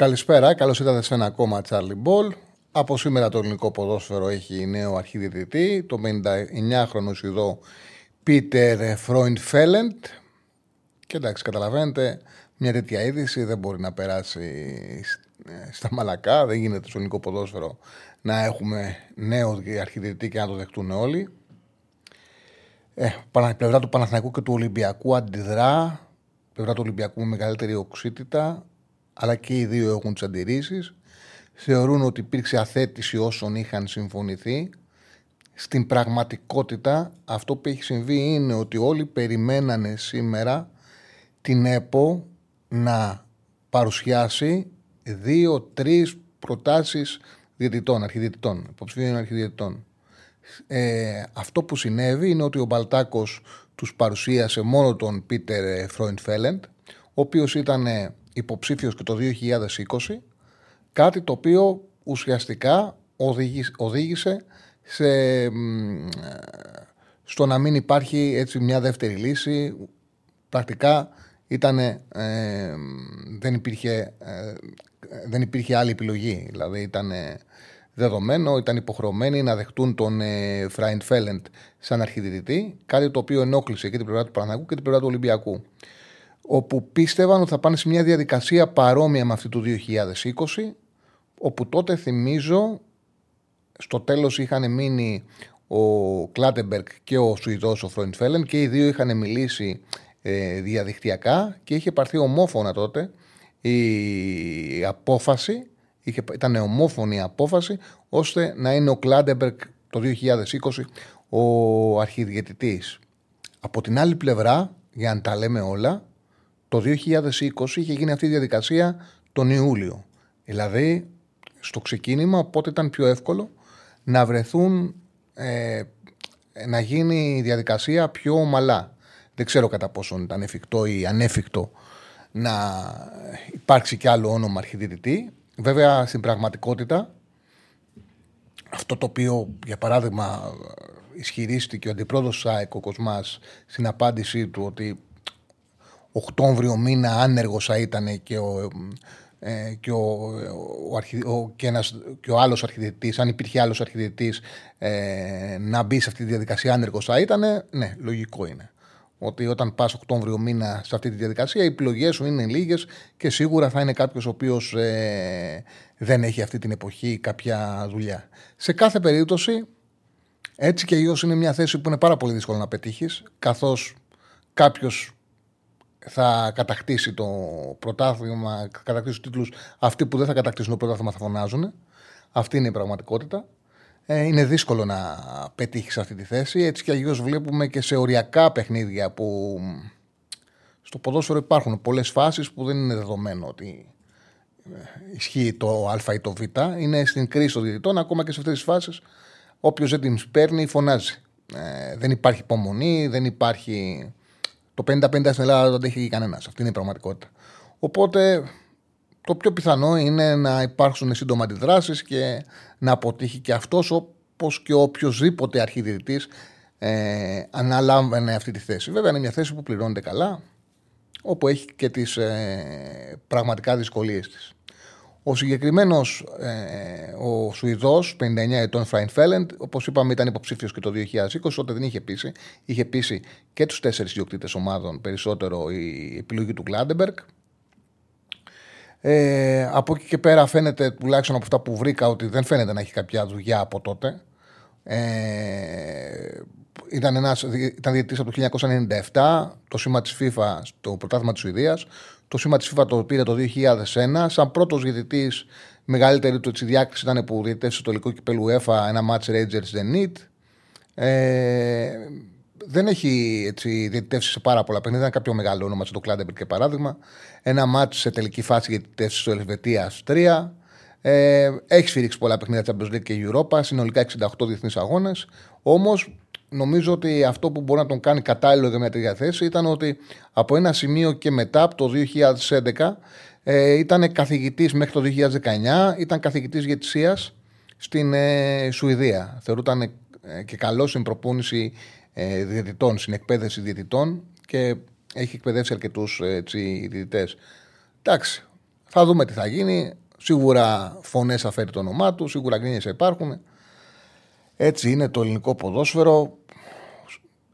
Καλησπέρα, καλώς ήρθατε σε ένα ακόμα Charlie Ball. Από σήμερα το ελληνικό ποδόσφαιρο έχει νέο αρχιδιαιτητή, το 59χρονο Σουηδό Πίτερ Φρόιντ Φέλεντ. Και εντάξει, καταλαβαίνετε, μια τέτοια είδηση δεν μπορεί να περάσει στα μαλακά, δεν γίνεται στο ελληνικό ποδόσφαιρο να έχουμε νέο αρχιδιαιτητή και να το δεχτούν όλοι. Ε, πλευρά του Παναθηναϊκού και του Ολυμπιακού αντιδρά. Πλευρά του Ολυμπιακού με μεγαλύτερη οξύτητα αλλά και οι δύο έχουν τις αντιρρήσεις. Θεωρούν ότι υπήρξε αθέτηση όσων είχαν συμφωνηθεί. Στην πραγματικότητα αυτό που έχει συμβεί είναι ότι όλοι περιμένανε σήμερα την ΕΠΟ να παρουσιάσει δύο-τρεις προτάσεις διαιτητών, αρχιδιαιτητών, υποψηφίων αρχιδιαιτητών. Ε, αυτό που συνέβη είναι ότι ο Μπαλτάκος τους παρουσίασε μόνο τον Πίτερ Φρόιντ ο οποίος ήταν υποψήφιος και το 2020, κάτι το οποίο ουσιαστικά οδήγησε σε, στο να μην υπάρχει έτσι μια δεύτερη λύση. Πρακτικά ήταν, ε, δεν, υπήρχε, ε, δεν υπήρχε άλλη επιλογή. Δηλαδή ήταν δεδομένο, ήταν υποχρεωμένοι να δεχτούν τον ε, Φράιντ Φέλεντ σαν αρχιδητητή, κάτι το οποίο ενόχλησε και την πλευρά του Παναγού και την πλευρά του Ολυμπιακού όπου πίστευαν ότι θα πάνε σε μια διαδικασία παρόμοια με αυτή του 2020, όπου τότε θυμίζω στο τέλος είχαν μείνει ο Κλάτεμπεργκ και ο Σουηδός ο Φρόιντ και οι δύο είχαν μιλήσει ε, διαδικτυακά και είχε πάρθει ομόφωνα τότε η απόφαση, είχε, ήταν ομόφωνη η απόφαση ώστε να είναι ο Κλάτεμπεργκ το 2020 ο αρχιδιαιτητής. Από την άλλη πλευρά, για να τα λέμε όλα, το 2020 είχε γίνει αυτή η διαδικασία τον Ιούλιο. Δηλαδή, στο ξεκίνημα, οπότε ήταν πιο εύκολο να βρεθούν, ε, να γίνει η διαδικασία πιο ομαλά. Δεν ξέρω κατά πόσο ήταν εφικτό ή ανέφικτο να υπάρξει κι άλλο όνομα αρχιδητητή. Βέβαια, στην πραγματικότητα, αυτό το οποίο, για παράδειγμα, ισχυρίστηκε ο αντιπρόεδρος ΣΑΕΚ, ο Κοσμάς, στην απάντησή του ότι Οκτώβριο μήνα άνεργος θα ήταν και ο, ε, και ο, ο, ο, και ένας, και ο άλλος αρχιδετής, αν υπήρχε άλλος αρχιδετής ε, να μπει σε αυτή τη διαδικασία άνεργος θα ήταν, ναι, λογικό είναι. Ότι όταν πας Οκτώβριο μήνα σε αυτή τη διαδικασία, οι επιλογές σου είναι λίγες και σίγουρα θα είναι κάποιος ο οποίος ε, δεν έχει αυτή την εποχή κάποια δουλειά. Σε κάθε περίπτωση, έτσι και αλλιώς είναι μια θέση που είναι πάρα πολύ δύσκολο να πετύχεις, καθώς κάποιος θα κατακτήσει το πρωτάθλημα, θα κατακτήσει τους τίτλους. Αυτοί που δεν θα κατακτήσουν το πρωτάθλημα θα φωνάζουν. Αυτή είναι η πραγματικότητα. Ε, είναι δύσκολο να πετύχεις αυτή τη θέση. Έτσι και αλλιώς βλέπουμε και σε οριακά παιχνίδια που στο ποδόσφαιρο υπάρχουν πολλές φάσεις που δεν είναι δεδομένο ότι ε, ισχύει το Α ή το Β. Είναι στην κρίση των διαιτητών, ακόμα και σε αυτές τις φάσεις. Όποιος δεν την παίρνει, φωνάζει. Ε, δεν υπάρχει υπομονή, δεν υπάρχει το 50-50 στην Ελλάδα δεν έχει κανένας. Αυτή είναι η πραγματικότητα. Οπότε το πιο πιθανό είναι να υπάρξουν σύντομα αντιδράσεις και να αποτύχει και αυτός όπως και οποιοδήποτε αρχιδητή ε, αναλάμβανε αυτή τη θέση. Βέβαια είναι μια θέση που πληρώνεται καλά, όπου έχει και τις ε, πραγματικά δυσκολίες της. Ο συγκεκριμένος, ε, ο Σουηδός, 59 ετών Φράιν Φέλεντ, όπως είπαμε, ήταν υποψήφιος και το 2020, όταν δεν είχε πείσει. Είχε πείσει και τους τέσσερις διοκτήτε ομάδων περισσότερο η επιλογή του Κλάντεμπεργκ. Ε, από εκεί και πέρα φαίνεται, τουλάχιστον από αυτά που βρήκα, ότι δεν φαίνεται να έχει κάποια δουλειά από τότε. Ε, ήταν, ένας, ήταν διαιτητής από το 1997, το σήμα της FIFA στο πρωτάθλημα της Σουηδίας. Το σήμα της FIFA το πήρε το 2001. Σαν πρώτος διαιτητής, μεγαλύτερη του διάκριση ήταν που διαιτητές στο τελικό κυπέλου UEFA ένα match Rangers Zenit. Ε, δεν έχει έτσι, διαιτητεύσει σε πάρα πολλά παιχνίδια. Είναι κάποιο μεγάλο όνομα, στο Κλάντεμπερ και παράδειγμα. Ένα μάτσο σε τελική φάση διαιτητεύσεις στο Ελβετίας Αυστρία. Ε, έχει σφυρίξει πολλά παιχνίδια Champions League και Europa. Συνολικά 68 διεθνείς αγώνες. Όμως νομίζω ότι αυτό που μπορεί να τον κάνει κατάλληλο για μια τέτοια θέση ήταν ότι από ένα σημείο και μετά, από το 2011, ε, ήταν καθηγητής μέχρι το 2019, ήταν καθηγητής ηγετησία στην ε, Σουηδία. Θεωρούταν ε, και καλός στην προπόνηση ε, διαιτητών, στην εκπαίδευση διαιτητών και έχει εκπαιδεύσει αρκετούς διαιτητές. Εντάξει, θα δούμε τι θα γίνει. Σίγουρα φωνές θα φέρει το όνομά του, σίγουρα γκρίνιες υπάρχουν. Έτσι είναι το ελληνικό ποδόσφαιρο.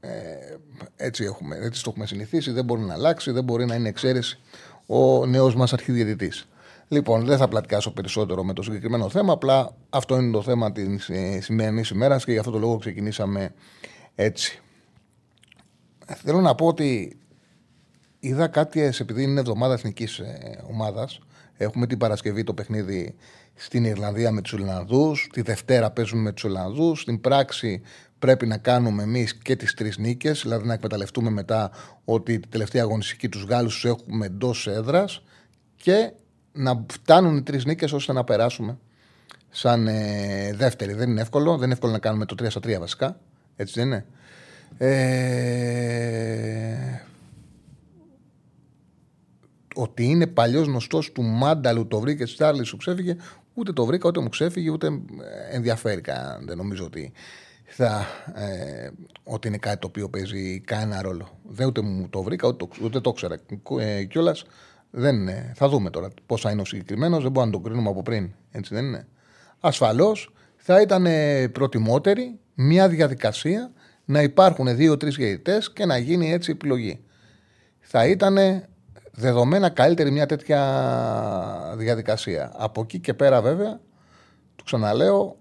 Ε, έτσι, έχουμε, έτσι το έχουμε συνηθίσει. Δεν μπορεί να αλλάξει, δεν μπορεί να είναι εξαίρεση ο νέος μας αρχιδιαιτητής. Λοιπόν, δεν θα πλατιάσω περισσότερο με το συγκεκριμένο θέμα. Απλά αυτό είναι το θέμα της ε, σημερινής ημέρας και γι' αυτό το λόγο ξεκινήσαμε έτσι. Θέλω να πω ότι είδα κάτι, επειδή είναι εβδομάδα εθνικής ε, ομάδας. Έχουμε την Παρασκευή το παιχνίδι στην Ιρλανδία με τους Ολλανδούς. Τη Δευτέρα παίζουμε με τους Ολλανδούς. Στην πράξη πρέπει να κάνουμε εμείς και τις τρεις νίκες, δηλαδή να εκμεταλλευτούμε μετά ότι τη τελευταία αγωνιστική τους Γάλλους τους έχουμε εντός έδρας και να φτάνουν οι τρεις νίκες ώστε να περάσουμε σαν ε, δεύτερη. Δεν είναι εύκολο. Δεν είναι εύκολο να κάνουμε το 3 στα 3 βασικά. Έτσι δεν είναι. Ε, ότι είναι παλιός γνωστός του Μάνταλου, το βρήκε τη Τσάρλι σου ξέφυγε, ούτε το βρήκα, ούτε μου ξέφυγε, ούτε ενδιαφέρει καν. Δεν νομίζω ότι, θα, ε, ότι είναι κάτι το οποίο παίζει κανένα ρόλο. Δεν ούτε μου το βρήκα, ούτε, ούτε το ήξερα ε, κιόλας. Δεν Θα δούμε τώρα πώ θα είναι ο συγκεκριμένος. Δεν μπορούμε να το κρίνουμε από πριν. Έτσι δεν είναι. Ασφαλώς θα ήταν προτιμότερη μια διαδικασία να υπάρχουν δύο-τρει γεητέ και να γίνει έτσι επιλογή. Θα ήταν δεδομένα καλύτερη μια τέτοια διαδικασία. Από εκεί και πέρα, βέβαια, το ξαναλέω,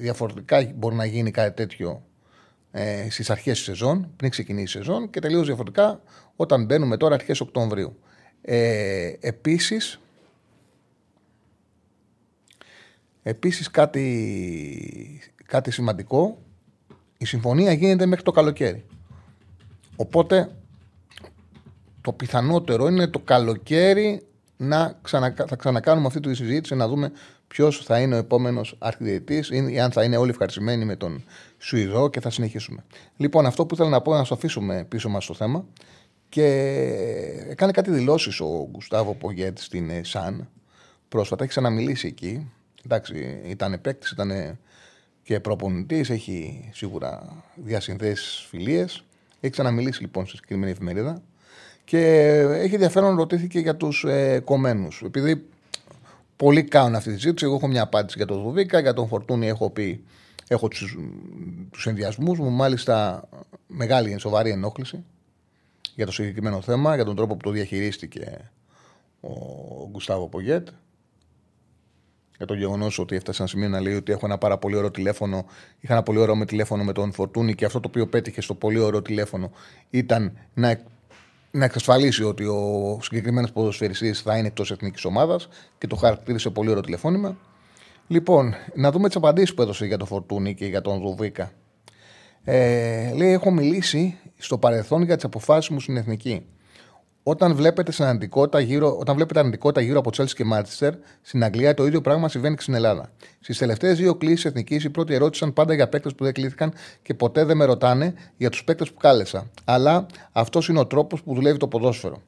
διαφορετικά μπορεί να γίνει κάτι τέτοιο ε, στις αρχές της σεζόν, πριν ξεκινήσει η σεζόν, και τελείως διαφορετικά όταν μπαίνουμε τώρα αρχές Οκτωβρίου. Ε, επίσης, επίσης κάτι, κάτι σημαντικό, η συμφωνία γίνεται μέχρι το καλοκαίρι. Οπότε το πιθανότερο είναι το καλοκαίρι να θα ξανακάνουμε αυτή τη συζήτηση να δούμε ποιος θα είναι ο επόμενος αρχιδιετής ή αν θα είναι όλοι ευχαριστημένοι με τον Σουηδό και θα συνεχίσουμε. Λοιπόν, αυτό που ήθελα να πω να σου αφήσουμε πίσω μας το θέμα και έκανε κάτι δηλώσεις ο Γκουστάβο Πογέτ στην ε, ΣΑΝ πρόσφατα. Έχει ξαναμιλήσει εκεί. Εντάξει, ήταν παίκτης, ήταν και προπονητής, έχει σίγουρα διασυνδέσεις φιλίες. Έχει ξαναμιλήσει λοιπόν στη συγκεκριμένη εφημερίδα και έχει ενδιαφέρον ρωτήθηκε για τους ε, κομμένους. Επειδή πολλοί κάνουν αυτή τη συζήτηση, εγώ έχω μια απάντηση για τον Δουβίκα, για τον Φορτούνη έχω πει. Έχω τους ενδιασμούς μου, μάλιστα μεγάλη σοβαρή ενόχληση για το συγκεκριμένο θέμα, για τον τρόπο που το διαχειρίστηκε ο Γκουστάβο Πογέτ. Για το γεγονός ότι έφτασε ένα σημείο να λέει ότι έχω ένα πάρα πολύ ωραίο τηλέφωνο. Είχα ένα πολύ ωραίο με τηλέφωνο με τον Φορτούνη και αυτό το οποίο πέτυχε στο πολύ ωραίο τηλέφωνο ήταν να, να εξασφαλίσει ότι ο συγκεκριμένος ποδοσφαιριστής θα είναι εκτός εθνικής ομάδας και το χαρακτήρισε πολύ ωραίο τηλεφώνημα. Λοιπόν, να δούμε τις απαντήσεις που έδωσε για τον Φορτούνη και για τον Δουβίκα. Ε, λέει: Έχω μιλήσει στο παρελθόν για τις αποφάσεις μου στην εθνική. Όταν βλέπετε, γύρω, όταν βλέπετε αρνητικότητα γύρω από Chelsea και Manchester, στην Αγγλία το ίδιο πράγμα συμβαίνει και στην Ελλάδα. Στις τελευταίες δύο κλήσεις εθνικής, οι πρώτοι ερώτησαν πάντα για παίκτες που δεν κλήθηκαν και ποτέ δεν με ρωτάνε για τους παίκτες που κάλεσα. Αλλά αυτός είναι ο τρόπος που δουλεύει το ποδόσφαιρο.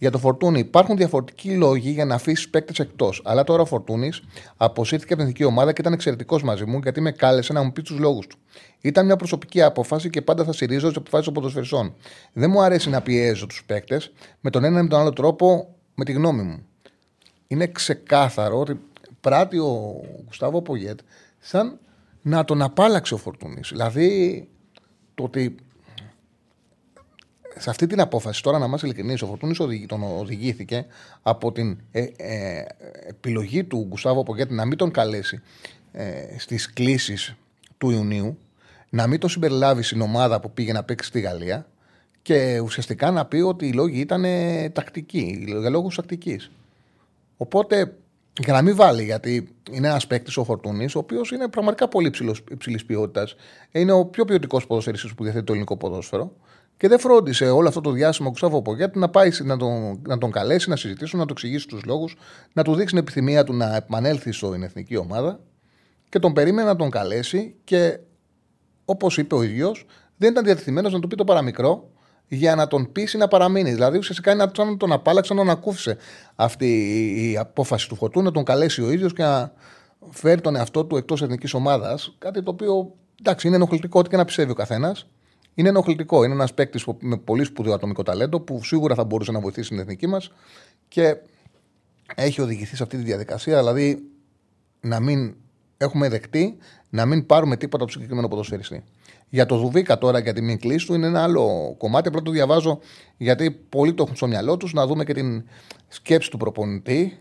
Για το Φορτούνη υπάρχουν διαφορετικοί λόγοι για να αφήσεις παίκτες εκτός. Αλλά τώρα ο Φορτούνης αποσύρθηκε από την εθνική ομάδα και ήταν εξαιρετικός μαζί μου γιατί με κάλεσε να μου πει τους λόγους του. Ήταν μια προσωπική απόφαση και πάντα θα στηρίζω τις αποφάσεις των ποδοσφαιριστών. Δεν μου αρέσει να πιέζω τους παίκτες με τον ένα ή με τον άλλο τρόπο με τη γνώμη μου. Είναι ξεκάθαρο ότι πράττει ο Γουστάβο Πογέτ σαν να τον απάλαξε ο Φορτούνης. Δηλαδή το ότι σε αυτή την απόφαση, τώρα να είμαστε ειλικρινείς, ο Φορτούνης τον οδηγήθηκε από την ε, ε, επιλογή του Γκουστάβο Πογκέτη να μην τον καλέσει ε, στις κλήσεις του Ιουνίου, να μην τον συμπεριλάβει στην ομάδα που πήγε να παίξει στη Γαλλία και ουσιαστικά να πει ότι οι λόγοι ήταν τακτικοί, για λόγους τακτικής. Οπότε για να μην βάλει, γιατί είναι ένας παίκτης ο Φορτούνης, ο οποίος είναι πραγματικά πολύ υψηλής ποιότητας. Είναι ο πιο ποιοτικός ποδοσφαιριστής που διαθέτει το ελληνικό ποδόσφαιρο. Και δεν φρόντισε όλο αυτό το διάστημα ο Κουστάβο Πογέτ να πάει να τον, να τον καλέσει, να συζητήσουν, να του εξηγήσει τους λόγους, να του δείξει την επιθυμία του να επανέλθει στην εθνική ομάδα. Και τον περίμενε να τον καλέσει και όπως είπε ο ίδιος, δεν ήταν διατεθειμένος να του πει το παραμικρό για να τον πείσει να παραμείνει. Δηλαδή ουσιαστικά είναι σαν να τον απάλαξε, να τον ακούφισε αυτή η απόφαση του Φωτού, να τον καλέσει ο ίδιος και να φέρει τον εαυτό του εκτός εθνικής ομάδας. Κάτι το οποίο εντάξει είναι ενοχλητικό, ό,τι και να πιστεύει ο καθένας. Είναι ενοχλητικό. Είναι ένας παίκτης με πολύ σπουδαίο ατομικό ταλέντο που σίγουρα θα μπορούσε να βοηθήσει την εθνική μας και έχει οδηγηθεί σε αυτή τη διαδικασία. Δηλαδή να μην έχουμε δεχτεί να μην πάρουμε τίποτα από το συγκεκριμένο ποδοσφαιριστή. Για το Δουβίκα τώρα, για τη μην κλείσει του, είναι ένα άλλο κομμάτι. Απλά το διαβάζω γιατί πολλοί το έχουν στο μυαλό τους να δούμε και την σκέψη του προπονητή.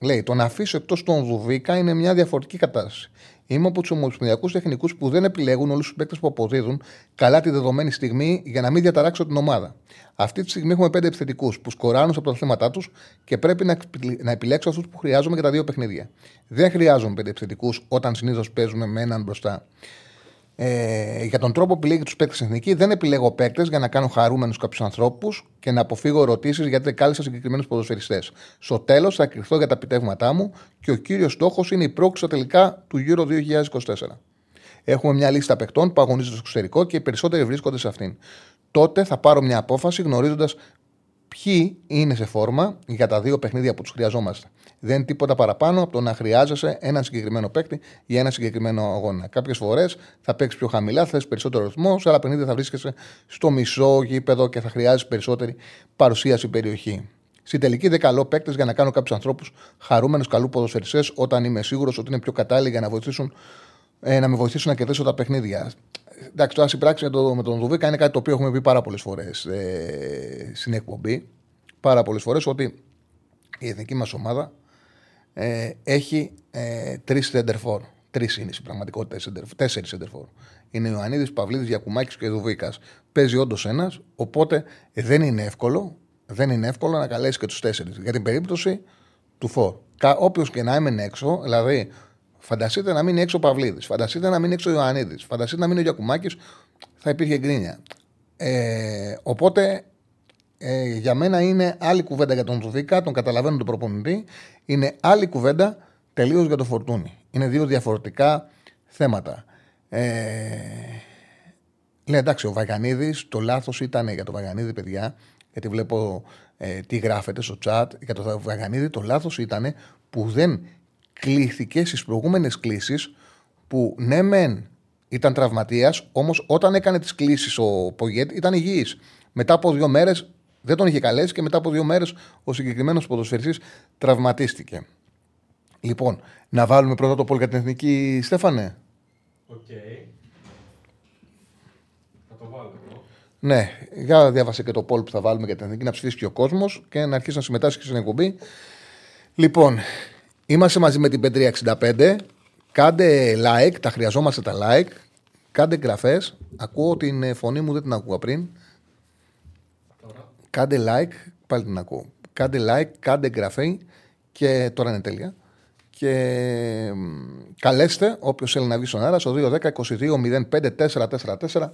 Λέει: Το να αφήσω εκτός τον Δουβίκα είναι μια διαφορετική κατάσταση. Είμαι από τους ομοσπονδιακούς τεχνικούς που δεν επιλέγουν όλους τους παίκτες που αποδίδουν καλά τη δεδομένη στιγμή για να μην διαταράξω την ομάδα. Αυτή τη στιγμή έχουμε πέντε επιθετικούς που σκοράνουν από τα θέματα τους και πρέπει να, να επιλέξω αυτούς που χρειάζομαι για τα δύο παιχνίδια. Δεν χρειάζομαι πέντε επιθετικούς όταν συνήθως παίζουμε με έναν μπροστά. Ε, για τον τρόπο που επιλέγει τους παίκτες εθνική, δεν επιλέγω παίκτες για να κάνω χαρούμενους κάποιους ανθρώπους και να αποφύγω ερωτήσεις γιατί δεν κάλεσα συγκεκριμένους ποδοσφαιριστές. Στο τέλος θα κρυφθώ για τα επιτεύγματά μου και ο κύριος στόχος είναι η πρόκληση τελικά του Euro 2024. Έχουμε μια λίστα παικτών που αγωνίζονται στο εξωτερικό και οι περισσότεροι βρίσκονται σε αυτήν. Τότε θα πάρω μια απόφαση γνωρίζοντας ποιοι είναι σε φόρμα για τα δύο παιχνίδια που τους χρειαζόμαστε. Δεν είναι τίποτα παραπάνω από το να χρειάζεσαι ένα συγκεκριμένο παίκτη για ένα συγκεκριμένο αγώνα. Κάποιες φορές θα παίξεις πιο χαμηλά, θα περισσότερο ρυθμό, σε άλλα παιχνίδια θα βρίσκεσαι στο μισό γήπεδο και θα χρειάζεσαι περισσότερη παρουσία στην περιοχή. Στην τελική δεν καλό παίκτες για να κάνω κάποιους ανθρώπους χαρούμενους καλούς ποδοσφαιριστές όταν είμαι σίγουρος ότι είναι πιο κατάλληλοι για να, βοηθήσουν, ε, να με βοηθήσουν να κερδίσω τα παιχνίδια εντάξει, τώρα συμπράξη το, με τον Δουβίκα είναι κάτι το οποίο έχουμε πει πάρα πολλές φορές ε, στην εκπομπή. Πάρα πολλές φορές ότι η εθνική μας ομάδα ε, έχει ε, τρεις σέντερφορ. Τρεις είναι στην πραγματικότητα, τέσσερις σέντερφορ. Είναι ο Ιωαννίδης, Παυλίδης, Γιακουμάκης και Δουβίκας. Παίζει όντως ένας, οπότε δεν είναι εύκολο. Δεν είναι εύκολο να καλέσει και τους τέσσερις. Για την περίπτωση του Φορ. Όποιος και να έμενε έξω, δηλαδή Φανταστείτε να μείνει έξω ο Παυλίδης. Φανταστείτε να μείνει έξω ο Ιωαννίδης. Φανταστείτε να μείνει ο Γιακουμάκης. Θα υπήρχε γκρίνια. Ε, οπότε ε, για μένα είναι άλλη κουβέντα για τον Δουβίκα. Τον καταλαβαίνω τον προπονητή. Είναι άλλη κουβέντα τελείως για το φορτούνι. Είναι δύο διαφορετικά θέματα. Ε, λέει εντάξει, ο Βαγανίδη, το λάθος ήταν για τον Βαγανίδη, παιδιά, γιατί βλέπω ε, τι γράφεται στο chat. Για τον Βαγανίδη, το λάθος ήταν που δεν κλήθηκε στις προηγούμενες κλήσεις που ναι, μεν ήταν τραυματίας, όμως όταν έκανε τις κλήσεις ο Πογέτ ήταν υγιής. Μετά από δύο μέρες δεν τον είχε καλέσει και μετά από δύο μέρες ο συγκεκριμένος ποδοσφαιριστής τραυματίστηκε. Λοιπόν, να βάλουμε πρώτα το poll για την εθνική, Στέφανε; OK. Okay. Θα το βάλω Ναι, για διάβασε και το πόλ που θα βάλουμε για την εθνική, να ψηφίσει και ο κόσμος και να αρχίσει να συμμετάσχει στην εκπομπή. Λοιπόν, Είμαστε μαζί με την 565. Κάντε like, τα χρειαζόμαστε τα like. Κάντε εγγραφές. Ακούω την φωνή μου, δεν την ακούω πριν. Κάντε like, πάλι την ακούω. Κάντε like, κάντε εγγραφή και τώρα είναι τέλεια. Και καλέστε όποιος θέλει να βγει στον αέρα στο 210-22-05-444.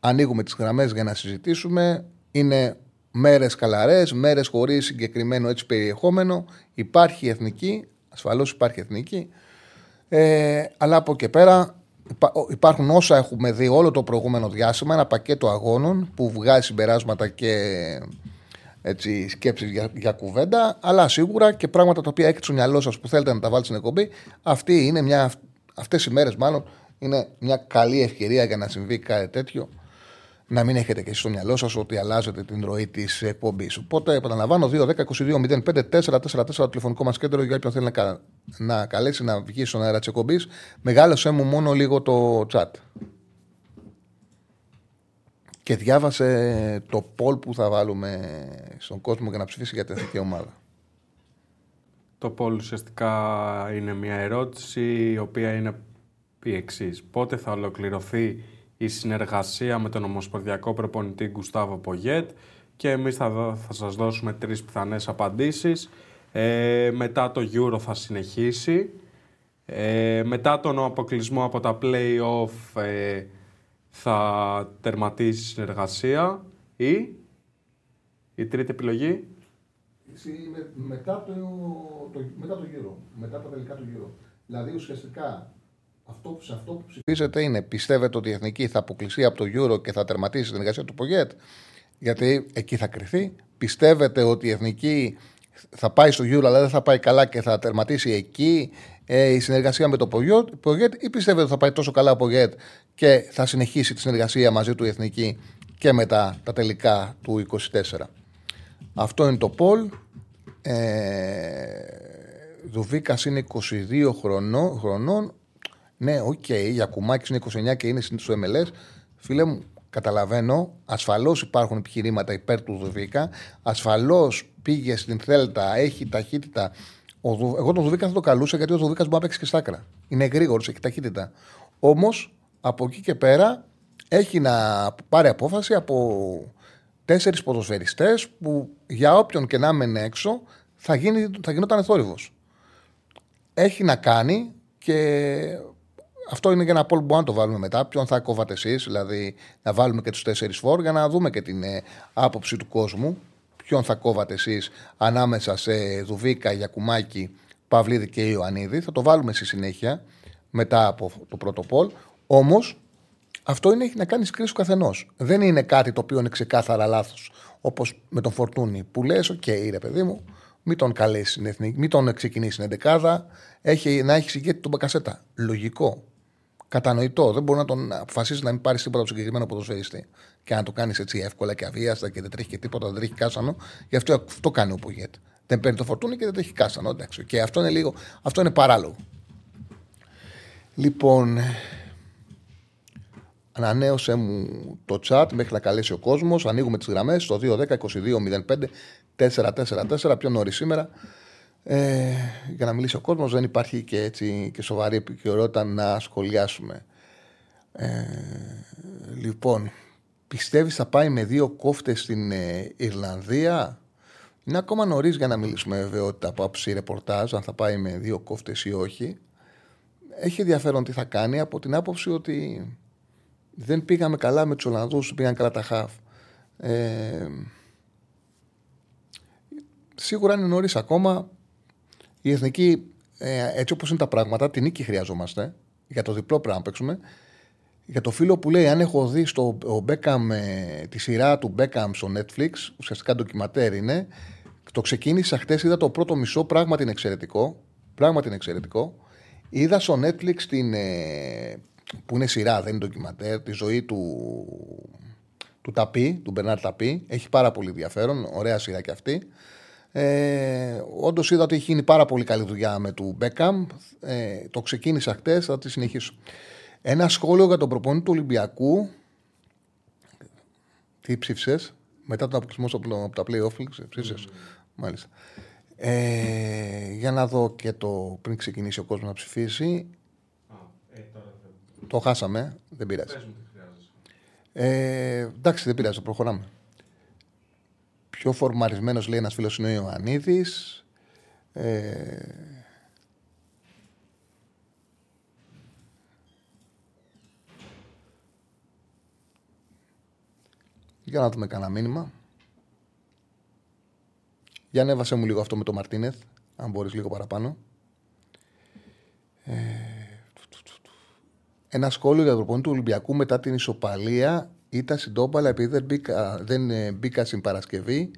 Ανοίγουμε τις γραμμές για να συζητήσουμε. Είναι μέρες καλαρές, μέρες χωρίς συγκεκριμένο έτσι περιεχόμενο. Υπάρχει εθνική, Ασφαλώς υπάρχει εθνική. Ε, αλλά από εκεί πέρα υπάρχουν όσα έχουμε δει όλο το προηγούμενο διάστημα, ένα πακέτο αγώνων που βγάζει συμπεράσματα και έτσι, σκέψεις για, για κουβέντα, αλλά σίγουρα και πράγματα τα οποία έχετε στο μυαλό σας που θέλετε να τα βάλετε στην εκπομπή. Αυτή είναι μια, αυτές οι μέρες μάλλον είναι μια καλή ευκαιρία για να συμβεί κάτι τέτοιο να μην έχετε και εσείς στο μυαλό σας ότι αλλάζετε την ροή της εκπομπής. Οπότε, επαναλαμβάνω, 2-10-22-05-444 το τηλεφωνικό μας κέντρο για όποιον θέλει να, να καλέσει να βγει στον αέρα της εκπομπής. Μεγάλωσε μου μόνο λίγο το chat. Και διάβασε το poll που θα βάλουμε στον κόσμο για να ψηφίσει για την εθνική ομάδα. Το poll ουσιαστικά είναι μια ερώτηση η οποία είναι η εξής. Πότε θα ολοκληρωθεί η συνεργασία με τον Ομοσπονδιακό Προπονητή Γκουστάβο Πογέτ και εμείς θα, θα σας δώσουμε τρεις πιθανές απαντήσεις. Ε, μετά το Euro θα συνεχίσει. Ε, μετά τον αποκλεισμό από τα play-off ε, θα τερματίσει συνεργασία ή η τρίτη επιλογή. μετά, το, το, μετά το γύρο, μετά τα τελικά του γύρω. Δηλαδή ουσιαστικά αυτό, σε αυτό που ψηφίζετε είναι πιστεύετε ότι η Εθνική θα αποκλειστεί από το Euro και θα τερματίσει την εργασία του Πογέτ, γιατί εκεί θα κρυθεί. Πιστεύετε ότι η Εθνική θα πάει στο Euro αλλά δεν θα πάει καλά και θα τερματίσει εκεί ε, η συνεργασία με το Πογέτ ή πιστεύετε ότι θα πάει τόσο καλά ο Πογέτ και θα συνεχίσει τη συνεργασία μαζί του η Εθνική και μετά τα τελικά του 24. Αυτό είναι το poll. Ε, Δουβίκας είναι 22 χρονών. χρονών. Ναι, OK, okay, Γιακουμάκης είναι 29 και είναι στο MLS. Φίλε μου, καταλαβαίνω. Ασφαλώς υπάρχουν επιχειρήματα υπέρ του Δουβίκα. Ασφαλώς πήγε στην Θέλτα, έχει ταχύτητα. Ο, εγώ τον Δουβίκα θα το καλούσα γιατί ο Δουβίκας μπορεί να παίξει και στα άκρα. Είναι γρήγορος, έχει ταχύτητα. Όμως από εκεί και πέρα έχει να πάρει απόφαση από τέσσερις ποδοσφαιριστές που για όποιον και να έμενε έξω θα, γίνει, θα γινόταν θόρυβος. Έχει να κάνει και αυτό είναι για ένα πόλ που μπορούμε να το βάλουμε μετά. Ποιον θα κόβατε εσείς, δηλαδή να βάλουμε και τους τέσσερις φόρ για να δούμε και την ε, άποψη του κόσμου. Ποιον θα κόβατε εσείς ανάμεσα σε Δουβίκα, Γιακουμάκη, Παυλίδη και Ιωαννίδη. Θα το βάλουμε στη συνέχεια μετά από το πρώτο poll. Όμως αυτό είναι, έχει να κάνει κρίση του καθενός. Δεν είναι κάτι το οποίο είναι ξεκάθαρα λάθος. Όπως με τον Φορτούνη που λες: OK, okay, ρε παιδί μου, μην τον καλέσεις στην εθνική, μην τον ξεκινήσεις στην εντεκάδα. Έχει, να έχεις ηγέτη τον Μπακασέτα. Λογικό. Κατανοητό. Δεν μπορεί να τον αποφασίσει να μην πάρεις τίποτα από τον συγκεκριμένο ποδοσφαιριστή και να το κάνεις έτσι εύκολα και αβίαστα και δεν τρέχει και τίποτα, δεν τρέχει κάστανο. Γι' αυτό αυτό κάνει ο Πογέτ. Δεν παίρνει το φορτούνι και δεν τρέχει κάσανο. Εντάξει. Και αυτό είναι λίγο. Αυτό είναι παράλογο. Λοιπόν, Ανανέωσε μου το chat μέχρι να καλέσει ο κόσμος. Ανοίγουμε τις γραμμές στο 2-10-22-05-444. Πιο νωρίς σήμερα. Ε, για να μιλήσει ο κόσμος, δεν υπάρχει και, έτσι, και σοβαρή επικαιρότητα να σχολιάσουμε. Ε, λοιπόν, πιστεύεις θα πάει με δύο κόφτες στην ε, Ιρλανδία; Είναι ακόμα νωρίς για να μιλήσουμε βεβαιότητα από άψη ρεπορτάζ, αν θα πάει με δύο κόφτες ή όχι. Έχει ενδιαφέρον τι θα κάνει από την άποψη ότι δεν πήγαμε καλά με τους Ολλανδούς, πήγαν καλά τα χαφ. Ε, σίγουρα είναι νωρίς ακόμα. Η εθνική, ε, έτσι όπως είναι τα πράγματα, την νίκη χρειαζόμαστε. Για το διπλό πράγμα να παίξουμε. Για το φίλο που λέει, αν έχω δει στο ο Beckham, ε, τη σειρά του Beckham στο Netflix, ουσιαστικά ντοκιματέρ είναι. Το ξεκίνησα χτε, είδα το πρώτο μισό, πράγματι είναι εξαιρετικό. Πράγματι είναι εξαιρετικό. Είδα στο Netflix την, ε, που είναι σειρά, δεν είναι ντοκιματέρ, τη ζωή του, του Ταπί, του Μπερνάρ Ταπί. Έχει πάρα πολύ ενδιαφέρον, ωραία σειρά κι αυτή. Ε, Όντως είδα ότι έχει γίνει πάρα πολύ καλή δουλειά με του Μπέκαμ. Ε, το ξεκίνησα χτες, θα τη συνεχίσω. Ένα σχόλιο για τον προπονητή του Ολυμπιακού. Τι ψήφισες, μετά τον αποκλεισμό από τα playoff, ψήφισες; Mm. Μάλιστα. Ε, για να δω και το πριν ξεκινήσει ο κόσμος να ψηφίσει. Το χάσαμε. Δεν πειράζει. Ε, εντάξει, δεν πειράζει. Προχωράμε. Πιο φορμαρισμένος λέει ένας φίλος είναι ο Ιωαννίδης. Ε, για να δούμε κανένα μήνυμα. Για ανέβασε μου λίγο αυτό με το Μαρτίνεθ, αν μπορείς λίγο παραπάνω. Ε, ένα σχόλιο για το προπονητή του Ολυμπιακού μετά την ισοπαλία ήταν στην Τόμπαλα επειδή δεν μπήκα, δεν ε, μπήκα στην Παρασκευή.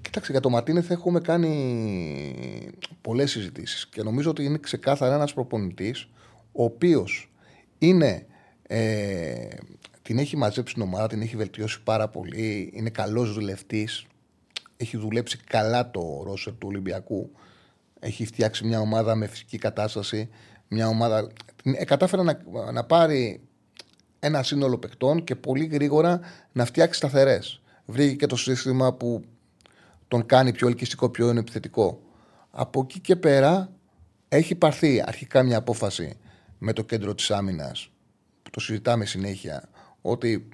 Κοίταξε, για το Μαρτίνεθ έχουμε κάνει πολλές συζητήσεις και νομίζω ότι είναι ξεκάθαρα ένας προπονητής ο οποίος είναι. Ε, την έχει μαζέψει την ομάδα, την έχει βελτιώσει πάρα πολύ. Είναι καλός δουλευτής. Έχει δουλέψει καλά το ρόσερ του Ολυμπιακού. Έχει φτιάξει μια ομάδα με φυσική κατάσταση μια ομάδα. Ε, κατάφερε να, να πάρει ένα σύνολο παικτών και πολύ γρήγορα να φτιάξει σταθερές. Βρήκε και το σύστημα που τον κάνει πιο ελκυστικό, πιο επιθετικό. Από εκεί και πέρα έχει πάρθει αρχικά μια απόφαση με το κέντρο της άμυνας που το συζητάμε συνέχεια ότι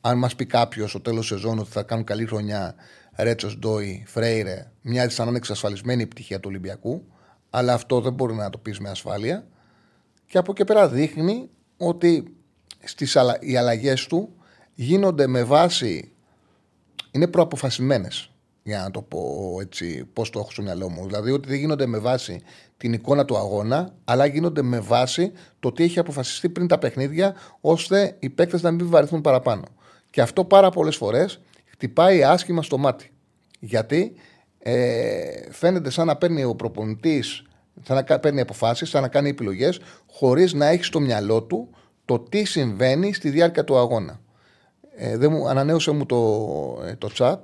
αν μας πει κάποιος στο τέλος σεζόν ότι θα κάνουν καλή χρονιά Ρέτσος Ντόι, Φρέιρε, μοιάζει σαν να είναι εξασφαλισμένη η πτυχία του Ολυμπιακού. Αλλά αυτό δεν μπορεί να το πεις με ασφάλεια. Και από εκεί πέρα δείχνει ότι στις αλλα... οι αλλαγές του γίνονται με βάση. είναι προαποφασισμένες. Για να το πω έτσι, πώς το έχω στο μυαλό μου. Δηλαδή ότι δεν γίνονται με βάση την εικόνα του αγώνα, αλλά γίνονται με βάση το τι έχει αποφασιστεί πριν τα παιχνίδια, ώστε οι παίκτες να μην βαρεθούν παραπάνω. Και αυτό πάρα πολλές φορές χτυπάει άσχημα στο μάτι. Γιατί ε, φαίνεται σαν να παίρνει ο προπονητής, σαν να παίρνει αποφάσεις, σαν να κάνει επιλογές, χωρίς να έχει στο μυαλό του το τι συμβαίνει στη διάρκεια του αγώνα. Ε, δεν μου, ανανέωσε μου το, ε, το chat.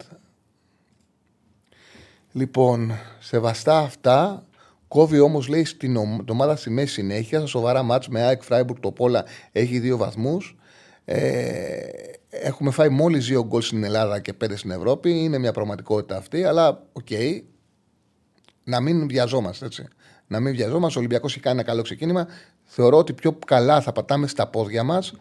Λοιπόν, σεβαστά αυτά. Κόβει όμως, λέει, στην ομάδα στη μέση συνέχεια. Στα σοβαρά ματς με ΑΕΚ Φράιμπουργκ Τόπολα έχει δύο βαθμούς. Ε, έχουμε φάει μόλις δύο γκολ στην Ελλάδα και πέντε στην Ευρώπη. Είναι μια πραγματικότητα αυτή, αλλά OK. Okay, να μην βιαζόμαστε έτσι. Να μην βιαζόμαστε. Ο Ολυμπιακός έχει κάνει ένα καλό ξεκίνημα. Θεωρώ ότι πιο καλά θα πατάμε στα πόδια μας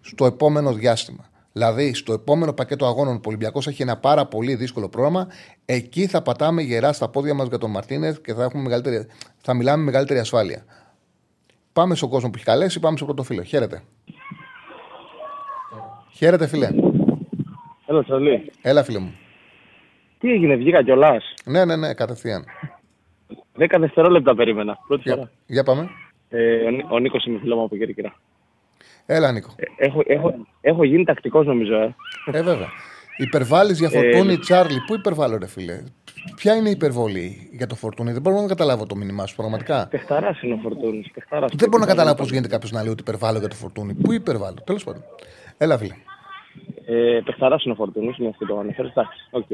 στο επόμενο διάστημα. Δηλαδή, στο επόμενο πακέτο αγώνων που ο Ολυμπιακός έχει ένα πάρα πολύ δύσκολο πρόγραμμα, εκεί θα πατάμε γερά στα πόδια μας για τον Μαρτίνεθ και θα, έχουμε μεγαλύτερη, θα μιλάμε με μεγαλύτερη ασφάλεια. Πάμε στον κόσμο που έχει καλέσει, πάμε στο πρώτο φίλο. Χαίρετε. Χαίρετε, φίλε. Έλα, Τσαλή. Έλα, φίλε μου. Τι έγινε, βγήκα κιόλας; Ναι, ναι, ναι, κατευθείαν. Δέκα δευτερόλεπτα περίμενα. Πρώτη Για, φορά. για πάμε. Ε, ο, Νί- ο Νίκος είμαι φίλο μου από Κέρκυρα. Έλα, Νίκο. Ε, έχω, έχω, έχω γίνει τακτικός νομίζω, ε. Ε, βέβαια. Υπερβάλλεις για φορτούνι, Τσάρλι. Πού υπερβάλλω, ρε φίλε; Ποια είναι η υπερβολή για το φορτούνι. Δεν μπορώ να καταλάβω το μήνυμά σου, πραγματικά. Πεχταράς είναι ο Φορτούνης. Δεν μπορώ να καταλάβω πώς γίνεται κάποιος να λέει ότι υπερβάλλω για το φορτούνι. Πού υπερβάλλω, τέλος πάντων. Έλα, φίλε. Ε, Παιχταράς είναι ο Φορτούνης, μια και το αναφέρεις. Εντάξει, οκ.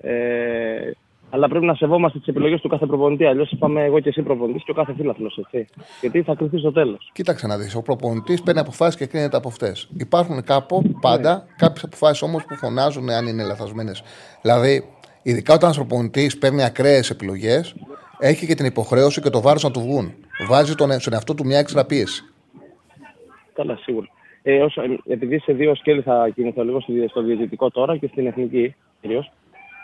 Ε, αλλά πρέπει να σεβόμαστε τις επιλογές του κάθε προπονητή. Αλλιώς είπαμε εγώ και εσύ προπονητής και ο κάθε φίλαθλος, έτσι. Γιατί θα κρυφτεί στο τέλος. Κοίταξε να δεις. Ο προπονητής παίρνει αποφάσεις και κρίνεται από αυτές. Υπάρχουν κάπου πάντα κάποιες αποφάσεις όμως που φωνάζουν αν είναι λαθασμένες. Δηλαδή, ειδικά όταν ένας προπονητής παίρνει ακραίες επιλογές, έχει και την υποχρέωση και το βάρος να του βγουν. Βάζει τον, στον εαυτό του μια έξτρα πίεση. Καλά, σίγουρα. Ε, όσο, ε, επειδή σε δύο σκέλη θα κινηθώ λίγο στο, στο διαιτητικό τώρα και στην εθνική κυρίως,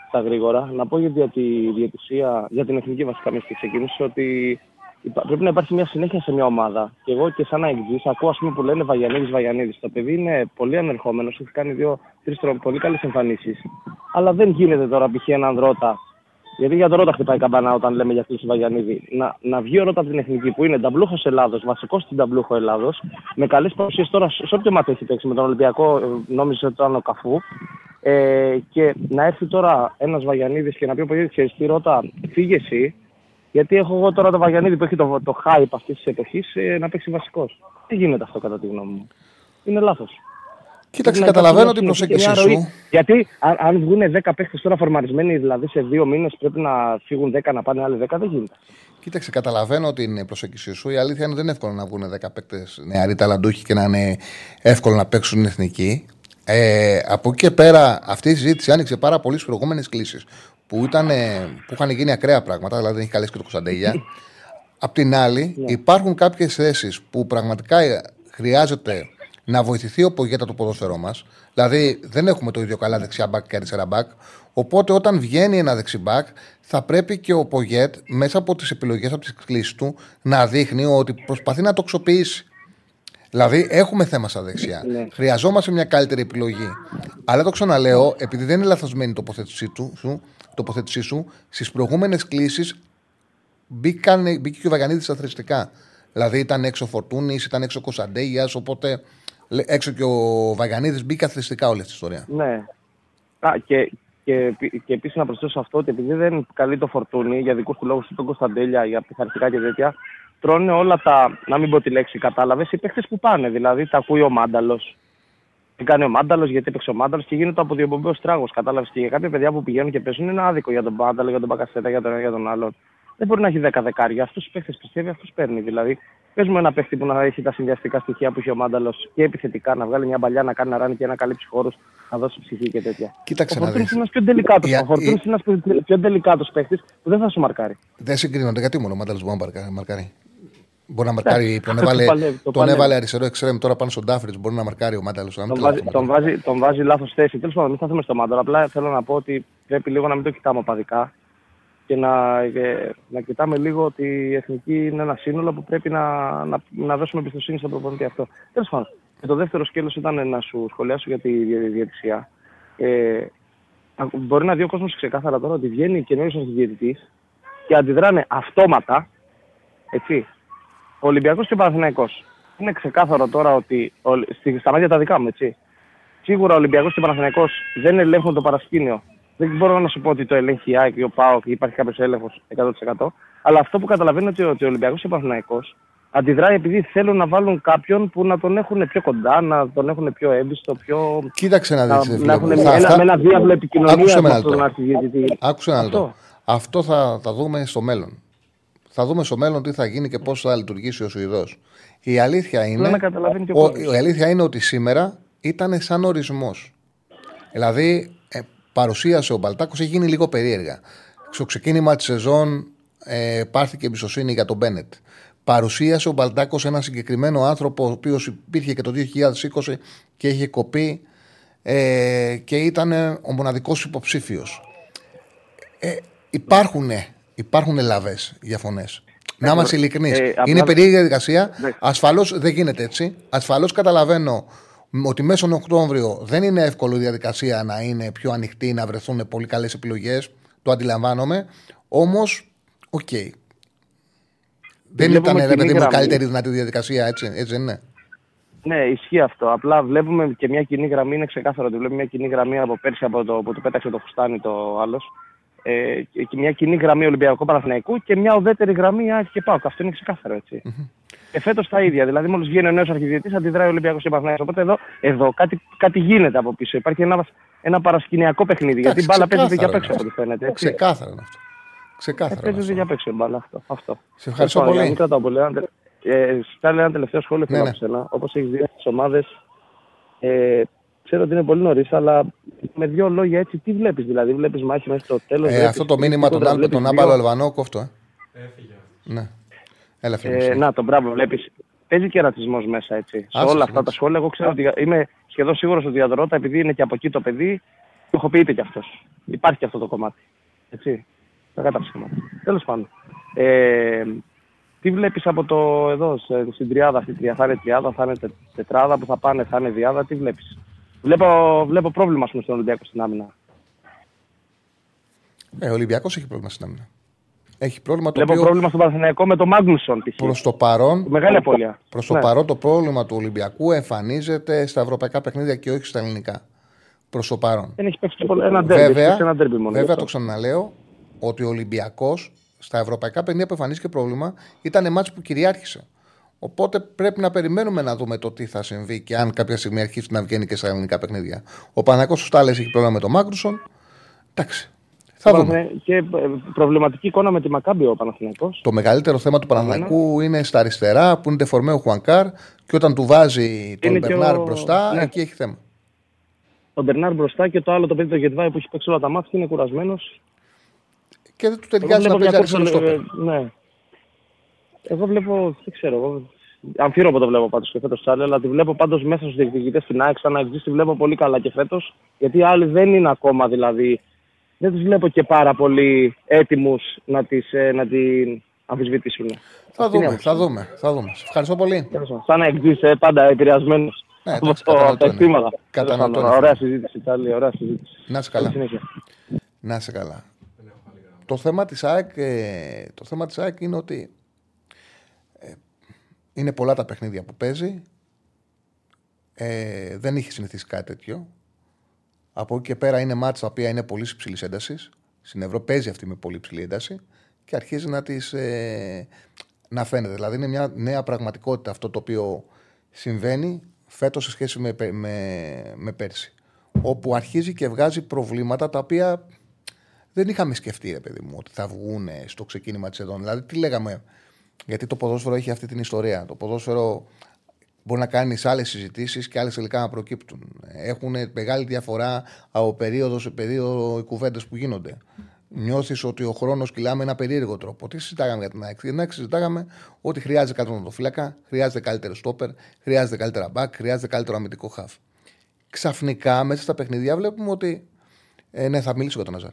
στα γρήγορα, να πω για, για τη διαιτησία, για την εθνική βασικά μια και ξεκίνησε, ότι υπά- πρέπει να υπάρχει μια συνέχεια σε μια ομάδα. Και εγώ και σαν αεξή ακούω ας πούμε, που λένε Βαγιανίδης, Βαγιανίδης. Το παιδί είναι πολύ ανερχόμενος, έχει κάνει δύο-τρει πολύ καλές εμφανίσεις. Αλλά δεν γίνεται τώρα π.χ. έναν Ρότα γιατί για τον Ρότα χτυπάει η καμπανά όταν λέμε για κλείσει Βαγιανίδη. Να, να βγει ο Ρότας από την εθνική που είναι ταμπλούχο Ελλάδος, βασικός στην ταμπλούχο Ελλάδος, με καλές παρουσίες τώρα σε όποιο μάτι έχει παίξει με τον Ολυμπιακό, ε, νόμιζε ότι ήταν ο Καφού. Ε, και να έρθει τώρα ένας Βαγιανίδης και να πει ο Παγιανίδη, ξέρεις τι Ρότα, φύγε εσύ. Γιατί έχω εγώ τώρα το Βαγιανίδη που έχει το, το hype αυτής της εποχής ε, να παίξει βασικός. Τι γίνεται αυτό κατά τη γνώμη μου. Είναι λάθος. Κοίταξε, καταλαβαίνω την προσέγγιση σου. Γιατί αν, αν βγουν 10 παίχτες τώρα φορμαρισμένοι, δηλαδή σε δύο μήνες πρέπει να φύγουν 10 να πάνε άλλοι 10, δεν γίνεται. Κοίταξε, καταλαβαίνω την προσέγγιση σου. Η αλήθεια είναι ότι δεν είναι εύκολο να βγουν 10 παίκτε νεαροί ταλαντούχοι και να είναι εύκολο να παίξουν στην εθνική. Ε, από εκεί και πέρα, αυτή η συζήτηση άνοιξε πάρα πολλές προηγούμενες κλήσεις που, ήταν, που είχαν γίνει ακραία πράγματα, δηλαδή δεν έχει καλέσει και το Κωνσταντέγια. Απ' την άλλη, υπάρχουν κάποιες θέσεις που πραγματικά χρειάζεται να βοηθηθεί ο Πογέτα το ποδόσφαιρό μας. Δηλαδή, δεν έχουμε το ίδιο καλά δεξιά μπακ και αριστερά μπακ. Οπότε, όταν βγαίνει ένα δεξιμπάκ, θα πρέπει και ο Πογέτ μέσα από τις επιλογές, από τις κλήσει του, να δείχνει ότι προσπαθεί να το αξιοποιήσει. Δηλαδή, έχουμε θέμα στα δεξιά. Ναι. Χρειαζόμαστε μια καλύτερη επιλογή. Αλλά το ξαναλέω, επειδή δεν είναι λαθασμένη η τοποθέτησή, του, σου, τοποθέτησή σου, στις προηγούμενες κλήσεις μπήκε και ο Βαγανίδη αθρηστικά. Δηλαδή, ήταν έξω ο Φορτούνης, ήταν έξω ο Κωνσταντέγιας, οπότε λέ- έξω και ο Βαγανίδη μπήκε αθρηστικά όλη αυτή η ιστορία. Ναι. Α, και, και, και επίσης να προσθέσω αυτό ότι επειδή δεν καλεί το φορτούνι για δικούς του λόγους του τον Κωνσταντέλια, για πειθαρχικά και τέτοια, τρώνε όλα τα, να μην πω τη λέξη, κατάλαβες, οι παίχτε που πάνε. Δηλαδή τα ακούει ο Μάνταλος. Τι κάνει ο Μάνταλος, γιατί έπαιξε ο Μάνταλος και γίνεται από διοπομπαίο τράγος. Κατάλαβες. Και για κάποια παιδιά που πηγαίνουν και παίζουν είναι άδικο για τον Μάνταλο, για τον Μπακασέτα, για τον ένα για τον άλλον. Δεν μπορεί να έχει 10 δεκάρια. Αυτούς τους παίχτε πιστεύει, αυτούς παίρνει. Δηλαδή, πες μου ένα παίχτη που να έχει τα συνδυαστικά στοιχεία που έχει ο Μάνταλος και επιθετικά να βγάλει μια παλιά, να κάνει να ράνει και να καλύψει χώρους, να δώσει ψυχή και τέτοια. Κοίταξε ο να Φορτούνης δεις. είναι ένας πιο τελικάτο. Η- Ο Φορτούνης η- είναι ένας πιο τελικάτο παίχτη που δεν θα σου μαρκάρει. Δεν συγκρίνονται γιατί μόνο ο Μάνταλος μπορεί να μαρκα- μαρκάρει; Μπορεί να μαρκάρει. Τον το έβαλε, παλεύει, το τον παλεύει. έβαλε αριστερό εξτρέμ τώρα πάνω στον Ντάφριτς. Μπορεί να μαρκάρει ο Μάνταλος. Τον βάζει, τον, βάζει, τον βάζει λάθος θέση. Τέλος πάντων, μην σταθούμε στο μάνταλο. Απλά θέλω να πω ότι πρέπει λίγο να μην το κοιτάμε οπαδικά και να, ε, να κοιτάμε λίγο ότι η εθνική είναι ένα σύνολο που πρέπει να, να, να δώσουμε εμπιστοσύνη στον προπονητή αυτό. Τέλος πάντων, και το δεύτερο σκέλος ήταν να σου σχολιάσω για τη δια- διαιτησία. Ε, α- μπορεί να δει ο κόσμος ξεκάθαρα τώρα ότι βγαίνει καινούριο αρχιδιαιτητή και αντιδράνε αυτόματα. Έτσι. Ο Ολυμπιακός και ο Παναθηναϊκός. Είναι ξεκάθαρο τώρα ότι. ο- στη- Στα μάτια τα δικά μου, έτσι. Σίγουρα ο Ολυμπιακός και ο Παναθηναϊκός δεν ελέγχουν το παρασκήνιο. Δεν μπορώ να σου πω ότι το ελέγχει η ΑΕΚ ή ο ΠΑΟΚ ή υπάρχει κάποιος έλεγχος 100%. Αλλά αυτό που καταλαβαίνω είναι ότι, ότι ο Ολυμπιακός και ο Παναθηναϊκός αντιδράει επειδή θέλουν να βάλουν κάποιον που να τον έχουν πιο κοντά, να τον έχουν πιο έμπιστο, πιο. Κοίταξε να να, δει. να έχουν ένα, με ένα διάβλο επικοινωνία Άκουσε με με ένα τον λεπτό. αρχιδιαιτητή. Άκουσε ένα Αυτό. λεπτό. Αυτό θα τα δούμε στο μέλλον. Θα δούμε στο μέλλον τι θα γίνει και πώς θα λειτουργήσει ο Σουηδός. Η αλήθεια είναι. να καταλαβαίνει και ο ο, κόσμος. η αλήθεια είναι ότι σήμερα ήταν σαν ορισμός. Δηλαδή, ε, παρουσίασε ο Μπαλτάκος, έχει γίνει λίγο περίεργα. Στο ξεκίνημα της σεζόν ε, πάρθηκε εμπιστοσύνη για τον Μπένετ. Παρουσίασε ο Μπαλτάκος ένα συγκεκριμένο άνθρωπο, ο οποίος υπήρχε και το 2020 και είχε κοπεί ε, και ήταν ο μοναδικός υποψήφιος. Ε, υπάρχουν, υπάρχουν λαβές για φωνές. Να είμαστε ειλικρινείς. ε, απλά- είναι περίεργη διαδικασία. Ναι. Ασφαλώς δεν γίνεται έτσι. Ασφαλώς καταλαβαίνω ότι μέσω Οκτώβριο δεν είναι εύκολο η διαδικασία να είναι πιο ανοιχτή, να βρεθούν πολύ καλές επιλογές. Το αντιλαμβάνομαι. Όμως, οκ. Δεν Βλέπουμε ήταν ρε κοινή παιδί μου γραμμή. καλύτερη δυνατή διαδικασία, έτσι, έτσι δεν είναι. Ναι, ισχύει αυτό. Απλά βλέπουμε και μια κοινή γραμμή, είναι ξεκάθαρο ότι βλέπουμε μια κοινή γραμμή από πέρσι από το που του πέταξε το φουστάνι το άλλος. Ε, και και μια κοινή γραμμή Ολυμπιακού Παναθηναϊκού και μια ουδέτερη γραμμή ΑΕΚ και ΠΑΟΚ. Αυτό είναι ξεκάθαρο έτσι. Και φέτος τα ίδια. Δηλαδή, μόλις βγαίνει ο νέος αρχιδιετής, αντιδράει ο Ολυμπιακός και Παναθηναϊκός. Οπότε εδώ, εδώ κάτι, κάτι γίνεται από πίσω. Υπάρχει ένα, ένα παρασκηνιακό παιχνίδι. γιατί η μπάλα παίζεται για απ' έξω από ό,τι φαίνεται. Έτσι. Ξεκάθαρο είναι αυτό. Ε, Ξεκάθαρο. είναι Παίζεται αυτό. για απ' έξω η μπάλα αυτό. αυτό. Σε ευχαριστώ Λοιπόν, για πολύ. να Μην κρατάω πολύ. Ένα τε- Ε, Στάλει ένα τελευταίο σχόλιο Ναι, θέλω ναι. από σένα. Όπως έχεις δει τις ομάδες, ε, ξέρω ότι είναι πολύ νωρίς, αλλά με δύο λόγια έτσι, τι βλέπεις. Δηλαδή, βλέπεις μάχη μέχρι το τέλος. Ε, αυτό το μήνυμα τον, Άλ- τον Άμπαλο Αλβανό κόφτω. Ε. Ναι. Έλα, φίλε. Ε, μου, να, τον μπράβο, βλέπεις. Παίζει και ρατσισμός μέσα έτσι. Σε Άσε, όλα αυτά άσε. τα σχόλια, εγώ ξέρω ότι είμαι σχεδόν σίγουρος ότι για τον Ρώτα, επειδή είναι και από εκεί το παιδί, το ηχοποιείται κι αυτός. Υπάρχει και αυτό το κομμάτι. Έτσι. Κακά τα ψέματα. Τέλος πάντων. Ε, τι βλέπεις από το εδώ, σε- στην τριάδα αυτή, τρία- θα είναι τριάδα, θα είναι τε- τετράδα που θα πάνε, θα είναι διάδα, τι βλέπεις; Βλέπω, βλέπω πρόβλημα ας πούμε, στον Ολυμπιακό στην άμυνα. Ε, ο Ολυμπιακός έχει πρόβλημα στην άμυνα. Έχει πρόβλημα το Βλέπω οποίο πρόβλημα στον Παναθηναϊκό με τον Μάγνουσον π.χ. προς το παρόν. Μεγάλη απώλεια. Προς το Ναι. παρόν το πρόβλημα του Ολυμπιακού εμφανίζεται στα ευρωπαϊκά παιχνίδια και όχι στα ελληνικά. Προς το παρόν. Δεν έχει παίξει πολύ- ένα ντέρμπι. έχει Βέβαια, παίξει ένα ντέρμπι μόνο. γι' βέβαια αυτό. το ξαναλέω ότι ο Ολυμπιακός στα ευρωπαϊκά παιχνίδια που εμφανίστηκε πρόβλημα ήταν μάτς που κυριάρχησε. Οπότε πρέπει να περιμένουμε να δούμε το τι θα συμβεί και αν κάποια στιγμή αρχίσει να βγαίνει και στα ελληνικά παιχνίδια. Ο Πανακό Στάλε έχει πρόβλημα με τον Μάγκρουσον. Εντάξει. Θα δούμε. Πάμε Και ε, προβληματική εικόνα με τη Μακάμπη ο Παναθηναϊκός. Το μεγαλύτερο θέμα του Παναθηναϊκού είναι στα αριστερά που είναι τεφορμέ ο Χουανκάρ και όταν του βάζει τον Είναι και Μπερνάρ ο- μπροστά, ναι. εκεί έχει θέμα. Ο Μπερνάρ μπροστά και το άλλο το παιδί το Γετβάη που έχει παίξει όλα τα μάτια και είναι κουρασμένος. Και δεν του ταιριάζει να παίζει αριστερό στόπερ. Ναι. Εγώ βλέπω, δεν ξέρω, εγώ αμφίροπο το βλέπω πάντως και φέτος Τσάρλι, αλλά τη βλέπω πάντως μέσα στους διεκδικητές στην ΑΕΚ, σαν να τη βλέπω πολύ καλά και φέτος, γιατί οι άλλοι δεν είναι ακόμα δηλαδή, δεν τους βλέπω και πάρα πολύ έτοιμους να, τις, ε, να την αμφισβητήσουν. Θα Αυτή είναι η δούμε, άποψή θα μου. δούμε, θα δούμε. Σε ευχαριστώ πολύ. Τέλος πάντων. Σαν να εκδίσει πάντα επηρεασμένος Ναι, από εντάξει, το- κατανοητό από τα είναι. αισθήματα. Κατανοητό Τέλος πάντων, είναι. Ωραία συζήτηση, Τσάρλι, ωραία συζήτηση. Να είσαι Καλή καλά. συνέχεια. Να είσαι καλά. Το θέμα της ΑΕΚ, ε, το θέμα της ΑΕΚ είναι ότι ε, είναι πολλά τα παιχνίδια που παίζει. Ε, δεν είχε συνηθίσει κάτι τέτοιο. Από εκεί και πέρα είναι μάτσα τα οποία είναι πολύ υψηλή έντασης. Στην Ευρώπη παίζει αυτή με πολύ υψηλή ένταση και αρχίζει να τις, ε, να φαίνεται. Δηλαδή είναι μια νέα πραγματικότητα αυτό το οποίο συμβαίνει φέτος σε σχέση με, πε- με, με πέρσι. Όπου αρχίζει και βγάζει προβλήματα τα οποία δεν είχαμε σκεφτεί, ρε παιδί μου, ότι θα βγουν στο ξεκίνημα της σεζόν. Δηλαδή, τι λέγαμε, γιατί το ποδόσφαιρο έχει αυτή την ιστορία. Το ποδόσφαιρο μπορεί να κάνεις άλλες συζητήσεις και άλλες τελικά να προκύπτουν. Έχουν μεγάλη διαφορά από περίοδος σε περίοδο οι κουβέντες που γίνονται. νιώθεις ότι ο χρόνος κυλά με ένα περίεργο τρόπο. Τι συζητάγαμε για την ΑΕΚ. Για την ΑΕΚ συζητάγαμε ότι χρειάζεται καλύτερο φύλακα, χρειάζεται καλύτερο στόπερ, χρειάζεται καλύτερα μπακ, χρειάζεται καλύτερο αμυντικό χαφ. Ξαφνικά μέσα στα παιχνίδια βλέπουμε ότι. Ε, ναι, θα μιλήσω για τον Αζάρ.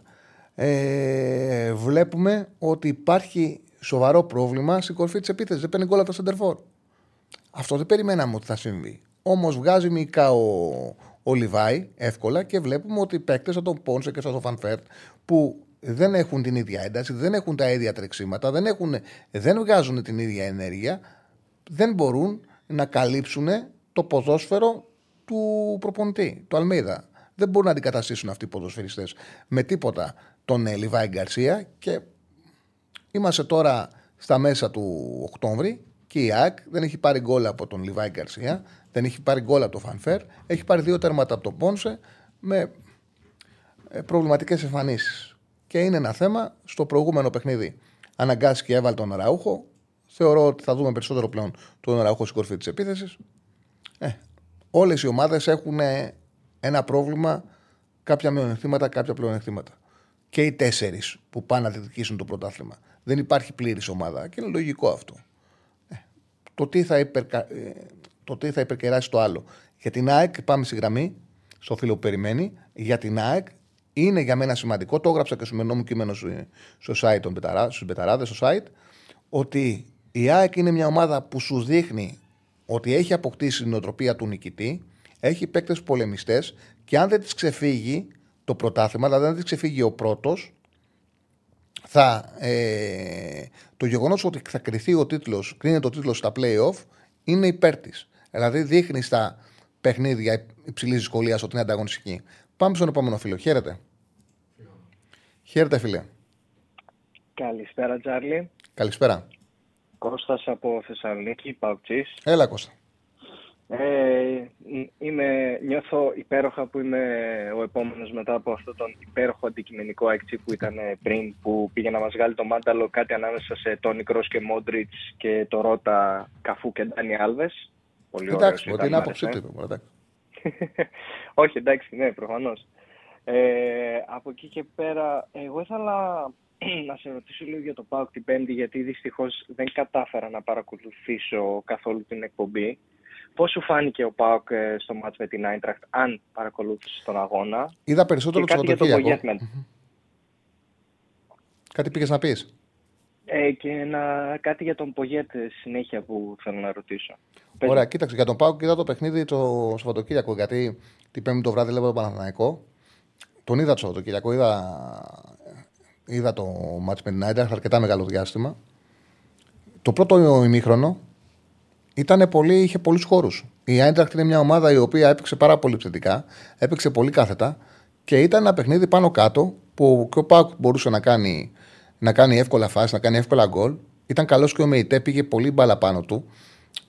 Ε, βλέπουμε ότι υπάρχει σοβαρό πρόβλημα στην κορφή της επίθεσης. Δεν παίρνει γκολ από το σέντερ φορ. Αυτό δεν περιμέναμε ότι θα συμβεί. Όμως βγάζει μυϊκά ο, ο Λιβάι εύκολα και βλέπουμε ότι οι παίκτες σαν τον Πόνσε και σαν τον Φαν Βέερτ που δεν έχουν την ίδια ένταση, δεν έχουν τα ίδια τρεξίματα, δεν, έχουν, δεν βγάζουν την ίδια ενέργεια, δεν μπορούν να καλύψουν το ποδόσφαιρο του προπονητή, του Αλμέιδα. Δεν μπορούν να αντικαταστήσουν αυτοί οι ποδοσφαιριστές με τίποτα τον ε, Λιβάη Γκαρσία και είμαστε τώρα στα μέσα του Οκτώβρη και η ΑΕΚ δεν έχει πάρει γκολ από τον Λιβάη Γκαρσία, δεν έχει πάρει γκολ από τον Φανφέρ, έχει πάρει δύο τέρματα από τον Πόνσε με ε, προβληματικές εμφανίσεις. Και είναι ένα θέμα στο προηγούμενο παιχνίδι. Αναγκάστηκε και έβαλε τον Ραούχο. Θεωρώ ότι θα δούμε περισσότερο πλέον τον Ραούχο στην κορφή της επίθεσης. Ε, Όλες οι ομάδες έχουν ένα πρόβλημα, κάποια μειονεκτήματα, κάποια πλεονεκτήματα. Και οι τέσσερις που πάνε να διεκδικήσουν το πρωτάθλημα. Δεν υπάρχει πλήρης ομάδα και είναι λογικό αυτό. Ε, το, τι θα υπερκα... Ε, το τι θα υπερκεράσει το άλλο. Για την ΑΕΚ, πάμε στη γραμμή, στο φίλο που περιμένει. Για την ΑΕΚ είναι για μένα σημαντικό, το έγραψα και στο μενό μου κείμενο στο site των στους Μπεταράδες, στο site, ότι η ΑΕΚ είναι μια ομάδα που σου δείχνει ότι έχει αποκτήσει την νοοτροπία του νικητή, έχει παίκτες πολεμιστές και αν δεν της ξεφύγει το πρωτάθλημα, δηλαδή αν δεν της ξεφύγει ο πρώτος, θα, ε, το γεγονός ότι θα κρυθεί ο τίτλος, κρίνεται ο τίτλος στα playoff, είναι υπέρ της. Δηλαδή δείχνει στα παιχνίδια υψηλής δυσκολίας ότι είναι ανταγωνιστική. Πάμε στον επόμενο φίλο. Χαίρετε. Χαίρετε, φίλε. Καλησπέρα, Τζάρλι. Καλησπέρα. Κώστας από Θεσσαλονίκη, Παουτσής. Έλα, Κώστα. Ε, είμαι, νιώθω υπέροχα που είμαι ο επόμενος μετά από αυτό τον υπέροχο αντικειμενικό έκτσι που ήταν πριν που πήγε να μας βγάλει το μάνταλο κάτι ανάμεσα σε Τόνι Κρός και Μόντριτς και το Ρότα Καφού και Ντάνι Άλβες. Πολύ εντάξει, ότι είναι άποψή του. Όχι, εντάξει, ναι, προφανώς. Ε, από εκεί και πέρα, εγώ ήθελα να σε ρωτήσω λίγο για το ΠΑΟΚ την Πέμπτη, γιατί δυστυχώς δεν κατάφερα να παρακολουθήσω καθόλου την εκπομπή. Πώς σου φάνηκε ο ΠΑΟΚ ε, στο μάτς με την Άιντραχτ, αν παρακολούθησε τον αγώνα; Είδα περισσότερο το Σαββατοκύριακο. Κάτι πήγες να πεις; Ε, και να, κάτι για τον Πογέτ συνέχεια που θέλω να ρωτήσω. Ωραία, κοίταξε. Για τον Πάουκ είδα το παιχνίδι το Σαββατοκύριακο. Γιατί την Πέμπτη το βράδυ λέω το Παναθηναϊκό. Τον είδα το Σαββατοκύριακο. Είδα, είδα το μάτς με την Άιντραχτ αρκετά μεγάλο διάστημα. Το πρώτο ημίχρονο ήταν πολύ, είχε πολλούς χώρους. Η Άιντραχτ είναι μια ομάδα η οποία έπαιξε πάρα πολύ ψητικά, έπαιξε πολύ κάθετα και ήταν ένα παιχνίδι πάνω κάτω που και ο Πάουκ μπορούσε να κάνει, να κάνει εύκολα φάση, να κάνει εύκολα γκολ. Ήταν καλός και ο Μεϊτέ, πήγε πολύ μπάλα πάνω του.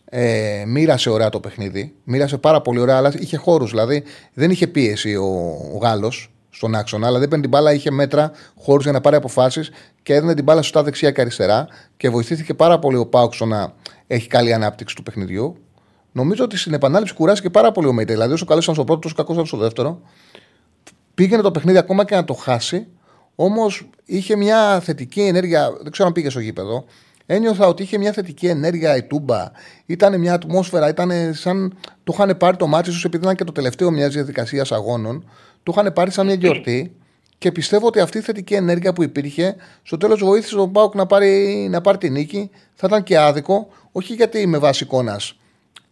Ε, μοίρασε ωραία το παιχνίδι. Μοίρασε πάρα πολύ ωραία, αλλά είχε χώρους. Δηλαδή δεν είχε πίεση ο, ο Γάλλος στον άξονα, αλλά δεν παίρνει την μπάλα, είχε μέτρα, χώρους για να πάρει αποφάσεις και έδινε την μπάλα σωστά δεξιά και αριστερά. Και βοηθήθηκε πάρα πολύ ο Πάουξο να έχει καλή ανάπτυξη του παιχνιδιού. Νομίζω ότι στην επανάληψη κουράστηκε πάρα πολύ ο Μέιτε. Δηλαδή, όσο καλό ήταν στο πρώτο, τόσο κακός ήταν στο δεύτερο. Πήγαινε το παιχνίδι ακόμα και να το χάσει. Όμως είχε μια θετική ενέργεια. Δεν ξέρω αν πήγε στο γήπεδο. Ένιωθα ότι είχε μια θετική ενέργεια η Τούμπα. Ήταν μια ατμόσφαιρα, ήταν σαν. Το είχαν πάρει το μάτι τους επειδή ήταν και το τελευταίο μιας διαδικασίας αγώνων. Το είχαν πάρει σαν μια γιορτή. Και πιστεύω ότι αυτή η θετική ενέργεια που υπήρχε στο τέλος βοήθησε τον Πάουκ να πάρει, να πάρει τη νίκη. Θα ήταν και άδικο, όχι γιατί με βάση εικόνας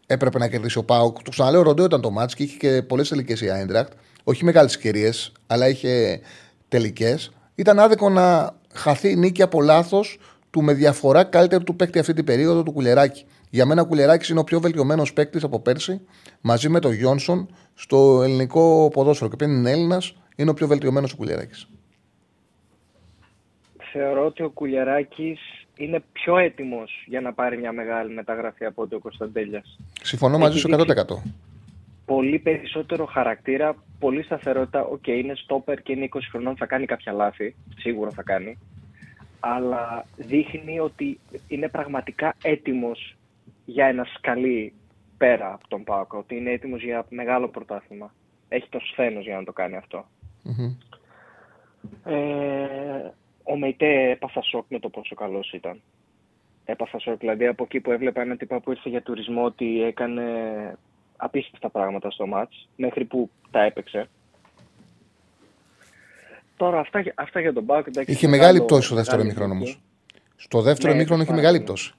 έπρεπε να κερδίσει ο Πάουκ. Το ξαναλέω, ροντό ήταν το μάτς και είχε και πολλές τελικές η Άιντρακτ. Όχι μεγάλες ευκαιρίες, αλλά είχε τελικές. Ήταν άδικο να χαθεί η νίκη από λάθος του με διαφορά καλύτερου του παίκτη αυτή την περίοδο του Κουλεράκη. Για μένα ο Κουλεράκης είναι ο πιο βελτιωμένος παίκτης από πέρσι μαζί με τον Γιόνσον στο ελληνικό ποδόσφαιρο. Και πριν είναι Έλληνας, είναι ο πιο βελτιωμένος ο Κουλεράκη. Θεωρώ ότι ο Κουλεράκη είναι πιο έτοιμος για να πάρει μια μεγάλη μεταγραφή από ότι ο Κωνσταντέλιας. Συμφωνώ μαζί σου 100%. Πολύ περισσότερο χαρακτήρα, πολύ σταθερότητα. OK, okay, είναι στόπερ και είναι 20 χρονών, θα κάνει κάποια λάθη. Σίγουρα θα κάνει αλλά δείχνει ότι είναι πραγματικά έτοιμος για ένα σκαλί πέρα από τον ΠΑΟΚ, ότι είναι έτοιμος για μεγάλο πρωτάθλημα. Έχει το σθένος για να το κάνει Ε, ο Μεϊτέ έπαθα σοκ με το πόσο καλός ήταν. Έπαθα σοκ. Δηλαδή από εκεί που έβλεπα ένα τύπο που ήρθε για τουρισμό ότι έκανε απίστευτα πράγματα στο μάτς, μέχρι που τα έπαιξε. Τώρα αυτά, αυτά για τον Μπάκ. Είχε μεγάλη πτώση στο δεύτερο ημίχρονο όμως. Στο δεύτερο Ναι, ημίχρονο είχε πάρα μεγάλη πολύ. πτώση.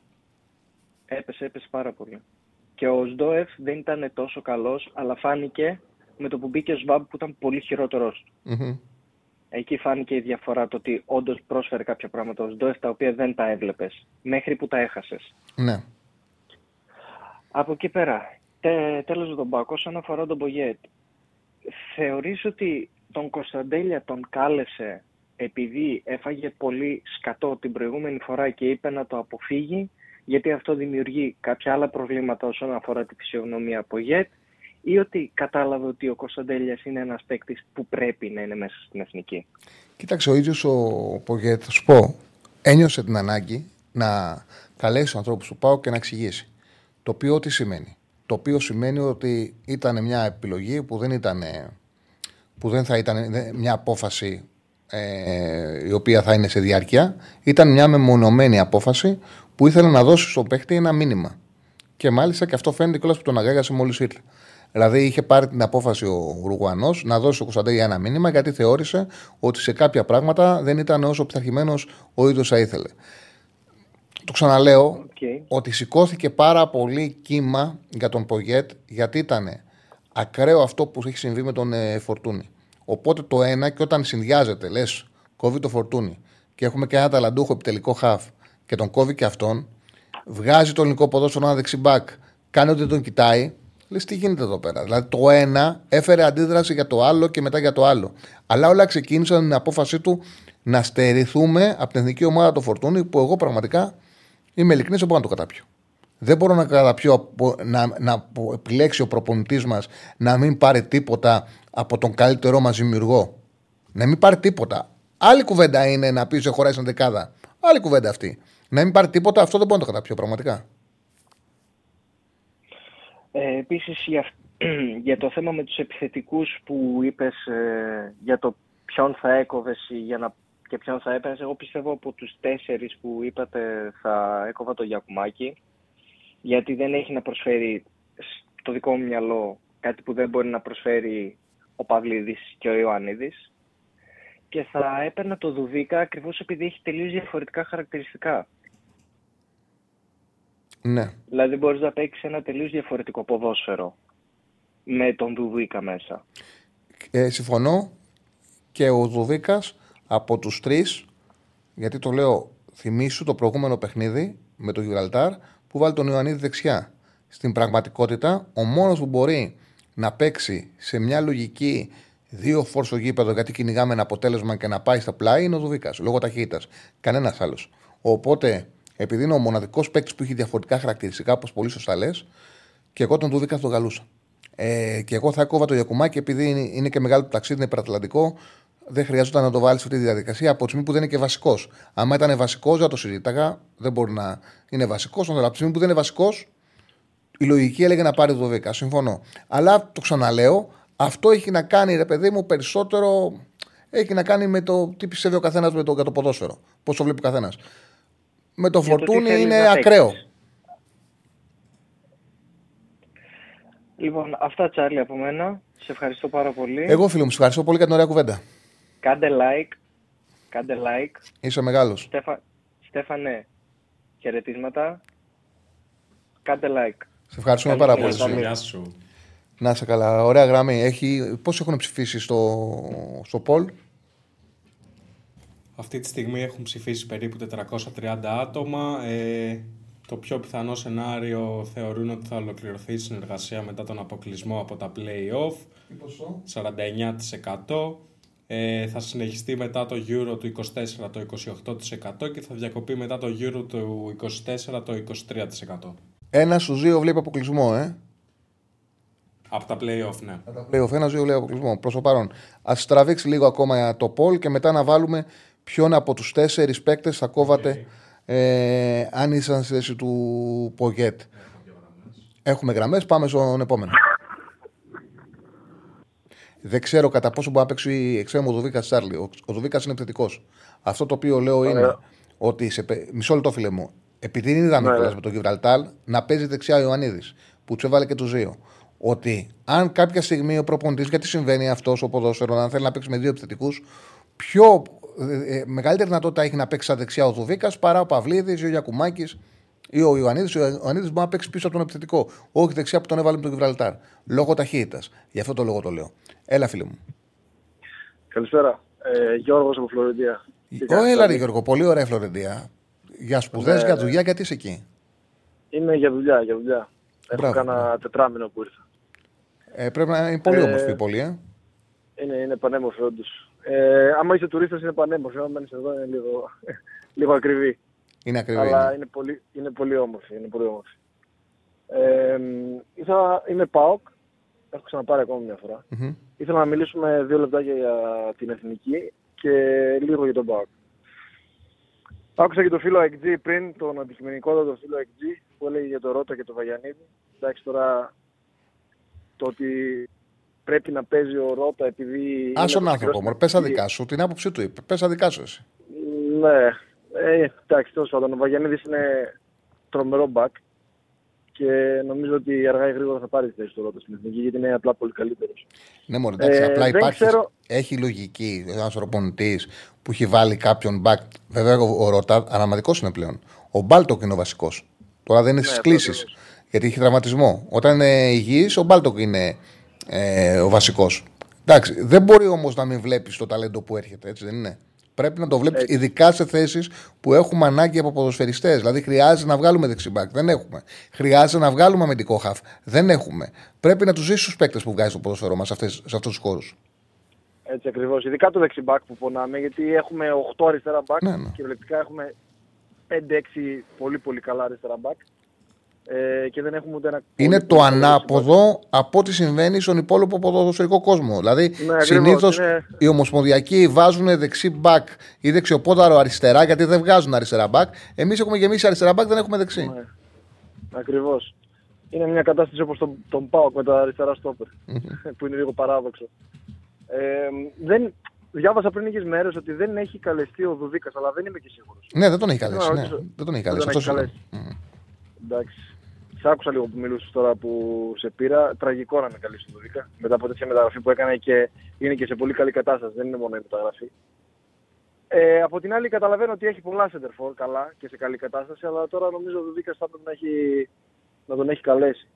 Έπεσε, έπεσε πάρα πολύ. Και ο Σντόεφ δεν ήταν τόσο καλός, αλλά φάνηκε με το που μπήκε ο Σβάμπ που ήταν πολύ χειρότερος. Μμμ. Εκεί φάνηκε η διαφορά το ότι όντως πρόσφερε κάποια πράγματα ο Σντόεφ τα οποία δεν τα έβλεπες μέχρι που τα έχασες. Ναι. Από εκεί πέρα, τε, τέλος με τον Μπάκο, όσον αφορά τον Μπογιέτ, θεωρείς ότι τον Κωνσταντέλια τον κάλεσε επειδή έφαγε πολύ σκατό την προηγούμενη φορά και είπε να το αποφύγει, γιατί αυτό δημιουργεί κάποια άλλα προβλήματα όσον αφορά τη φυσιογνωμία Πογιέτ, ή ότι κατάλαβε ότι ο Κωνσταντέλιας είναι ένας παίκτης που πρέπει να είναι μέσα στην εθνική. Κοίταξε, ο ίδιος ο Πογέτ, θα σου πω, ένιωσε την ανάγκη να καλέσει τους ανθρώπους του Πάου και να εξηγήσει. Το οποίο τι σημαίνει; Το οποίο σημαίνει ότι ήταν μια επιλογή που δεν ήταν. που δεν θα ήταν δεν- μια απόφαση ε, η οποία θα είναι σε διάρκεια. Ήταν μια μεμονωμένη απόφαση που ήθελε να δώσει στον παίχτη ένα μήνυμα. Και μάλιστα και αυτό φαίνεται κιόλας που τον αγάγασε μόλις ήρθε. Δηλαδή είχε πάρει την απόφαση ο Ουρουγουανό να δώσει στο Κωνσταντέλια ένα μήνυμα γιατί θεώρησε ότι σε κάποια πράγματα δεν ήταν όσο πειθαρχημένος ο ίδιος θα ήθελε. Το ξαναλέω Οκ. ότι σηκώθηκε πάρα πολύ κύμα για τον Πογέτ γιατί ήταν ακραίο αυτό που έχει συμβεί με τον ε, Φορτούνη. Οπότε το ένα και όταν συνδυάζεται, λες, κόβει το Φορτούνη και έχουμε και ένα ταλαντούχο επιτελικό χαφ και τον κόβει και αυτόν, βγάζει το ελληνικό ποδόσφαιρο ένα δεξί μπακ, κάνει ότι δεν τον κοιτάει, λες τι γίνεται εδώ πέρα; Δηλαδή το ένα έφερε αντίδραση για το άλλο και μετά για το άλλο. Αλλά όλα ξεκίνησαν την απόφασή του να στερηθούμε από την εθνική ομάδα το Φορτούνη που εγώ πραγματικά είμαι ειλικρινής, δεν μπορώ να το καταπιώ. Δεν μπορώ να καταπιώ από- να, να επιλέξει ο προπονητής μας να μην πάρει τίποτα από τον καλύτερό μας δημιουργό. Να μην πάρει τίποτα. Άλλη κουβέντα είναι να πει σε χωράει σαν δεκάδα. Άλλη κουβέντα αυτή. Να μην πάρει τίποτα, αυτό δεν μπορώ να το καταπιώ πραγματικά. Ε, επίσης για, αυ- για το θέμα με τους επιθετικούς που είπες ε, για το ποιον θα έκοβες ή για να, και ποιον θα έπαιρνες, εγώ πιστεύω από τους τέσσερις που είπατε θα έκοβα το Γιακουμάκη γιατί δεν έχει να προσφέρει στο δικό μου μυαλό κάτι που δεν μπορεί να προσφέρει ο Παυλίδης και ο Ιωαννίδης και θα έπαιρνα το Δουβίκα ακριβώς επειδή έχει τελείως διαφορετικά χαρακτηριστικά. Ναι. Δηλαδή μπορείς να παίξεις ένα τελείως διαφορετικό ποδόσφαιρο με τον Δουβίκα μέσα. Ε, συμφωνώ και ο Δουβίκας από τους τρεις, γιατί το λέω, θυμίσου το προηγούμενο παιχνίδι με τον Γιβραλτάρ που βάλει τον Ιωαννίδη δεξιά. Στην πραγματικότητα, ο μόνος που μπορεί να παίξει σε μια λογική δύο φόρ στο γήπεδο γιατί κυνηγάμε ένα αποτέλεσμα και να πάει στα πλάι είναι ο Δουβίκας, λόγω ταχύτητας. Κανένας άλλος. Οπότε, επειδή είναι ο μοναδικός παίκτης που έχει διαφορετικά χαρακτηριστικά, όπως πολύ σωστά λες, και εγώ τον Δουβίκα θα τον καλούσα. Ε, και εγώ θα έκοβα το Γιακουμάκι επειδή είναι, είναι και μεγάλο το ταξίδι, είναι υπερατλαντικό. Δεν χρειαζόταν να το βάλεις σε αυτή τη διαδικασία από τη στιγμή που δεν είναι και βασικός. Αν ήταν βασικός, δεν το συζήταγα. Δεν μπορεί να είναι βασικός. Από τη στιγμή που δεν είναι βασικός, η λογική έλεγε να πάρει το 12. Συμφωνώ. Αλλά το ξαναλέω, αυτό έχει να κάνει, ρε παιδί μου, περισσότερο. Έχει να κάνει με το τι πιστεύει ο καθένας για το ποδόσφαιρο. Πώς το βλέπει ο καθένας. Με το Για το τι φορτούνι θέλεις είναι να παίξεις. ακραίο. Λοιπόν, αυτά Τσάρλι από μένα. Σε ευχαριστώ πάρα πολύ. Εγώ, φίλο μου, σου ευχαριστώ πολύ για την ωραία κουβέντα. Κάντε like. Κάντε like. Είσαι μεγάλος. Στέφα... Στέφανε, χαιρετίσματα. Κάντε like. Σε ευχαριστούμε Καλή πάρα συνέχεια. πολύ. Γεια σου, γεια σου. Να είσαι καλά. Ωραία γραμμή. Έχει... Πώς έχουν ψηφίσει στο, στο Πολ. Αυτή τη στιγμή έχουν ψηφίσει περίπου 430 άτομα. Ε, το πιο πιθανό σενάριο θεωρούν ότι θα ολοκληρωθεί η συνεργασία μετά τον αποκλεισμό από τα play-off. 49%. Ε, θα συνεχιστεί μετά το Euro του 24% το 28% και θα διακοπεί μετά το Euro του 24% το 23%. Ένα στους δύο βλέπει αποκλεισμό, ε. Από τα play-off, ναι. Playoff, ένα δύο βλέπει αποκλεισμό. Προς το παρόν. Α τραβήξει λίγο ακόμα το Πολ και μετά να βάλουμε ποιον από τους τέσσερις παίκτες θα κόβατε ε, αν ήσαν στη θέση του Πογέτ. Έχουμε γραμμές, πάμε στον επόμενο. Δεν ξέρω κατά πόσο μπορεί να παίξει εξτρέμο ο Δουβίκας Τσάρλι. Ο, ο Δουβίκας είναι επιθετικό. Αυτό το οποίο λέω είναι Ωραία. ότι. Σε, πε- μισό λεπτό, φίλε μου. Επειδή είναι είδαμε Ναι, κιόλας ναι. με τον Γιβραλτάλ να παίζει δεξιά ο Ιωαννίδης, που του έβαλε και του δύο. Ότι αν κάποια στιγμή ο προπονητής, γιατί συμβαίνει αυτός ο ποδόσφαιρο, αν θέλει να παίξει με δύο επιθετικούς, πιο ε, ε, μεγαλύτερη δυνατότητα έχει να παίξει στα δεξιά ο Δουβίκας παρά ο Παυλίδης ή ο Γιακουμάκης ή ο Ιωαννίδης. Ο Ιωαννίδης μπορεί να παίξει πίσω από τον επιθετικό. Όχι δεξιά που τον έβαλε με τον Γιβραλτάρ. Λόγω ταχύτητας. Γι' αυτό το λόγο το λέω. Έλα, φίλε μου. Καλησπέρα. Ε, Γιώργος από Φλωρεντία. Τι Ω, κάνεις, έλα, ρε Τάκη; Γιώργο, πολύ ωραία η Φλωρεντία. Για σπουδές, Ναι. για δουλειά, γιατί είσαι εκεί; Είμαι για δουλειά, για δουλειά. Έχω Μπράβο, κάνα τετράμινο που ήρθα. Ε, πρέπει να είναι πολύ Ε, όμορφη η πόλη, ε. Είναι, είναι πανέμορφη όντως. Ε, άμα είσαι τουρίστας είναι πανέμορφη, άμα μένεις εδώ είναι λίγο, λίγο ακριβή. Είναι ακριβή. Αλλά είναι. είναι πολύ, είναι πολύ όμορφη. Είναι πολύ όμορφη. Ε, ήθελα, είμαι ΠΑΟΚ, έχω ξαναπάρει ακόμα μια φορά. Μμμ. Ήθελα να μιλήσουμε δύο λεπτάκια για την εθνική και λίγο για τον ΠΑΟΚ. Άκουσα και το φίλο XG πριν, τον αντικειμενικότατο φίλο XG, που έλεγε για το Ρότα και το Βαγιανίδη. Εντάξει τώρα, το ότι πρέπει να παίζει ο Ρότα επειδή... Άσε τον είναι άνθρωπο, μικρός μου. Πες στην αδικά σου. Την άποψή του είπε. Πες αδικά σου εσύ. ναι, ε, εντάξει, τέλος πάντων. Ο Βαγιανίδης είναι τρομερό μπακ και νομίζω ότι αργά ή γρήγορα θα πάρει τη θέση του Ρότα στην εθνική γιατί είναι απλά πολύ καλύτερος. Ναι, μόνο εντάξει, Ε, απλά δεν υπάρχει. ξέρω- Έχει λογική ένα προπονητή που έχει βάλει κάποιον back. Βέβαια, ο, ο Ρώτα αναπληρωματικός είναι πλέον. Ο Μπάλτοκ είναι ο βασικός. Τώρα δεν είναι Ναι, στις αυτό κλήσεις. ακριβώς. Γιατί έχει τραυματισμό. Όταν είναι υγιής, ο Μπάλτοκ είναι ε, ο βασικός. Εντάξει, δεν μπορεί όμως να μην βλέπεις το ταλέντο που έρχεται, έτσι δεν είναι. Πρέπει να το βλέπεις Έτσι. ειδικά σε θέσεις που έχουμε ανάγκη από ποδοσφαιριστές. Δηλαδή, χρειάζεται να βγάλουμε δεξιμπάκ. Δεν έχουμε. Χρειάζεται να βγάλουμε αμυντικό χαφ. Δεν έχουμε. Πρέπει να τους ζήσει του παίκτες που βγάζει το ποδοσφαιρό μας σε, αυτές- σε αυτούς τους χώρους. Έτσι ακριβώς. Ειδικά το δεξιμπάκ που πονάμε, γιατί έχουμε 8 αριστερά μπακ Ναι, ναι. και βλεπτικά έχουμε 5-6 πολύ πολύ καλά αριστερά μπακ. Ε, και δεν έχουμε ούτε ένα. Είναι πολύ, το πολύ καλό ανάποδο από ό,τι συμβαίνει στον υπόλοιπο ποδοσφαιρικό κόσμο. Δηλαδή, ακριβώς, συνήθως είναι- οι ομοσπονδιακοί βάζουν δεξί μπακ ή δεξιοπόδαρο αριστερά, γιατί δεν βγάζουν αριστερά μπακ. Εμείς έχουμε γεμίσει αριστερά μπακ, δεν έχουμε δεξί. Ναι. Ακριβώς. Είναι μια κατάσταση όπως τον, τον Πάοκ με τα αριστερά στόπερ, που είναι λίγο παράδοξο. Ε, δεν, διάβασα πριν λίγες μέρες ότι δεν έχει καλεστεί ο Δουδίκα, αλλά δεν είμαι και σίγουρος. Ναι, δεν τον έχει καλέσει. Να Ναι. ρωτήσω. Δεν τον έχει Δεν καλέσει. τον αυτός έχει είναι. Μμμ. Εντάξει. Σ' άκουσα λίγο που μιλούσες τώρα που σε πήρα. Τραγικό να με καλέσει τον Δουδίκα. Μετά από τέτοια μεταγραφή που έκανε και είναι και σε πολύ καλή κατάσταση. Δεν είναι μόνο η μεταγραφή. Ε, από την άλλη, καταλαβαίνω ότι έχει πολλά center for καλά και σε καλή κατάσταση, αλλά τώρα νομίζω ο Δουδίκα θα πρέπει να, έχει, να τον έχει καλέσει.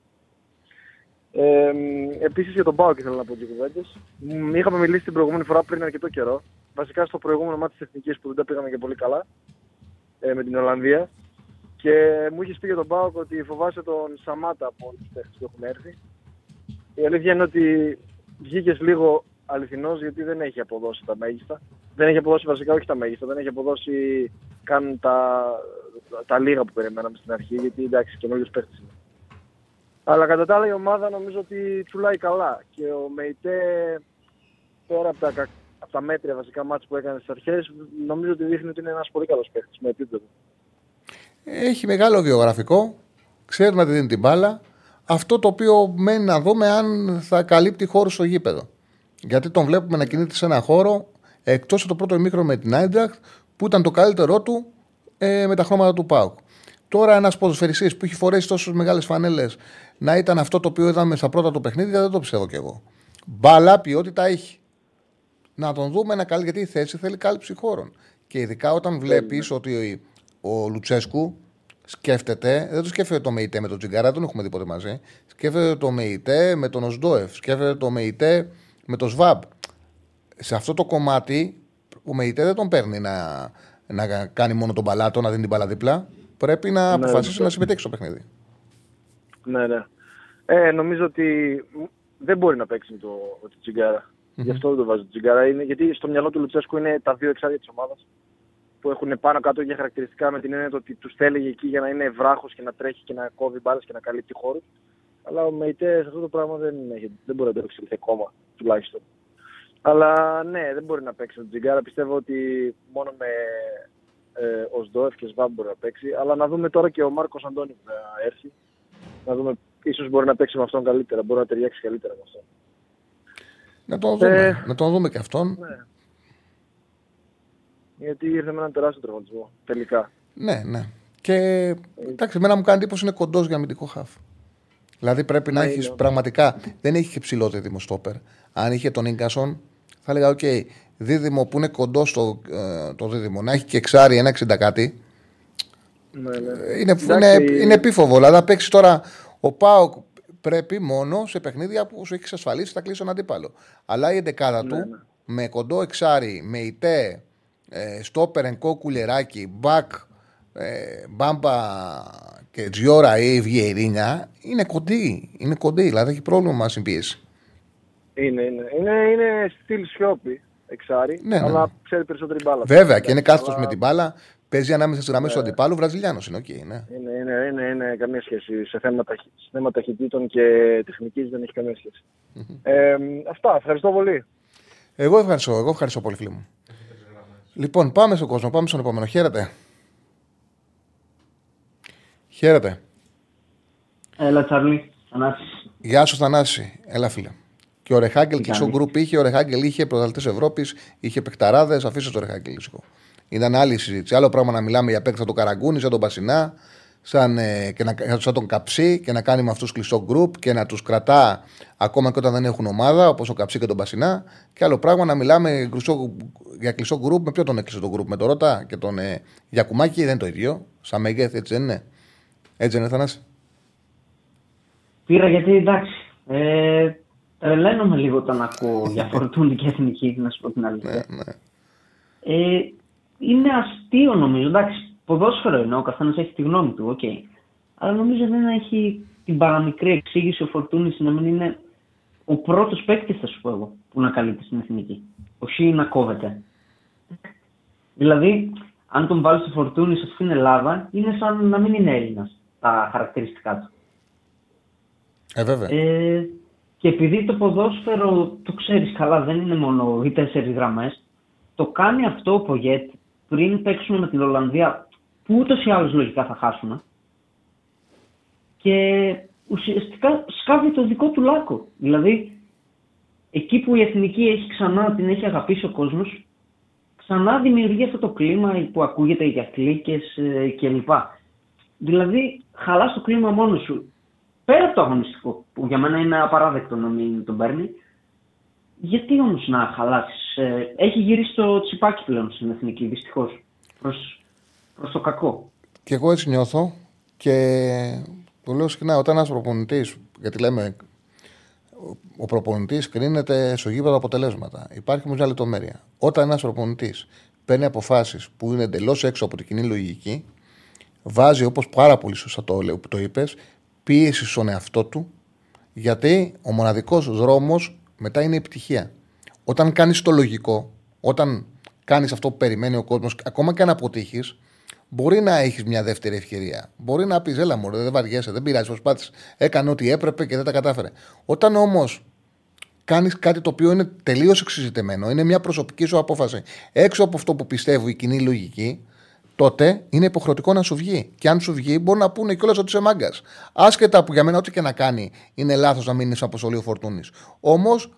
Ε, Επίσης για τον Πάο ήθελα να πω δύο κουβέντες. Είχαμε μιλήσει την προηγούμενη φορά πριν αρκετό καιρό. Βασικά στο προηγούμενο μάτι της Εθνικής που δεν τα πήγαμε και πολύ καλά ε, με την Ολλανδία. Και μου είχες πει για τον Πάοκ ότι φοβάσαι τον Σαμάτα από όλους τους παίχτε που έχουν έρθει. Η αλήθεια είναι ότι βγήκες λίγο αληθινός γιατί δεν έχει αποδώσει τα μέγιστα. Δεν έχει αποδώσει βασικά όχι τα μέγιστα, δεν έχει αποδώσει καν τα, τα λίγα που περιμέναμε στην αρχή γιατί εντάξει καινούριο παίχτη είναι. Αλλά κατά τα άλλα η ομάδα νομίζω ότι τσουλάει καλά και ο Μεϊτέ πέρα από τα, κα- από τα μέτρια βασικά μάτς που έκανε στις αρχές νομίζω ότι δείχνει ότι είναι ένας πολύ καλός παίχτης με επίπεδο. Έχει μεγάλο βιογραφικό. Ξέρει να τη δίνει την μπάλα. Αυτό το οποίο μένει να δούμε αν θα καλύπτει χώρο στο γήπεδο. Γιατί τον βλέπουμε να κινείται σε ένα χώρο εκτός από το πρώτο ημίχρονο με την Άιντραχτ που ήταν το καλύτερό του ε, με τα χρώματα του Πάουκ. Τώρα ένας ποδοσφαιριστής που έχει φορέσει τόσες μεγάλες φανέλες να ήταν αυτό το οποίο είδαμε στα πρώτα του παιχνίδια δεν το πιστεύω κι εγώ. Μπάλα ποιότητα έχει. Να τον δούμε να καλεί γιατί η θέση θέλει κάλυψη χώρων. Και ειδικά όταν βλέπεις ότι ο, ο Λουτσέσκου σκέφτεται, δεν το σκέφτεται το ΜΕΙΤΕ με τον Τζιγκαρά, δεν τον έχουμε δει ποτέ μαζί. Σκέφτεται το ΜΕΙΤΕ με τον Οσντόεφ, σκέφτεται το ΜΕΙΤΕ με τον ΣΒΑΜ. Σε αυτό το κομμάτι ο ΜΕΙΤΕ δεν τον παίρνει να, να κάνει μόνο τον παλάτο, να δίνει την μπαλά δίπλα. Πρέπει να Ναι, αποφασίσει ναι. να συμμετέχει στο παιχνίδι. Ναι, ναι. Ε, νομίζω ότι δεν μπορεί να παίξει με το, με το τσιγκαρα Γι' αυτό δεν το βάζει το Τσιγκάρα. Είναι, γιατί στο μυαλό του Λουτσέσκου είναι τα δύο εξάρια της ομάδας που έχουν πάνω κάτω για χαρακτηριστικά με την έννοια το ότι τους θέλει εκεί για να είναι βράχος και να τρέχει και να κόβει μπάλες και να καλύπτει χώρους. Αλλά ο Μεϊτές σε αυτό το πράγμα δεν, έχει, δεν μπορεί να το εξελιχθεί ακόμα τουλάχιστον. Αλλά ναι, δεν μπορεί να παίξει με τον Τζιγκάρα. Πιστεύω ότι μόνο με ε, ο Σντόεφ και Σβάμπ μπορεί να παίξει. Αλλά να δούμε τώρα και ο Μάρκος Αντώνης που θα έρθει. Να δούμε, ίσως μπορεί να παίξει με αυτόν καλύτερα. Μπορεί να ταιριάξει καλύτερα με αυτόν. Να τον δούμε, Ε, να τον δούμε και αυτόν. Ναι. Γιατί ήρθε με έναν τεράστιο τραυματισμό. Τελικά. Ναι, ναι. Και εντάξει, εμένα μου κάνει εντύπωση είναι κοντός για αμυντικό χαφ. Δηλαδή πρέπει να Ναι, έχεις είναι. πραγματικά. Δεν έχει και ψηλό δίδυμο στόπερ. Αν είχε τον γκασον, θα έλεγα: Οκ, δίδυμο που είναι κοντός στο ε, το δίδυμο, να έχει και εξάρι ένα 60 κάτι. Ναι, ναι. Είναι, Εντάξει, είναι, είναι επίφοβο. Δηλαδή, να παίξεις τώρα ο Πάοκ πρέπει μόνο σε παιχνίδια που σου έχει εξασφαλίσει θα κλείσει τον αντίπαλο. Αλλά η εντεκάδα Ναι, του με κοντό εξάρι, με ητέ, ε, στόπερ, ενκό, κουλεράκι, μπακ, ε, μπάμπα και τζιόρα ή βιερίνια είναι κοντή. Είναι κοντή, δηλαδή έχει πρόβλημα με συμπίεση. Είναι, είναι. Είναι, είναι στυλ σιώπη εξάρι, Ναι, ναι. αλλά ξέρει περισσότερη μπάλα. Βέβαια και είναι κάθετος Αλλά με την μπάλα, παίζει ανάμεσα στις γραμμές του αντιπάλου, Βραζιλιάνος είναι, οκ, ναι. Είναι, είναι, είναι, είναι καμία σχέση. Σε θέματα, σε θέματα ταχυτήτων και τεχνικής δεν έχει καμία σχέση. Ε, αυτά. Ευχαριστώ πολύ. Εγώ ευχαριστώ, εγώ ευχαριστώ πολύ, φίλοι μου. Λοιπόν, πάμε στον κόσμο, πάμε στον επόμενο. Χαίρετε. Χαίρετε. Έλα, Τσάρλι. Θανάσης. Γεια σου, Θανάση. Έλα, φίλε. Και ο Ρεχάγκελ Τι και στο κάνεις; γκρουπ είχε, ο Ρεχάγκελ είχε πρωταθλητές Ευρώπης, είχε παιχταράδες. Αφήστε το Ρεχάγκελ λίγο. Ήταν άλλη συζήτηση. Άλλο πράγμα να μιλάμε για παίκτα του Καραγκούνη, σαν τον Πασινά, σαν, ε, και να, σαν τον Καψί και να κάνει με αυτούς κλειστό γκρουπ και να τους κρατά ακόμα και όταν δεν έχουν ομάδα, όπως ο Καψί και τον Πασινά. Και άλλο πράγμα να μιλάμε κλειστό- για κλειστό γκρουπ. Με ποιο τον έκλεισε το γκρουπ, με τον Ρώτα και τον ε, Γιακουμάκη, δεν είναι το ίδιο. Σαν μεγέθη, έτσι δεν είναι. Έτσι δεν είναι, Θανάση. Πήρα γιατί εντάξει. Ε, τρελαίνομαι λίγο όταν ακούω για φορτούνη και εθνική, να σου πω την αλήθεια. Ναι, ναι. Ε, είναι αστείο νομίζω. Εντάξει, ποδόσφαιρο είναι, ο καθένας έχει τη γνώμη του, οκ. Αλλά νομίζω δεν έχει την παραμικρή εξήγηση ο Φορτούνης να μην είναι ο πρώτος παίκτης, θα σου πω εγώ, που να καλύπτει στην εθνική. Όχι να κόβεται. Δηλαδή, αν τον βάλεις στο Φορτούνη σε αυτήν την Ελλάδα, είναι σαν να μην είναι Έλληνας τα χαρακτηριστικά του. Ε, βέβαια. Ε, και επειδή το ποδόσφαιρο, το ξέρεις καλά, δεν είναι μόνο οι τέσσερις γραμμές, το κάνει αυτό ο Πογέτ πριν παίξουμε με την Ολλανδία, που ούτως ή άλλως λογικά θα χάσουμε, και ουσιαστικά σκάβει το δικό του λάκκο. Δηλαδή, εκεί που η εθνική έχει ξανά, την έχει αγαπήσει ο κόσμος, ξανά δημιουργεί αυτό το κλίμα που ακούγεται για κλίκες ε, κλπ. Δηλαδή, χαλάς το κλίμα μόνος σου πέρα από το αγωνιστικό, που για μένα είναι απαράδεκτο να μην τον παίρνει, γιατί όμως να χαλάσεις. έχει γυρίσει το τσιπάκι πλέον στην εθνική, δυστυχώς. Προς προς το κακό. Και εγώ έτσι νιώθω και το λέω συχνά όταν ένας προπονητής, γιατί λέμε ο- ο προπονητής κρίνεται στο γήπεδο αποτελέσματα. Υπάρχει όμως μια λεπτομέρεια. Όταν ένας προπονητής παίρνει αποφάσεις που είναι εντελώς έξω από την κοινή λογική, βάζει όπως πάρα πολύ σωστά το, λέ- που το είπες, πίεση στον εαυτό του, γιατί ο μοναδικός δρόμος μετά είναι η επιτυχία. Όταν κάνεις το λογικό, όταν κάνεις αυτό που περιμένει ο κόσμος, ακόμα και αν αποτύχεις, μπορεί να έχεις μια δεύτερη ευκαιρία. Μπορεί να πεις: Έλα, μου, δεν βαριέσαι, δεν πειράζει, προσπάθησε. Έκανε ό,τι έπρεπε και δεν τα κατάφερε. Όταν όμως κάνεις κάτι το οποίο είναι τελείως εξυζητεμένο, είναι μια προσωπική σου απόφαση, έξω από αυτό που πιστεύει η κοινή λογική, τότε είναι υποχρεωτικό να σου βγει. Και αν σου βγει, μπορεί να πούνε κιόλας ότι είσαι μάγκας. Άσχετα που για μένα, ό,τι και να κάνει, είναι λάθος να μείνεις αποστολή ο Φορτούνης. Όμως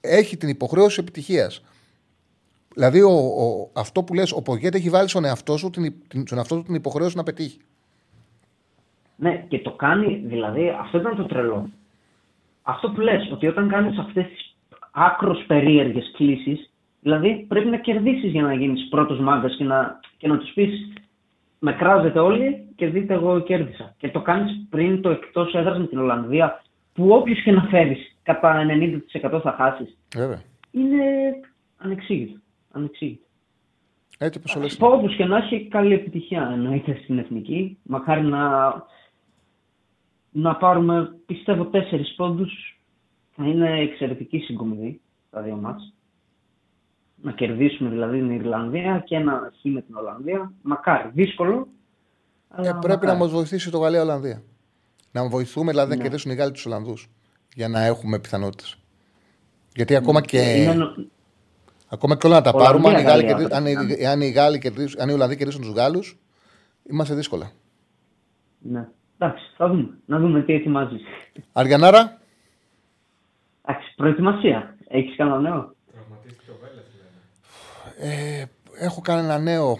έχει την υποχρέωση επιτυχίας. Δηλαδή, ο, ο- αυτό που λες, ο Πογέτε έχει βάλει στον εαυτό, σου την, την, στον εαυτό του την υποχρέωση να πετύχει. Ναι, και το κάνει, δηλαδή, αυτό ήταν το τρελό. Αυτό που λες, ότι όταν κάνεις αυτές τις άκρος περίεργες κλήσεις, δηλαδή πρέπει να κερδίσεις για να γίνεις πρώτος μάγκας και να, και να τους πεις με κράζετε όλοι και δείτε εγώ κέρδισα. Και το κάνεις πριν το εκτός έδρας με την Ολλανδία, που όποιος και να φέρεις κατά 90% θα χάσεις. Βέβαια. Είναι ανεξήγητο. Ανεξήγητο. Έτσι όπω το λες. Όπως και να έχει, καλή επιτυχία εννοείται στην εθνική. Μακάρι να, να πάρουμε, πιστεύω, τέσσερις πόντους. Θα είναι εξαιρετική συγκομιδή τα δύο μάτς. Να κερδίσουμε δηλαδή την Ιρλανδία και ένα χ με την Ολλανδία. Μακάρι. Δύσκολο. Αλλά Ε, πρέπει να μακάρι. μας βοηθήσει το Γαλλία-Ολλανδία. Να βοηθούμε δηλαδή να Ναι. κερδίσουν οι Γάλλοι τους Ολλανδούς. Για να έχουμε πιθανότητες. Γιατί ακόμα και, Είναι νο- ακόμα και όλα να τα Ολλανδία, πάρουμε, αν οι, Γάλλοι Γαλλία κερδί- αν, πρέπει οι, αν, οι Γάλλοι κερδίσουν- αν οι Ολλανδοί κερδίσουν τους Γάλλους, είμαστε δύσκολα. Ναι. Εντάξει, θα δούμε. Να δούμε τι ετοιμάζει. Αριανάρα, Εντάξει, προετοιμασία. Έχεις κανένα νέο; Ε, έχω κάνει ένα νέο.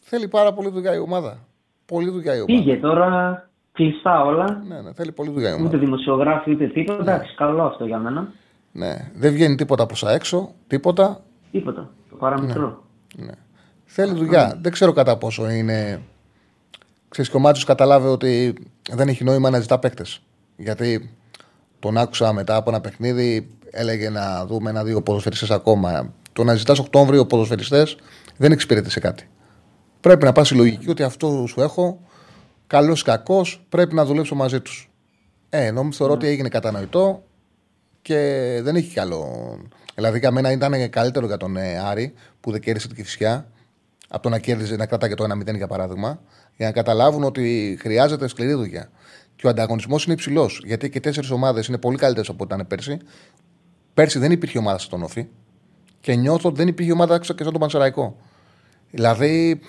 Θέλει πάρα πολύ δουλειά η ομάδα. Πολύ δουλειά η ομάδα. Πήγε τώρα κλειστά όλα. Ναι, ναι, θέλει πολύ δουλειά η ομάδα. Ούτε δημοσιογράφοι ούτε τίποτα. Εντάξει, καλό αυτό για μένα. Ναι. Δεν βγαίνει τίποτα από όσα έξω. Τίποτα. Τίποτα. Το παραμικρό. Ναι. Θέλει δουλειά. Δεν ξέρω κατά πόσο είναι. Ξέρεις, και ο Μάτσος καταλάβει ότι δεν έχει νόημα να ζητά παίκτες. Γιατί τον άκουσα μετά από ένα παιχνίδι, έλεγε να δούμε ένα-δύο ποδοσφαιριστές ακόμα. Το να ζητάς Οκτώβριο ποδοσφαιριστές δεν εξυπηρετεί σε κάτι. Πρέπει να πας στη λογική ότι αυτό σου έχω, καλός ή κακός, πρέπει να δουλέψω μαζί τους. Ε, νομίζω θεωρώ ότι έγινε κατανοητό και δεν έχει κι άλλο. Δηλαδή, για μένα ήταν καλύτερο για τον ε, Άρη που δεν κέρδισε την Κυφσιά από το να κέρδιζε να κρατάει και το 1-0 για παράδειγμα, για να καταλάβουν ότι χρειάζεται σκληρή δουλειά. Και ο ανταγωνισμός είναι υψηλός. Γιατί και τέσσερις ομάδες είναι πολύ καλύτερες από ό,τι ήταν πέρσι. Πέρσι δεν υπήρχε ομάδα στον Όφη. Και νιώθω ότι δεν υπήρχε ομάδα και σαν τον Πανσεραϊκό. Δηλαδή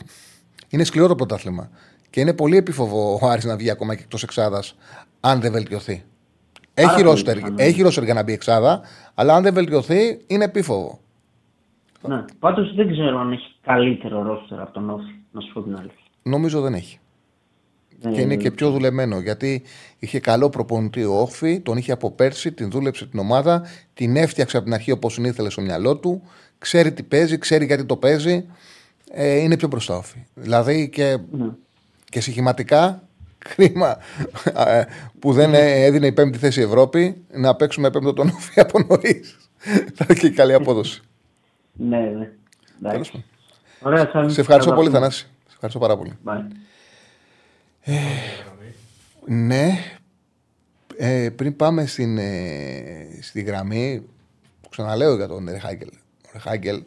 είναι σκληρό το πρωτάθλημα. Και είναι πολύ επιφοβό ο Άρης να βγει ακόμα και εκτός εξάδας αν δεν βελτιωθεί. Έχει πολύ ρόστερ, πιθανό. έχει ρόστερ για να μπει εξάδα, αλλά αν δεν βελτιωθεί είναι επίφοβο. Ναι. Πάντως δεν ξέρω αν έχει καλύτερο ρόστερ από τον Όφη, να σου πω την αλήθεια. Νομίζω δεν έχει. Δεν Και είναι και πιο δουλεμένο γιατί είχε καλό προπονητή ο Όφη, τον είχε από πέρσι, την δούλεψε την ομάδα, την έφτιαξε από την αρχή όπως την ήθελε στο μυαλό του, ξέρει τι παίζει, ξέρει γιατί το παίζει. Ε, είναι πιο μπροστά Όφη. Δηλαδή και, Ναι. και συχηματικά κρίμα ε, που δεν ε, έδινε η πέμπτη θέση η Ευρώπη να παίξουμε πέμπτο τον Όφη από νωρίς. Θα είχε καλή απόδοση. Ναι, ναι. Τέλος Εντάξει. πάντων. Ωραία, Τσάρλι. Σε ευχαριστώ Θα τα πολύ, πούμε. Θανάση. Σε ευχαριστώ πάρα πολύ. Bye. Ναι. Ε, πριν πάμε στην, ε, στη γραμμή, που ξαναλέω για τον Ρεχάγκελ. Ο Ρεχάγκελ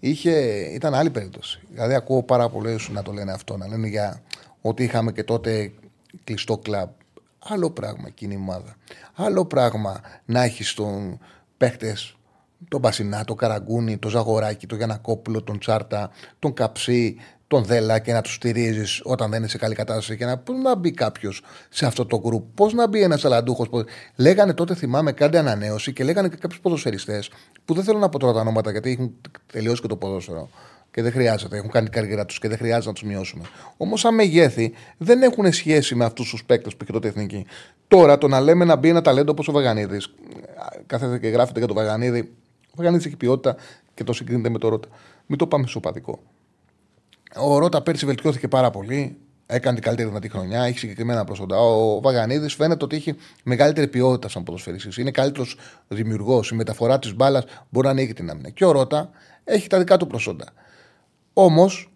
είχε, ήταν άλλη περίπτωση. Δηλαδή, ακούω πάρα πολλέ να το λένε αυτό, να λένε για ότι είχαμε και τότε κλειστό κλαμπ. Άλλο πράγμα εκείνη η ομάδα. Άλλο πράγμα να έχεις τον παίχτε, τον Μπασινά, τον Καραγκούνι, τον Ζαγοράκη, τον Γιανακόπουλο, τον Τσάρτα, τον Καψί, τον Δέλα και να τους στηρίζεις όταν δεν είναι σε καλή κατάσταση και να, πώς να μπει κάποιος σε αυτό το γκρουπ. Πώς να μπει ένας αλαντούχος; Λέγανε τότε, θυμάμαι, κάντε ανανέωση και λέγανε και κάποιους ποδοσφαιριστές που δεν θέλω να πω τώρα τα ονόματα γιατί έχουν τελειώσει και το ποδόσφαιρο και δεν χρειάζεται. Έχουν κάνει την καριέρα τους και δεν χρειάζεται να τους μειώσουμε. Όμως, σαν μεγέθη δεν έχουν σχέση με αυτούς τους παίκτες που είχε τότε εθνική. Τώρα το να λέμε να μπει ένα ταλέντο όπως ο Βαγανίδης, κάθεται και γράφεται για τον Βαγανίδη. Ο Βαγανίδης έχει ποιότητα και το συγκρίνεται με το Ρότα. Μην το πάμε σοπαδικό. Ο Ρότα πέρσι βελτιώθηκε πάρα πολύ. Έκανε την καλύτερη δυνατή χρονιά, έχει συγκεκριμένα προσόντα. Ο Βαγανίδης φαίνεται ότι έχει μεγαλύτερη ποιότητα σαν ποδοσφαιριστής. Είναι καλύτερος δημιουργός. Η μεταφορά της μπάλας μπορεί να ανοίγει την άμυνα. Και ο Ρότα έχει τα δικά του προσόντα. Όμως,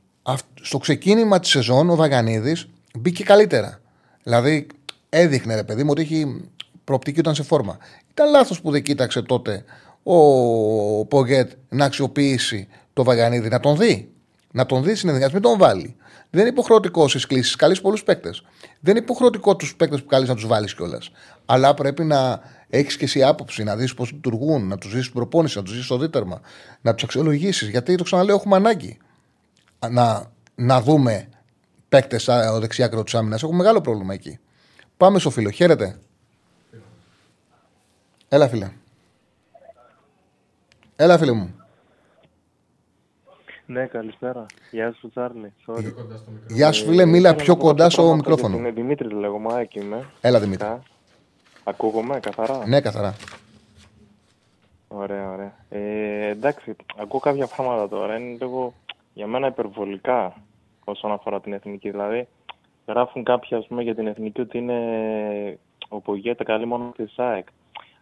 στο ξεκίνημα της σεζόν, ο Βαγανίδη μπήκε καλύτερα. Δηλαδή, έδειχνε ρε παιδί μου ότι έχει προοπτική όταν σε φόρμα. Ήταν λάθος που δεν κοίταξε τότε ο Πογκέτ να αξιοποιήσει το Βαγανίδη, να τον δει. Να τον δει συνεδριάσει, μην τον βάλει. Δεν είναι υποχρεωτικό στις κλήσεις. Καλείς πολλούς παίκτες. Δεν είναι υποχρεωτικό τους παίκτες που καλείς να τους βάλεις κιόλας. Αλλά πρέπει να έχεις και εσύ άποψη, να δεις πώς λειτουργούν, να τους δεις την προπόνηση, να τους δεις στο δίτερμα, να τους αξιολογήσεις. Γιατί το ξαναλέω, έχουμε ανάγκη να, να δούμε παίκτες ο δεξιά άκρο της άμυνας. Έχουμε μεγάλο πρόβλημα εκεί. Πάμε στο φίλο. Χαίρετε. Έλα, φίλε. Έλα, φίλε μου. Ναι, καλησπέρα. Γεια σου, Τσάρλι. Sorry. Γεια σου, φίλε. Μίλα πιο κοντά στο μικρόφωνο. Είναι Δημήτρη, λέγω, Μάκη είμαι. Έλα, Δημήτρη. Κα. Ακούγομαι καθαρά; Ναι, καθαρά. Ωραία, ωραία. Ε, εντάξει, ακούω κάποια πράγματα τώρα. Είναι λίγο για μένα υπερβολικά όσον αφορά την εθνική. Δηλαδή, γράφουν κάποιοι ας πούμε, για την εθνική ότι είναι ο Πογέτα καλή μόνο τη ΣΑΕΚ.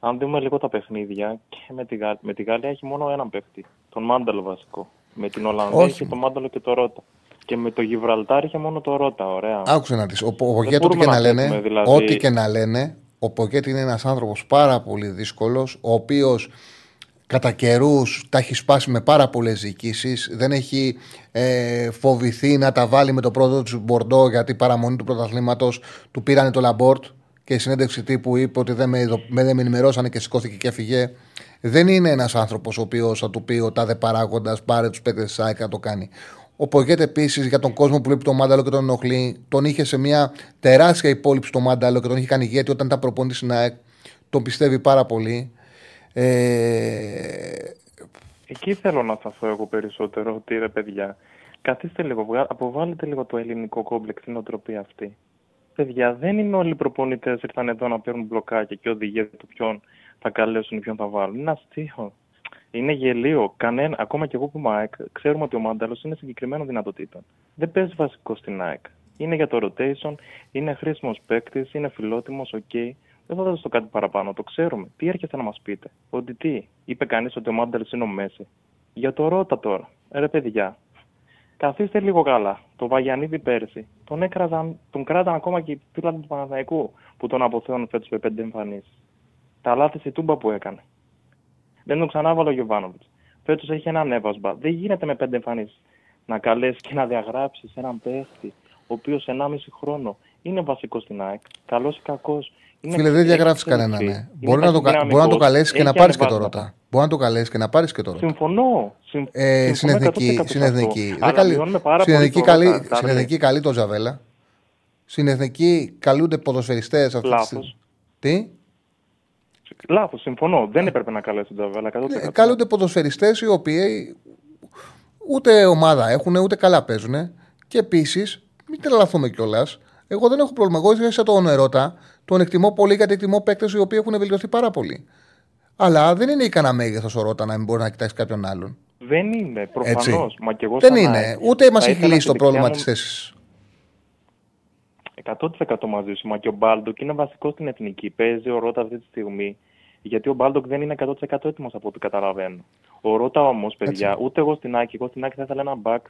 Αν δούμε λίγο τα παιχνίδια, και με τη, Γα... με τη Γαλλία έχει μόνο έναν παίχτη. Τον Μάνταλο βασικό. Με την Ολλανδία Όχι. είχε το Μάνταλο και το Ρότα. Και με το Γιβραλτάρ είχε μόνο το Ρότα. Ωραία. Άκουσε να δεις. Ο Πογέτ, ό,τι μπορούμε και να να λένε, θέτουμε, δηλαδή- ό,τι και να λένε, ο Πογέτ είναι ένας άνθρωπος πάρα πολύ δύσκολος, ο οποίος κατά καιρούς τα έχει σπάσει με πάρα πολλές διοικήσεις. Δεν έχει ε, φοβηθεί να τα βάλει με το πρόεδρο του Μπορντό γιατί παραμονή του πρωταθλήματος του πήρανε το Λαμπόρντ και η συνέντευξη τύπου είπε ότι δεν με, ειδο- με, δεν με ενημερώσανε και σηκώθηκε και έφυγε. Δεν είναι ένας άνθρωπος ο οποίος θα του πει ο τάδε παράγοντας, πάρε τους παίκτε τη ΑΕΚ να το κάνει. Ο Πογκέτ επίσης για τον κόσμο που βλέπει το Μάνταλο και τον ενοχλεί, τον είχε σε μια τεράστια υπόλοιψη το Μάνταλο και τον είχε κάνει ηγέτη όταν ήταν προπονητής στην ΑΕΚ. Τον πιστεύει πάρα πολύ. Ε, Εκεί θέλω να σταθώ εγώ περισσότερο, ότι ρε παιδιά, καθίστε λίγο, βγα- αποβάλλετε λίγο το ελληνικό κόμπλεξ στην οτροπία αυτή. Παιδιά, δεν είναι όλοι οι προπονητές ήρθαν εδώ να παίρνουν μπλοκάκια και οδηγία του ποιον θα καλέσουν ή ποιον θα βάλουν. Είναι αστείο. Είναι γελοίο. Κανένα, ακόμα και εγώ που είμαι ΑΕΚ, ξέρουμε ότι ο Μάνταλος είναι συγκεκριμένων δυνατοτήτων. Δεν παίζει βασικό στην ΑΕΚ. Είναι για το rotation, είναι χρήσιμος παίκτης, είναι φιλότιμος, οκ. Δεν θα δώσει το κάτι παραπάνω, το ξέρουμε. Τι έρχεστε να μας πείτε; Ότι τι, είπε κανείς ότι ο Μάνταλο είναι ο Μέσι. Για το Ρότα τώρα. Ε, Ρε παιδιά, Καθίστε λίγο καλά. Το Βαγιανίδη πέρσι. Τον έκραζαν, τον κράταν ακόμα και οι φίλοι του Παναθηναϊκού που τον αποθέωνουν φέτος με πέντε εμφανίσεις. Τα λάθη στη τούμπα που έκανε. Δεν τον ξανάβαλε ο Γιωβάνοβιτς. Φέτος έχει ένα ανέβασμα. Δεν γίνεται με πέντε εμφανίσεις να καλέσει και να διαγράψεις έναν παίχτη ο οποίος 1,5 χρόνο είναι βασικός στην ΑΕΚ. Καλός ή κακός. Φίλε, δεν διαγράφεις κανέναν. Ναι. Μπορεί, να το, κα- μπορεί να το καλέσεις και να πάρεις και το ρώτα. Μπορεί να το καλέσεις και να πάρεις και το ρώτα. Συμφωνώ. Συμ... Ε, στην συμφωνώ εθνική, 100% στην σε αυτό. εθνική. Δεν Αλλά καλεί- μειώνουμε πάρα στην πολύ εθνική το καλή, ρώτα, στην Τάρλε. εθνική καλή το Ζαβέλα. Στην εθνική καλούνται ποδοσφαιριστές αυτή τη Λάθος. στιγμή. Τι; Λάθος, συμφωνώ. Δεν έπρεπε να καλέσει τον Τζαβέλα. 100%. Ε, καλούνται ποδοσφαιριστές οι οποίοι ούτε ομάδα έχουν, ούτε καλά παίζουν. Και επίσης, μην τρελαθούμε κιόλας. Εγώ δεν έχω πρόβλημα. Εγώ σε τον ερώτα τον εκτιμώ πολύ γιατί εκτιμώ παίκτες οι οποίοι έχουν βελτιωθεί πάρα πολύ. Αλλά δεν είναι ικανά μέγεθος ο Ρώτα να μην μπορεί να κοιτάξει κάποιον άλλον. Δεν είναι, προφανώς. Έτσι. Μα και εγώ Δεν σαν είναι. ΑΕΚ Ούτε μας θα έχει ήθελα λύσει το στη πρόβλημα δεξιά της μου- θέση. 100% μαζί σου. Μα και ο Μπάλντοκ είναι βασικός στην εθνική. Παίζει ο Ρότα αυτή τη στιγμή. Γιατί ο Μπάλντοκ δεν είναι 100% έτοιμος από ό,τι καταλαβαίνω. Ο Ρότα όμως, παιδιά, ούτε εγώ στην ΑΕΚ, εγώ στην ΑΕΚ θα ήθελα ένα μπακ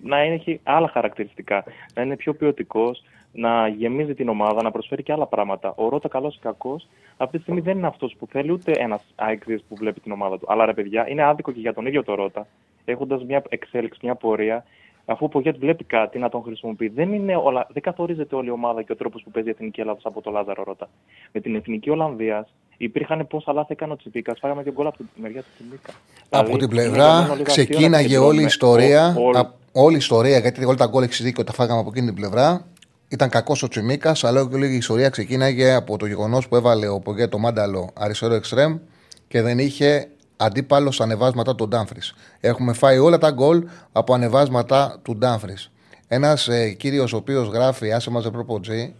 να έχει άλλα χαρακτηριστικά. Να είναι πιο ποιοτικός, να γεμίζει την ομάδα, να προσφέρει και άλλα πράγματα. Ο Ρότα, καλός ή κακός, αυτή τη στιγμή δεν είναι αυτός που θέλει ούτε ένας ΑΕΚ που βλέπει την ομάδα του. Αλλά ρε παιδιά, είναι άδικο και για τον ίδιο το Ρότα, έχοντας μια εξέλιξη, μια πορεία, αφού ο Πογέτ βλέπει κάτι να τον χρησιμοποιεί. Δεν, είναι όλα, δεν καθορίζεται όλη η ομάδα και ο τρόπος που παίζει η Εθνική Ελλάδα από το Λάζαρο Ρώτα. Με την Εθνική Ολλανδίας υπήρχαν πόσα λάθη έκανε ο Τσιπίκα. Φάγαμε και γκολ από τη μεριά του Τσιπίκα. Από Δηλαδή, την είναι πλευρά γραμμένο λίγο αστείο να ξεκίναγε όλη η επικεντρώνουμε ιστορία. ό- όλη- α- Όλη η ιστορία, γιατί όλα τα γκολ έχει δίκιο, τα φάγαμε από εκείνη την πλευρά. Ήταν κακός ο Τσιμίκας, αλλά και όλη η ιστορία ξεκίναγε από το γεγονός που έβαλε ο Πογκέ το μάνταλο αριστερό εξτρέμ και δεν είχε αντίπαλο στα ανεβάσματα του Ντάμφρις. Έχουμε φάει όλα τα γκολ από ανεβάσματα του Ντάμφρις. Ένας ε, κύριος ο οποίος γράφει, άσε μας προποτζή,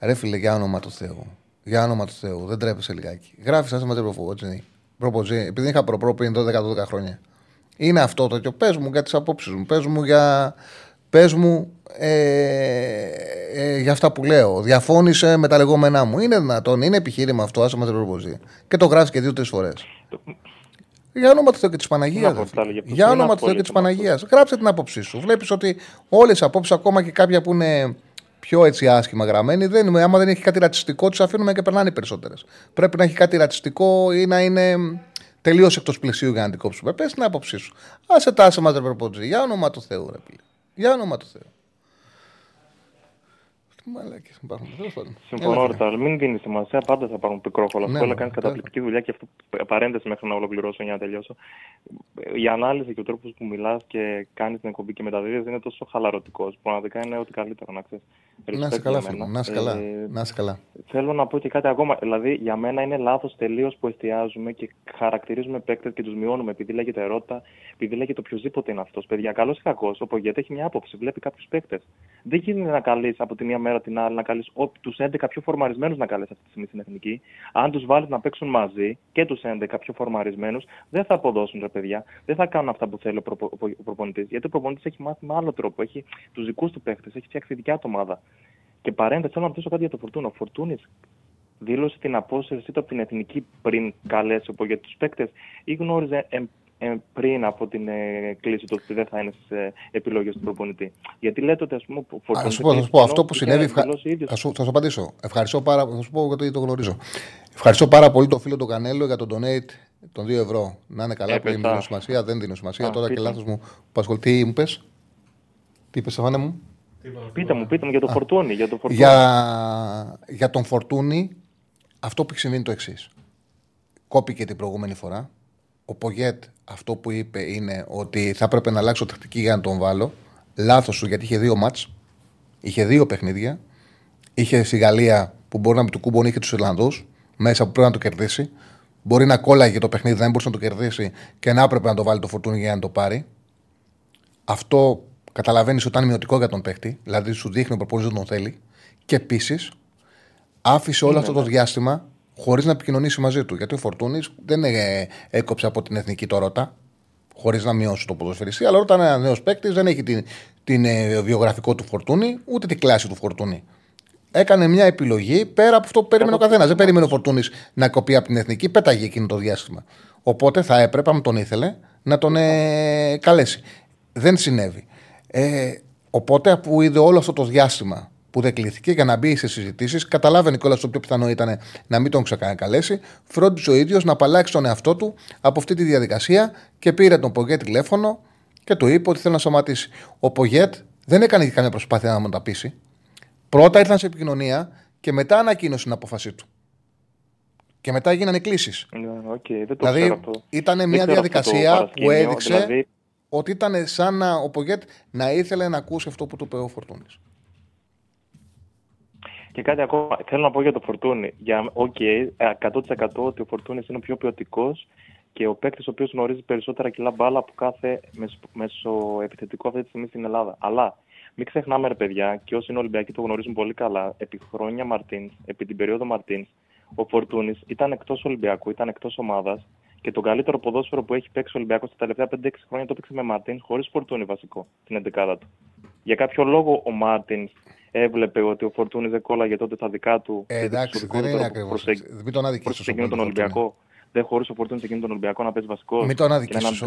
ρε φίλε, για όνομα του Θεού. Για όνομα του Θεού, δεν τρέπεσαι λιγάκι. Γράφεις, άσε μας προποτζή. Προποτζή, επειδή είχα προπρό πριν 12-12 χρόνια. Είναι αυτό το και πες μου για τις απόψεις μου. Πες μου για. Πες μου ε, ε, για αυτά που λέω. Διαφώνησε με τα λεγόμενά μου. Είναι δυνατόν, είναι επιχείρημα αυτό, άσε μας την Και το γράφεις και δύο-τρεις φορές. Για όνομα του Θεού και της Παναγίας. Να πω, τα έλεγε αυτός. Για Δεν όνομα του Θεού και της ασχολείται με Παναγίας. Γράψε την άποψή σου. Βλέπεις ότι όλες οι απόψεις, ακόμα και κάποια που είναι πιο έτσι άσχημα γραμμένοι, δεν, άμα δεν έχει κάτι ρατσιστικό, τις αφήνουμε και περνάνε οι περισσότερες. Πρέπει να έχει κάτι ρατσιστικό ή να είναι τελείως εκτός πλαισίου για να την κόψουμε. Πες την άποψή σου. Άσε τα άσε μας ρεπορτζή. Για όνομα του Θεού, ρε φίλε. Για όνομα του Θεού. Τι μαλάκες υπάρχουν. Τέλος πάντων. Συμφωνώ, Έλα, Ρότα, αλλά μην δίνεις σημασία. Πάντα θα πάρουν πικρόχολα. Ναι, αυτό, αλλά ναι, κάνεις ναι. καταπληκτική δουλειά και αυτό παρένθεση μέχρι να ολοκληρώσω για να τελειώσω. Η ανάλυση και ο τρόπος που μιλάς και κάνεις την εκπομπή και μεταδίδεις είναι τόσο χαλαρωτικός. Πραγματικά είναι ό,τι καλύτερο να ξέρεις. Να είσαι καλά, φίλε μου. Να είσαι καλά. Ε, Να είσαι καλά. Θέλω να πω και κάτι ακόμα. Δηλαδή, για μένα είναι λάθος τελείως που εστιάζουμε και χαρακτηρίζουμε παίκτες και τους μειώνουμε επειδή λέγεται ερώτητα, επειδή λέγεται οποιοδήποτε είναι αυτός. Παιδιά, καλός ή κακός, ο Πογκέτα έχει μια άποψη, βλέπει κάποιους παίκτες. Δεν γίνεται να καλείς από τη μία μέρα την άλλη, να καλείς τους 11 πιο φορμαρισμένους να καλέσει αυτή τη στιγμή στην εθνική. Αν τους βάλεις να παίξουν μαζί και τους 11 πιο φορμαρισμένους, δεν θα αποδώσουν τα παιδιά. Δεν θα κάνουν αυτά που θέλει ο, προπο, ο προπονητής. Γιατί ο προπονητής έχει μάθει με άλλο τρόπο. Έχει τους δικούς του παίκτε, έχει φτιάξει δικιά του ομάδα. Και παρένθεση, θέλω να ρωτήσω κάτι για το Φορτούνο. Ο Φορτούνης δήλωσε την απόσυρσή του από την εθνική πριν καλέσει ο για τους παίκτες ή γνώριζε ε, ε, πριν από την ε, κλίση του ότι δεν θα είναι στις ε, επιλογές του προπονητή. Γιατί λέτε ότι ας πούμε. ο Α, Φορτούνης θα σου πω, θα σου πω ενώ αυτό που είχε συνέβη. ευχα- δηλώσει ίδιος- Θα, σου, θα σου απαντήσω. Ευχαριστώ πάρα Θα σου πω γιατί το γνωρίζω. Ευχαριστώ πάρα πολύ τον φίλο του Κανέλο για τον donate των 2 ευρώ. Να είναι καλά που Έπεσα. δεν δίνω σημασία. Δεν δίνω σημασία. Α, Τώρα και πείτε λάθος μου που ασχολεί. Τι μου πες. Τι είπες, Στεφάνε μου; Πείτε μου, πείτε μου για το Φορτούνη. Για, το Φορτούνη. Για, για τον Φορτούνη, αυτό που έχει συμβεί είναι το εξής. Κόπηκε την προηγούμενη φορά. Ο Πογέτ αυτό που είπε είναι ότι θα έπρεπε να αλλάξω τακτική για να τον βάλω. Λάθος σου γιατί είχε δύο μάτς. Είχε δύο παιχνίδια. Είχε στη Γαλλία που μπορεί να με του κούμπον είχε τους Ιρλανδούς μέσα που πρέπει να το κερδίσει. μπορεί να κόλλαγε το παιχνίδι, δεν μπορούσε να το κερδίσει και να έπρεπε να το βάλει το φορτούνι για να το πάρει. Αυτό καταλαβαίνεις ότι ήταν μειωτικό για τον παίχτη, δηλαδή σου δείχνει ο προπονητής δεν τον θέλει. Και επίσης άφησε όλο αυτό το διάστημα χωρίς να επικοινωνήσει μαζί του. Γιατί ο Φορτούνης δεν ε, έκοψε από την εθνική το Ρότα, χωρίς να μειώσει το ποδοσφαιριστή, αλλά όταν ένα νέος παίκτης δεν έχει την, την ε, βιογραφικό του Φορτούνη, ούτε την κλάση του Φορτούνη. Έκανε μια επιλογή πέρα από αυτό που περίμενε ο καθένας. Δεν περίμενε ο Φορτούνης να κοπεί από την εθνική, πέταγε εκείνο το διάστημα. Οπότε θα έπρεπε, αν τον ήθελε, να τον ε, καλέσει. Δεν συνέβη. Ε, οπότε, αφού είδε όλο αυτό το διάστημα που δεν κλείθηκε για να μπει σε συζητήσεις, καταλάβαινε κιόλας το πιο πιθανό ήταν να μην τον ξεκαλέσει. Φρόντισε ο ίδιος να απαλλάξει τον εαυτό του από αυτή τη διαδικασία και πήρε τον Πογέτ τηλέφωνο και του είπε ότι θέλει να σταματήσει. Ο Πογέτ δεν έκανε καμία προσπάθεια να μου τα πείσει. Πρώτα ήρθαν σε επικοινωνία και μετά ανακοίνωσε την απόφασή του. Και μετά έγιναν κλήσεις. Okay, δεν το δηλαδή ήταν μια διαδικασία που έδειξε δηλαδή... ότι ήταν σαν να ο Πογέτ να ήθελε να ακούσει αυτό που του είπε ο Φορτούνης. Και κάτι ακόμα θέλω να πω για το Φορτούνη. Για, okay, 100% ότι ο Φορτούνης είναι ο πιο ποιοτικός και ο παίκτης ο οποίος γνωρίζει περισσότερα κιλά μπάλα από κάθε μεσοεπιθετικό αυτή τη στιγμή στην Ελλάδα. Αλλά μην ξεχνάμε, ρε παιδιά, και όσοι είναι Ολυμπιακοί το γνωρίζουν πολύ καλά, επί χρόνια Μαρτίνς, επί την περίοδο Μαρτίνς, ο Φορτούνης ήταν εκτός Ολυμπιακού, ήταν εκτός ομάδας και το καλύτερο ποδόσφαιρο που έχει παίξει ο Ολυμπιακός τα τελευταία 5-6 χρόνια το έπαιξε με Μαρτίνς χωρίς Φορτούνη βασικό, την 11 του. Για κάποιο λόγο ο Μάρτιν έβλεπε ότι ο Φορτούνης δεν κόλλαγε τότε τα δικά του. Ε, εντάξει, δεν είναι ακριβώς. Μην τον αδικήσει. τον Ολυμπιακό. Δεν χωρί ο Φορτούνης εκείνο τον Ολυμπιακό να παίζει βασικός. Μην τον αδικήσεις.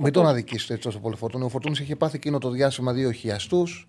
Μην τον αδικήσεις έτσι τόσο πολύ Φορτούνη. Ο Φορτούνης είχε πάθει εκείνο το διάστημα δύο χιαστούς.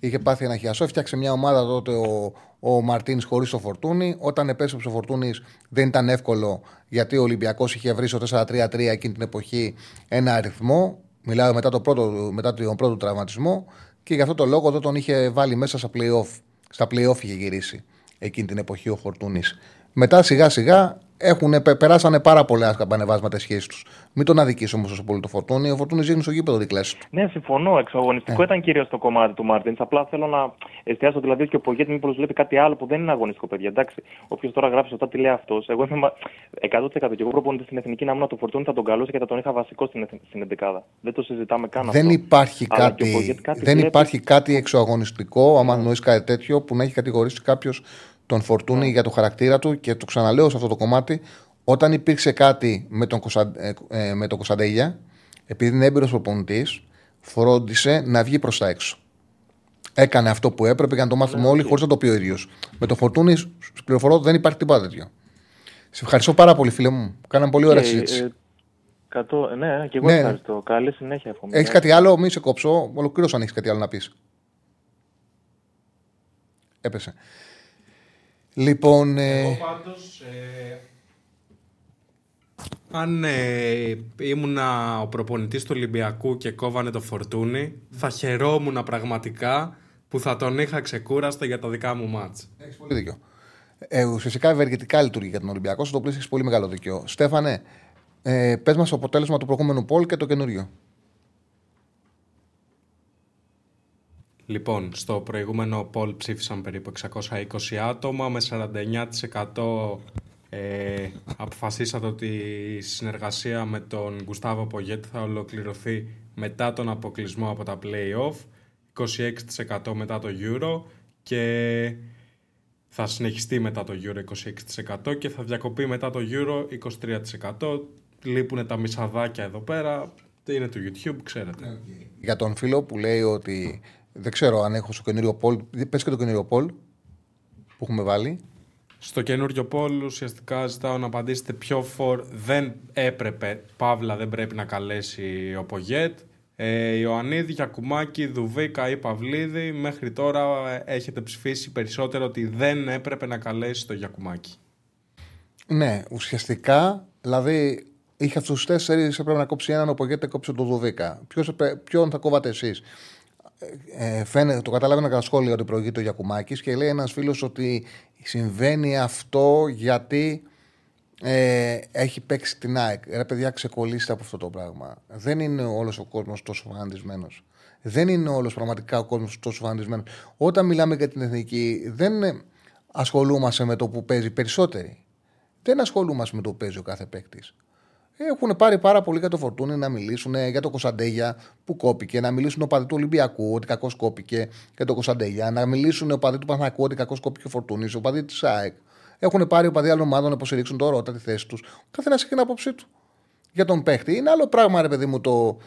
Είχε πάθει ένα χιαστό. Έφτιαξε μια ομάδα τότε ο, ο Μαρτίνς χωρίς το Φορτούνη. Όταν επέστρεψε ο Φορτούνης δεν ήταν εύκολο γιατί ο Ολυμπιακός είχε βρει στο 4-3-3 εκείνη την εποχή ένα αριθμό. Μιλάω μετά, το πρώτο, μετά τον πρώτο τραυματισμό και γι' αυτό το λόγο δεν τον είχε βάλει μέσα στα play-off. Στα play-off είχε γυρίσει εκείνη την εποχή ο Φορτούνης. Μετά σιγά σιγά έχουν, περάσανε πάρα πολλά καμπανεβάσματα σχέση τους. Μην τον αδικήσει όμως όσο πολύ το φορτούνι. Ο φορτούνι ζήγνει στο γήπεδο δικλέ του. Ναι, συμφωνώ. Εξαγωνιστικό ε. ήταν κυρίως το κομμάτι του Μάρτιν. Απλά θέλω να εστιάσω δηλαδή ότι ο Πογέτη μήπως βλέπει κάτι άλλο που δεν είναι αγωνιστικό, παιδιά. Εντάξει, όποιος τώρα γράφει σωστά τι λέει αυτός. Εγώ είμαι 100% και εγώ προπονητής στην εθνική να ήμουν το φορτούνι θα τον καλούσε και θα τον είχα βασικό στην, στην 11. Δεν το συζητάμε καν δεν αυτό. Υπάρχει κάτι, κάτι δεν υπάρχει κάτι εξωαγωνιστικό, άμα yeah. κάτι τέτοιο, που να έχει κατηγορήσει κάποιος τον Φορτούνη ναι. για το χαρακτήρα του και το ξαναλέω σε αυτό το κομμάτι. Όταν υπήρξε κάτι με τον, Κωνσαν, ε, ε, με τον Κωνσταντέλια, επειδή είναι έμπειρος προπονητής, φρόντισε να βγει προς τα έξω. Έκανε αυτό που έπρεπε για να το μάθουμε ναι, όλοι, χωρίς να το πει ο ίδιος. Με τον Φορτούνη, σου πληροφορώ ότι δεν υπάρχει τίποτα τέτοιο. Σε ευχαριστώ πάρα πολύ, φίλε μου. Κάναμε πολύ ωραία συζήτηση. Ε, κατώ, ναι, και εγώ ναι. ευχαριστώ. Καλή συνέχεια. Έχεις κάτι άλλο, μην σε κόψω. Ολοκλήρω αν έχεις κάτι άλλο να πεις. Έπεσε. Λοιπόν. Ε, Εγώ πάντως, ε, αν ε, ήμουνα ο προπονητής του Ολυμπιακού και κόβανε το φορτούνι, θα χαιρόμουν πραγματικά που θα τον είχα ξεκούραστο για τα δικά μου μάτς. Έχεις πολύ δίκιο. Ε, ουσιαστικά ευεργετικά λειτουργεί για τον Ολυμπιακό, στο οποίο έχεις πολύ μεγάλο δίκιο. Στέφανε, ε, πες μας το αποτέλεσμα του προηγούμενου πόλ και το καινούριο. Λοιπόν, στο προηγούμενο poll ψήφισαν περίπου 620 άτομα με 49% ε, αποφασίσατε ότι η συνεργασία με τον Γκουστάβο Πογέτ θα ολοκληρωθεί μετά τον αποκλεισμό από τα play-off, 26% μετά το Euro και θα συνεχιστεί μετά το Euro 26% και θα διακοπεί μετά το Euro 23%. Λείπουν τα μισαδάκια εδώ πέρα, είναι του YouTube, ξέρετε. Για τον φίλο που λέει ότι δεν ξέρω αν έχω στο καινούριο Πολ. Πες και το καινούριο Πολ που έχουμε βάλει. Στο καινούριο Πολ ουσιαστικά ζητάω να απαντήσετε ποιο φορ δεν έπρεπε, παύλα δεν πρέπει να καλέσει ο Πογέτ. Ε, Ιωαννίδη, Γιακουμάκη, Δουβίκα ή Παυλίδη, μέχρι τώρα ε, έχετε ψηφίσει περισσότερο ότι δεν έπρεπε να καλέσει το Γιακουμάκη. Ναι, ουσιαστικά, δηλαδή είχε αυτού του τέσσερις, έπρεπε να κόψει έναν, ο Πογέτ κόψει τον Δουβίκα. Ποιον θα κόβατε εσείς; Ε, φαίνεται, το κατάλαβε ένα σχόλιο ότι προηγείται ο Γιακουμάκης και λέει ένας φίλος ότι συμβαίνει αυτό γιατί ε, έχει παίξει την ΑΕΚ. Ρε παιδιά, ξεκολλήστε από αυτό το πράγμα. Δεν είναι όλος ο κόσμος τόσο φανατισμένος. Δεν είναι όλος πραγματικά ο κόσμος τόσο φανατισμένος. Όταν μιλάμε για την εθνική, δεν ασχολούμαστε με το που παίζει περισσότεροι. Δεν ασχολούμαστε με το που παίζει ο κάθε παίκτης. Έχουν πάρει πάρα πολύ για το φορτούνι να μιλήσουν για το Κωνσταντέγια που κόπηκε, να μιλήσουν ο παδί του Ολυμπιακού ότι κακός κόπηκε και το Κωνσταντέγια, να μιλήσουν ο παδί του Παναθακού ότι κακός κόπηκε ο Φορτούνης, ο παδί της ΑΕΚ. Έχουν πάρει ο παδί άλλων ομάδων να υποστηρίξουν το Ρότα τη θέση τους. Ο καθένας έχει την άποψή του για τον παίχτη. Είναι άλλο πράγμα, ρε παιδί μου, το,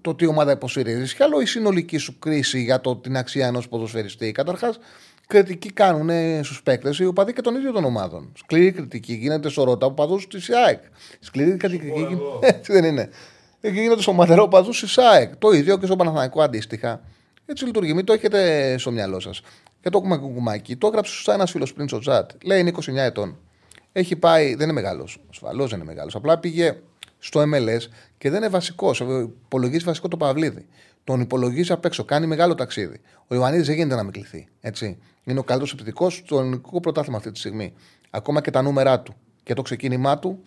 το τι ομάδα υποστηρίζεις. Και άλλο η συνολική σου κρίση για το, την αξία ενός ποδοσφαιριστή. Καταρχάς, κριτική κάνουν στους παίκτες οι οπαδοί και των ίδιων των ομάδων. Σκληρή κριτική γίνεται στο Ρότα από παδού της ΣΑΕΚ. Σκληρή κριτική γίνεται. Έτσι δεν είναι. Εκεί γίνεται στο μαδερό παδού της ΣΑΕΚ. Το ίδιο και στο Παναθανικό αντίστοιχα. Έτσι λειτουργεί. Μην το έχετε στο μυαλό σας. Και το κουκουμάκι. Το έγραψε σωστά ένας φίλος πριν στο chat. Λέει είναι 29 ετών. Έχει πάει, δεν είναι μεγάλος. Ασφαλώς δεν είναι μεγάλος. Απλά πήγε στο MLS και δεν είναι βασικός. Υπολογίζει βασικό το Παυλίδη. Τον υπολογίζει απ' έξω. Κάνει μεγάλο ταξίδι. Ο Ιωαννίδης δεν γίνεται να μην κληθεί. Έτσι. Είναι ο καλύτερος επιθετικός στο ελληνικό πρωτάθλημα αυτή τη στιγμή. Ακόμα και τα νούμερά του και το ξεκίνημά του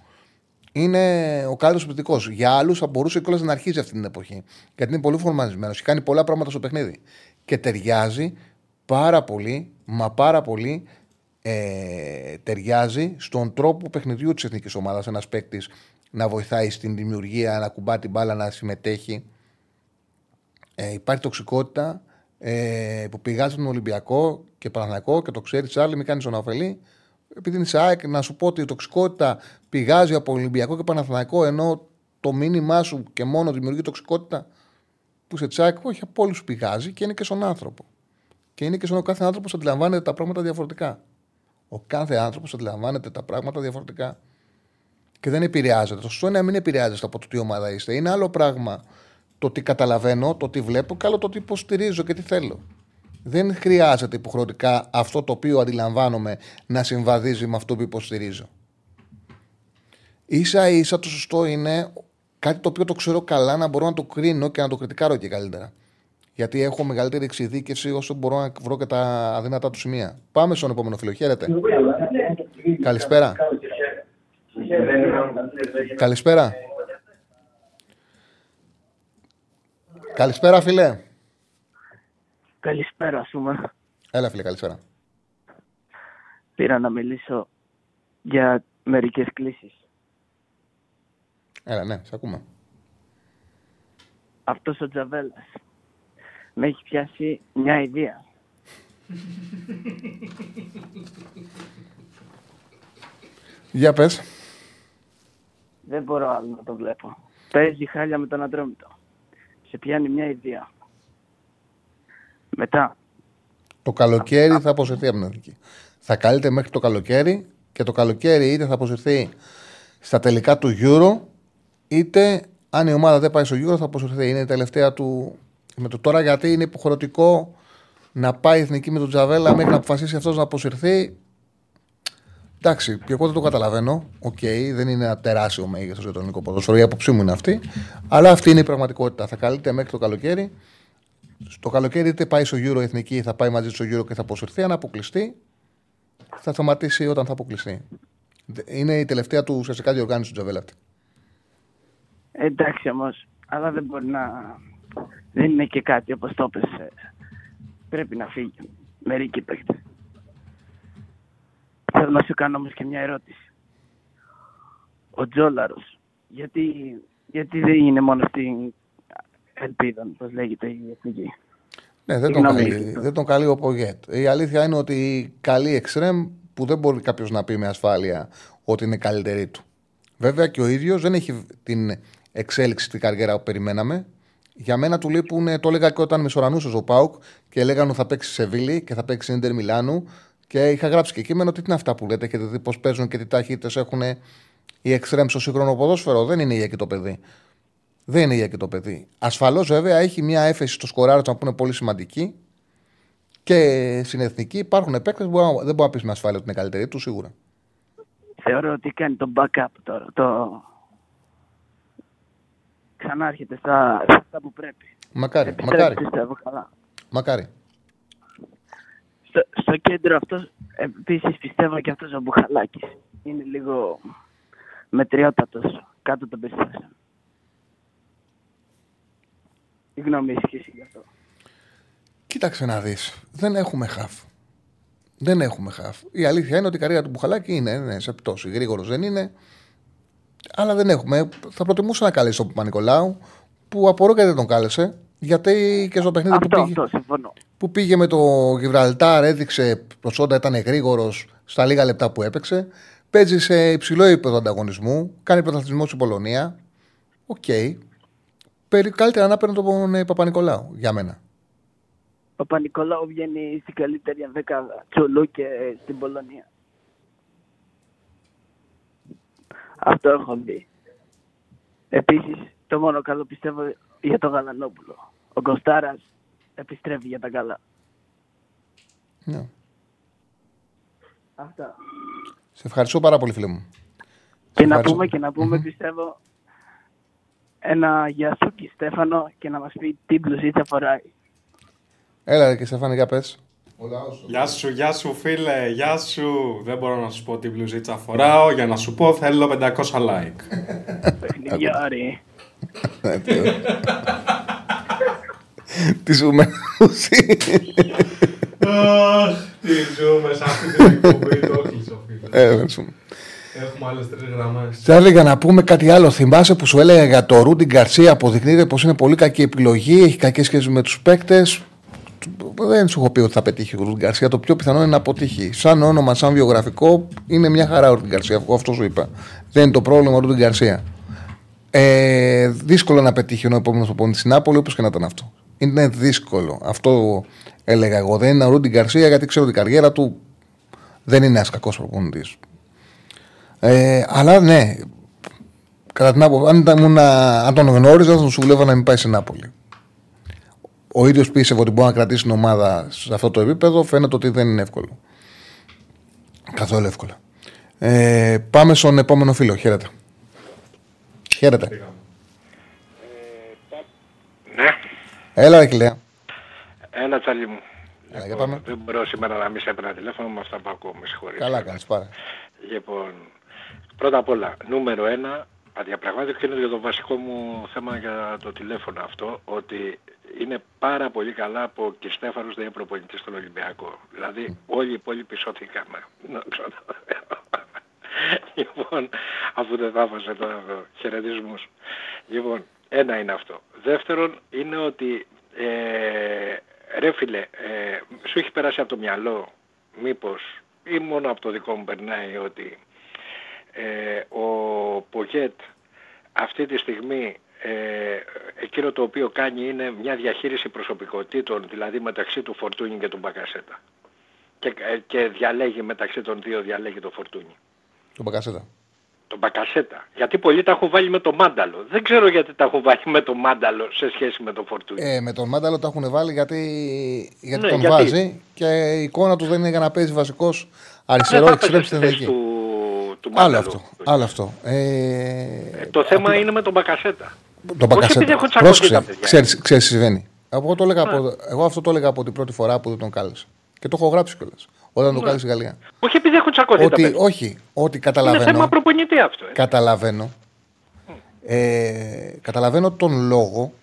είναι ο καλύτερος επιθετικός. Για άλλους θα μπορούσε κιόλας να αρχίζει αυτή την εποχή. Γιατί είναι πολύ φορμανισμένος και κάνει πολλά πράγματα στο παιχνίδι. Και ταιριάζει πάρα πολύ, μα πάρα πολύ ε, ταιριάζει στον τρόπο παιχνιδιού της εθνικής ομάδας. Ένας παίκτης να βοηθάει στην δημιουργία, να κουμπά την μπάλα, να συμμετέχει. Ε, υπάρχει τοξικότητα ε, που πηγάζει τον Ολυμπιακό και Παναθηναϊκό και το ξέρει Τσάρλι, μην κάνεις τον αφελή. Επειδή είναι σε ΑΕΚ, να σου πω ότι η τοξικότητα πηγάζει από Ολυμπιακό και Παναθηναϊκό, ενώ το μήνυμά σου και μόνο δημιουργεί τοξικότητα που σε τσάκ, όχι από όλους πηγάζει και είναι και στον άνθρωπο. Και είναι και στον κάθε άνθρωπο αντιλαμβάνεται τα πράγματα διαφορετικά. Ο κάθε άνθρωπος αντιλαμβάνεται τα πράγματα διαφορετικά. Και δεν επηρεάζεται. Το σωστό είναι να μην επηρεάζεται από το τι ομάδα είστε. Είναι άλλο πράγμα το τι καταλαβαίνω, το τι βλέπω και άλλο το τι υποστηρίζω και τι θέλω. Δεν χρειάζεται υποχρεωτικά αυτό το οποίο αντιλαμβάνομαι να συμβαδίζει με αυτό που υποστηρίζω. σα ίσα το σωστό είναι κάτι το οποίο το ξέρω καλά να μπορώ να το κρίνω και να το κριτικάρω και καλύτερα. Γιατί έχω μεγαλύτερη εξειδίκευση όσο μπορώ να βρω και τα αδύνατά του σημεία. Πάμε στον επόμενο φίλο. Χαίρετε. Καλησπέρα. Καλησπέρα. Καλησπέρα, φίλε. Καλησπέρα, Σούμα. Έλα, φίλε, καλησπέρα. Πήρα να μιλήσω για μερικές κλήσεις. Έλα, ναι, σε ακούμε. Αυτός ο Τζαβέλας με έχει πιάσει μια ιδέα. Για πες. Δεν μπορώ άλλο να το βλέπω. Παίζει χάλια με τον Αντρόμητο. Σε πιάνει μια ιδέα. Μετά. Το καλοκαίρι θα αποσυρθεί από την εθνική. Θα καλείται μέχρι το καλοκαίρι και το καλοκαίρι είτε θα αποσυρθεί στα τελικά του Euro, είτε αν η ομάδα δεν πάει στο Euro θα αποσυρθεί. Είναι η τελευταία του. Με το τώρα γιατί είναι υποχρεωτικό να πάει η εθνική με τον Τζαβέλα μέχρι να αποφασίσει αυτός να αποσυρθεί. Εντάξει, και εγώ δεν το καταλαβαίνω. OK, okay, δεν είναι ένα τεράστιο μέγεθος για το ελληνικό ποδόσφαιρο. Η άποψή μου είναι αυτή. Αλλά αυτή είναι η πραγματικότητα. Θα καλείται μέχρι το καλοκαίρι. Στο καλοκαίρι είτε πάει στο Euro εθνική, θα πάει μαζί στο Euro και θα αποσυρθεί. Αν αποκλειστεί, θα σταματήσει όταν θα αποκλειστεί. Είναι η τελευταία του ουσιαστικά διοργάνωση του Τζαβέλα αυτή. Εντάξει όμως, αλλά δεν μπορεί να. Δεν είναι και κάτι όπως το πες. Πρέπει να φύγει. Μερικοί παίχτε. Θέλω να σου κάνω όμως και μια ερώτηση. Ο Τζόλαρος, γιατί, γιατί δεν είναι μόνο στην ελπίδα, πώς λέγεται η εθνική; Ναι, δεν τον, καλεί, δεν τον καλεί ο Πογέτ. Η αλήθεια είναι ότι καλεί εξτρέμ που δεν μπορεί κάποιος να πει με ασφάλεια ότι είναι καλύτερη του. Βέβαια και ο ίδιος δεν έχει την εξέλιξη στην καριέρα που περιμέναμε. Για μένα του λείπουν, το έλεγα και όταν μεσορανούσε ο Πάουκ και λέγανε ότι θα παίξει σε Βίλη και θα παίξει Ιντερ Μιλάνου. Και είχα γράψει και κείμενο τι είναι αυτά που λέτε, έχετε δει πώς παίζουν και τι ταχύτητες έχουν οι εξτρέμ στο σύγχρονο ποδόσφαιρο. Δεν είναι για το παιδί. Δεν είναι για το παιδί. Ασφαλώς βέβαια έχει μια έφεση στο σκοράρισμα που είναι πολύ σημαντική και στην εθνική υπάρχουν επέκταση που δεν μπορεί να πεις με ασφάλεια ότι είναι καλύτερη τους σίγουρα. Θεωρώ ότι κάνει το backup τώρα. Το... Ξανά έρχεται στα, στα που πρέπει. Μακάρι, μακάρι. Πιστεύω καλά. Μακάρι. Στο, στο κέντρο αυτός επίσης πιστεύω και αυτός ο Μπουχαλάκης. Είναι λίγο μετριότατος κάτω των περιστάσεων. Τι γνώμη έχει εσύ γι' αυτό. Κοίταξε να δεις. Δεν έχουμε χαφ. Δεν έχουμε χαφ. Η αλήθεια είναι ότι η καριέρα του Μπουχαλάκη είναι, είναι σε πτώση. Γρήγορος δεν είναι. Αλλά δεν έχουμε. Θα προτιμούσα να κάλεσε τον Παπα-Νικολάου που απορώ γιατί δεν τον κάλεσε. Γιατί και στο παιχνίδι που Αυτό, πήγε, αυτό, συμφωνώ. που πήγε με το Γιβραλτάρ έδειξε προσόντα, ήταν γρήγορος στα λίγα λεπτά που έπαιξε. Παίζει σε υψηλό επίπεδο ανταγωνισμού. Κάνει πρωταθλητισμό στην Πολωνία. Οκ. Περι- Καλύτερα να παίρνει τον ε, Παπα-Νικολάου για μένα. Ο Παπα-Νικολάου βγαίνει στην καλύτερη δεκάδα Τσολού και στην Πολωνία. Αυτό έχω δει. Επίσης, το μόνο καλό πιστεύω για τον Γαλανόπουλο. Ο Κωστάρας επιστρέφει για τα καλά. Ναι. Αυτά. Σε ευχαριστώ πάρα πολύ, φίλε μου. Και να ευχαριστώ. πούμε, και να πούμε πιστεύω, ένα Γιασούκι Στέφανο και να μας πει τι μπλουζίτσα φοράει. Έλα ρε και Στεφάνη, για πες. Γεια σου, γεια σου φίλε, γεια σου. Δεν μπορώ να σου πω τι μπλουζίτσα φοράω. Για να σου πω θέλω 500 like. Παιχνιδιάρη. Τις ζούμε. Τι ζούμε σε αυτή την εκπομπή, το έκλεισε φίλε. Ε, δεν ζούμε. Έχουμε άλλες τρεις γραμμές. Θα έλεγα να πούμε κάτι άλλο. Θυμάσαι που σου έλεγα για το Ρούντιν Γκαρσία. Αποδεικνύεται πως είναι πολύ κακή επιλογή. Έχει κακές σχέσεις με τους παίκτες. Δεν σου έχω πει ότι θα πετύχει ο Ρούντιν Γκαρσία. Το πιο πιθανό είναι να αποτύχει. Σαν όνομα, σαν βιογραφικό, είναι μια χαρά ο Ρούντιν Γκαρσία. Εγώ αυτό σου είπα. Δεν είναι το πρόβλημα ο Ρούντιν Γκαρσία. Ε, δύσκολο να πετύχει ο επόμενος προπονητής στην Νάπολη, όπως και να ήταν αυτό. Είναι δύσκολο. Αυτό έλεγα εγώ. Δεν είναι ο Ρούντιν Γκαρσία γιατί ξέρω ότι η καριέρα του δεν είναι ένας κακός προπονητής. Ε, αλλά ναι, κατά την άποψη, αν, ήταν, ήμουν- αν τον γνώριζα, θα τον συμβουλεύα να μην πάει στην Νάπολη. Ο ίδιος πίστευε ότι μπορεί να κρατήσει την ομάδα σε αυτό το επίπεδο. Φαίνεται ότι δεν είναι εύκολο. Καθόλου εύκολα. Ε, πάμε στον επόμενο φίλο. Χαίρετε. Χαίρετε. Ναι, Έλα, ρε Κιλέα. έλα τσάλι μου. Έλα, για πάμε. Δεν μπορώ σήμερα να μην σε έπαιρνα τηλέφωνο με αυτά που ακούω, με συγχωρείς. Καλά κάνεις, πάρα. Λοιπόν, πρώτα απ' όλα, νούμερο ένα, αδιαπραγμάτευτο είναι για το βασικό μου θέμα για το τηλέφωνο αυτό, ότι είναι πάρα πολύ καλά που ο Κριστέφανος δεν είναι προπονητής στον Ολυμπιακό. Δηλαδή, όλοι οι υπόλοιποι σώθηκαμε. Να ξέρω. λοιπόν, αφού δεν θα έφασε τώρα εδώ χαιρετισμούς. Λοιπόν, ένα είναι αυτό. Δεύτερον, είναι ότι, ε, ρε φίλε, ε, σου έχει περάσει από το μυαλό, μήπως, ή μόνο από το δικό μου περνάει, ότι ε, ο Πογέτ αυτή τη στιγμή ε, εκείνο το οποίο κάνει είναι μια διαχείριση προσωπικότητων, δηλαδή μεταξύ του Φορτούνη και του Μπακασέτα. Και, ε, και διαλέγει μεταξύ των δύο, διαλέγει το Φορτούνη. Τον Μπακασέτα. Τον Μπακασέτα. Γιατί πολλοί τα έχουν βάλει με το Μάνταλο. Δεν ξέρω γιατί τα έχουν βάλει με το Μάνταλο σε σχέση με το Φορτούνη. Ε, με τον Μάνταλο το έχουν βάλει γιατί, γιατί Ναι, τον γιατί. βάζει και η εικόνα τους δεν είναι για να παίζει βασικός αριστερό Δεν θα εξτρέμ έπαιζε στην στη θέση εθνική. του, του Άλλο Μάνταλο. αυτό. Άλλο αυτό. Ε, Ε, το θέμα είναι με τον Μπακασέτα. τον Όχι Μπακασέτα. επειδή έχουν τσακωθεί τα Πρόσεξε, παιδιά. ξέρεις, ξέρεις τι συμβαίνει. Εγώ, το έλεγα από, εγώ αυτό το έλεγα από την πρώτη φορά που δεν τον κάλεσε. Και το έχω γράψει κιόλας. Όταν τον κάλεσε η Γαλλία. Όχι επειδή έχουν τσακωθεί τα Ότι, παιδιά. όχι, ότι Είναι θέμα καταλαβαίνω. προπονητή αυτό. Ε. Καταλαβαίνω. Ε, καταλαβαίνω τον λόγο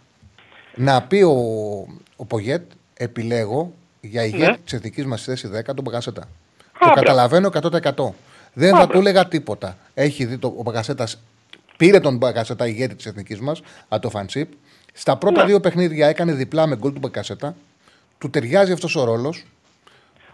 να πει ο, ο Πογέτ επιλέγω για ηγέτη Ναι. της εθνικής μας θέση 10 τον Μπαγκασέτα. Το μπράβο. καταλαβαίνω 100%. Δεν θα μπράβο. του έλεγα τίποτα. Έχει δει το, ο Μπαγκασέτας πήρε τον Μπαγκασέτα ηγέτη της εθνικής μας από το Φαντσίπ. Στα πρώτα Ναι. δύο παιχνίδια έκανε διπλά με γκολ του Μπαγκασέτα. Του ταιριάζει αυτός ο ρόλος.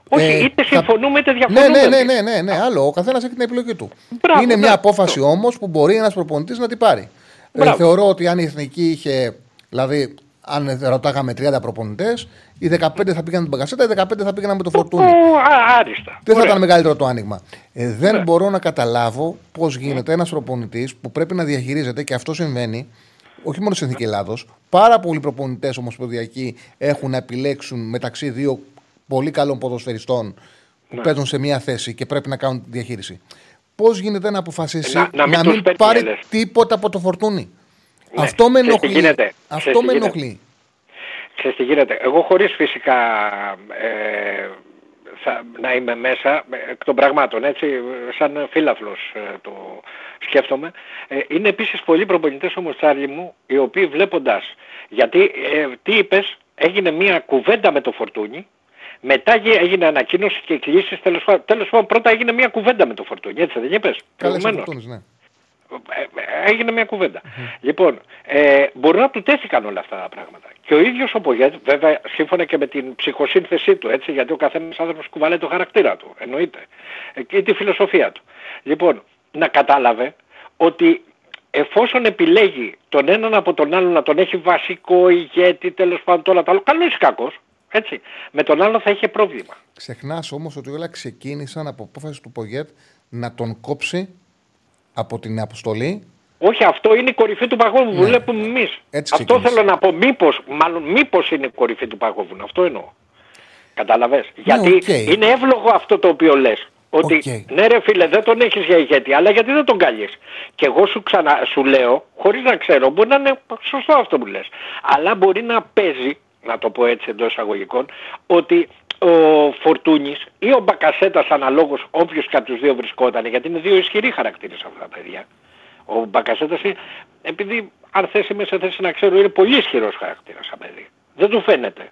Όχι, Ε, είτε θα- συμφωνούμε είτε Ναι, διαφωνούμε. ναι, ναι, ναι, ναι, ναι. Άλλο. Ο καθένας έχει την επιλογή του. Μπράβο, είναι μια μπράβο. απόφαση όμως που μπορεί ένας προπονητής να την πάρει. Ε, Μπράβο. θεωρώ ότι αν η εθνική είχε. Δηλαδή, αν ρωτάγαμε 30 προπονητές, οι 15 θα πήγαιναν την Παγκασέτα, οι 15 θα πήγαιναν με το φορτούνι. Ω, α, άριστα. Δεν θα Ωραία. ήταν μεγαλύτερο το άνοιγμα. Ε, δεν μπορώ να καταλάβω πώς γίνεται ένας προπονητής που πρέπει να διαχειρίζεται και αυτό συμβαίνει όχι μόνο στην Εθνική Ελλάδος. Πάρα πολλοί προπονητές ομοσπονδιακοί έχουν να επιλέξουν μεταξύ δύο πολύ καλών ποδοσφαιριστών που Ναι. παίζουν σε μία θέση και πρέπει να κάνουν τη διαχείριση. Πώς γίνεται να αποφασίσει Να- να μην τους παίρνει, πάρει λες. τίποτα από το φορτούνι; Ναι. Αυτό με Ξέρεις τι ενοχλεί. γίνεται. Αυτό Ξέρεις τι με γίνεται. ενοχλεί. Ξέρεις τι γίνεται. Εγώ χωρίς φυσικά ε, θα, να είμαι μέσα ε, εκ των πραγμάτων, έτσι, σαν φίλαφλος ε, το σκέφτομαι. Ε, είναι επίσης πολλοί προπονητές όμως, Τσάρλι μου, οι οποίοι βλέποντας, γιατί ε, τι είπες, έγινε μια κουβέντα με το Φορτούνι Μετά γε- έγινε ανακοίνωση και κλήσεις. Τέλος πάντων, τέλος πάντων πρώτα έγινε μια κουβέντα με το Φορτούνι. Έτσι δεν είπες. Καλέ προηγουμένως. ναι. Ε, ε, έγινε μια κουβέντα. Λοιπόν, ε, μπορεί να του τέθηκαν όλα αυτά τα πράγματα. Και ο ίδιος ο Πογέτ, βέβαια σύμφωνα και με την ψυχοσύνθεσή του, έτσι, γιατί ο καθένας άνθρωπος κουβαλάει το χαρακτήρα του, εννοείται, ε, και τη φιλοσοφία του. Λοιπόν, να κατάλαβε ότι εφόσον επιλέγει τον έναν από τον άλλον να τον έχει βασικό ηγέτη, τέλος πάντων τώρα το άλλο, καλός ή κακός, έτσι, με τον άλλο θα είχε πρόβλημα. Ξεχνάς όμως ότι όλα ξεκίνησαν από απόφαση του Πογέτ να τον κόψει από την αποστολή. Όχι, αυτό είναι η κορυφή του παγόβουνου. Ναι. Βλέπουμε εμείς. Έτσι Αυτό ξεκίνησε. θέλω να πω. Μήπως, μάλλον μήπως είναι η κορυφή του παγόβουνου. Αυτό εννοώ. Καταλαβες. Γιατί οκ. είναι εύλογο αυτό το οποίο λες. Ότι Οκ. ναι, ρε φίλε, δεν τον έχεις για ηγέτη, αλλά γιατί δεν τον καλείς. Και εγώ σου, ξανα, σου λέω, χωρίς να ξέρω, μπορεί να είναι σωστό αυτό που λες. Αλλά μπορεί να παίζει, να το πω έτσι εντός εισαγωγικών, ότι ο Φορτούνης ή ο Μπακασέτας αναλόγως όποιος και από τους δύο βρισκόταν, γιατί είναι δύο ισχυροί χαρακτήρες αυτά τα παιδιά. Ο Μπακασέτας είναι, επειδή αν θέσει είμαι σε θέση να ξέρω, είναι πολύ ισχυρός χαρακτήρας σαν παιδί. Δεν του φαίνεται.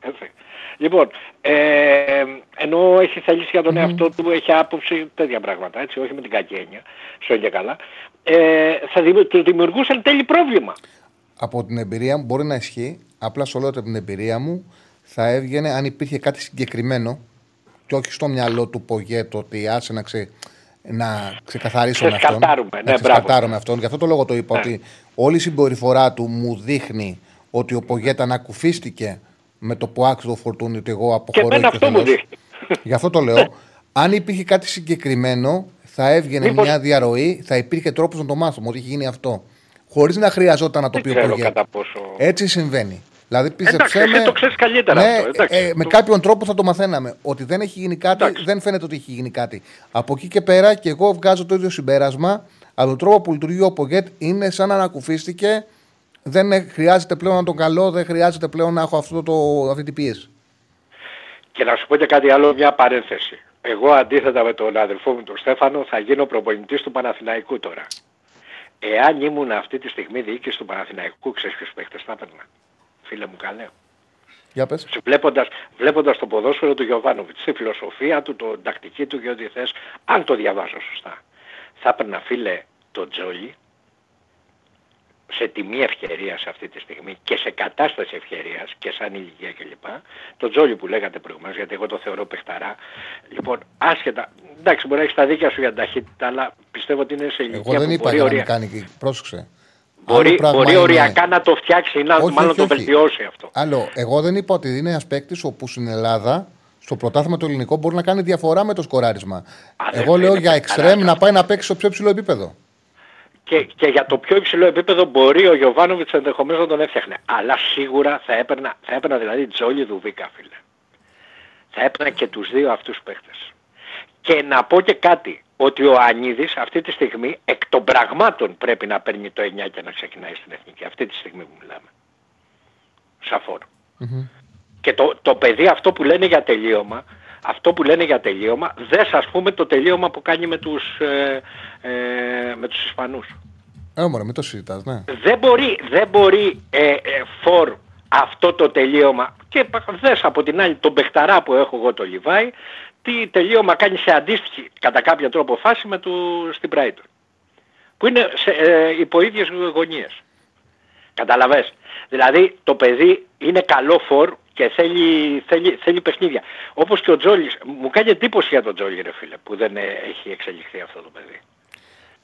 Έτσι. Λοιπόν, ε, ενώ έχει θέληση για τον εαυτό του, έχει άποψη, τέτοια πράγματα, έτσι, όχι με την κακή έννοια, σε και καλά, ε, θα δημι, του δημιουργούσε εν τέλει πρόβλημα. Από την εμπειρία μου μπορεί να ισχύει. Απλά σε όλο από την εμπειρία μου θα έβγαινε αν υπήρχε κάτι συγκεκριμένο και όχι στο μυαλό του Πογέτ ότι άσε να, ξε, να ξεκαθαρίσω με αυτόν. Ξεσκαρτάρουμε, ναι, να μπράβο. ξεσκαρτάρω με αυτόν. Γι' αυτό το λόγο το είπα Ναι. ότι όλη η συμπεριφορά του μου δείχνει ότι ο Πογέτ ανακουφίστηκε με το που άξιζε το φορτούνι ότι εγώ Και αποχωρώ εμένα αυτό μου εκδηλώς. δείχνει. Γι' αυτό το λέω. αν υπήρχε κάτι συγκεκριμένο, θα έβγαινε Μήπως- μια διαρροή, θα υπήρχε τρόπος να το μάθουμε ότι έχει γίνει αυτό. Χωρίς να χρειαζόταν να το Δεν πει ο ξέρω Πογέτ. κατά πόσο... Έτσι συμβαίνει. Δηλαδή πίστεψέ Εντάξει, εσύ με. το ξέρεις καλύτερα ναι, αυτό, εντάξει. ε, με Το- κάποιον τρόπο θα το μαθαίναμε. Ότι δεν έχει γίνει κάτι, Εντάξει. δεν φαίνεται ότι έχει γίνει κάτι. Από εκεί και πέρα και εγώ βγάζω το ίδιο συμπέρασμα. Από τον τρόπο που λειτουργεί ο Πογέτ είναι σαν να ανακουφίστηκε. Δεν ε, χρειάζεται πλέον να τον καλώ, δεν χρειάζεται πλέον να έχω αυτό το, αυτή την πίεση. Και να σου πω και κάτι άλλο, μια παρένθεση. Εγώ αντίθετα με τον αδελφό μου τον Στέφανο θα γίνω προπονητής του Παναθηναϊκού τώρα. Εάν ήμουν αυτή τη στιγμή διοίκηση του Παναθηναϊκού, ξέρεις ποιους παίχτες θα έπαιρνα. Φίλε μου καλέ. Για πες. Βλέποντας, βλέποντας το ποδόσφαιρο του Γιωβάνοβιτς, τη φιλοσοφία του, το τακτική του και ό,τι θες, αν το διαβάζω σωστά, θα έπαιρνα φίλε το Τζόλι σε τιμή ευκαιρίας αυτή τη στιγμή και σε κατάσταση ευκαιρίας και σαν ηλικία κλπ. Το Τζόλι που λέγατε προηγουμένως, γιατί εγώ το θεωρώ παιχταρά. Λοιπόν, άσχετα, εντάξει μπορεί να έχεις τα δίκια σου για την ταχύτητα, αλλά πιστεύω ότι είναι σε ηλικία Εγώ δεν που είπα μπορεί, για να ορια... μην κάνει. και- Πρόσεξε. μπορεί, Άλλο πράγμα μπορεί είναι- οριακά να το φτιάξει ή να Όχι, μάλλον όχι, το όχι. βελτιώσει αυτό. Άλλο, εγώ δεν είπα ότι είναι ένας παίκτης όπου στην Ελλάδα, στο πρωτάθλημα το ελληνικό, μπορεί να κάνει διαφορά με το σκοράρισμα. δεν εγώ λέω είναι για παικταράς εξτρέμ να αυτό. πάει να παίξει στο πιο ψηλό επίπεδο. Και, και για το πιο υψηλό επίπεδο μπορεί ο Γιωβάνοβιτς ενδεχομένως να τον έφτιαχνε. Αλλά σίγουρα θα έπαιρνα, θα έπαιρνα δηλαδή Τζόλι Δουβίκα φίλε. Θα έπαιρνα και τους δύο αυτούς παίχτες. Και να πω και κάτι, ότι ο Ανίδης αυτή τη στιγμή εκ των πραγμάτων πρέπει να παίρνει το 9 και να ξεκινάει στην Εθνική. Αυτή τη στιγμή που μιλάμε. Σαφόρ. Και το, το παιδί αυτό που λένε για τελείωμα, αυτό που λένε για τελείωμα, δες ας πούμε το τελείωμα που κάνει με τους, ε, ε, με τους Ισπανούς. Ε, μωρέ, μην το συζητάς, ναι. Δεν μπορεί, δεν μπορεί ε, ε, for αυτό το τελείωμα και δες από την άλλη τον παιχταρά που έχω εγώ το Λιβάη τι τελείωμα κάνει σε αντίστοιχη κατά κάποιο τρόπο φάση με του στην Brighton που είναι σε, ε, υπό ίδιες γωνίες. Καταλαβες. Δηλαδή το παιδί είναι καλό φορ και θέλει, θέλει, θέλει παιχνίδια. Όπως και ο Τζόλης. Μου κάνει εντύπωση για τον Τζόλη ρε φίλε που δεν ε, έχει εξελιχθεί αυτό το παιδί.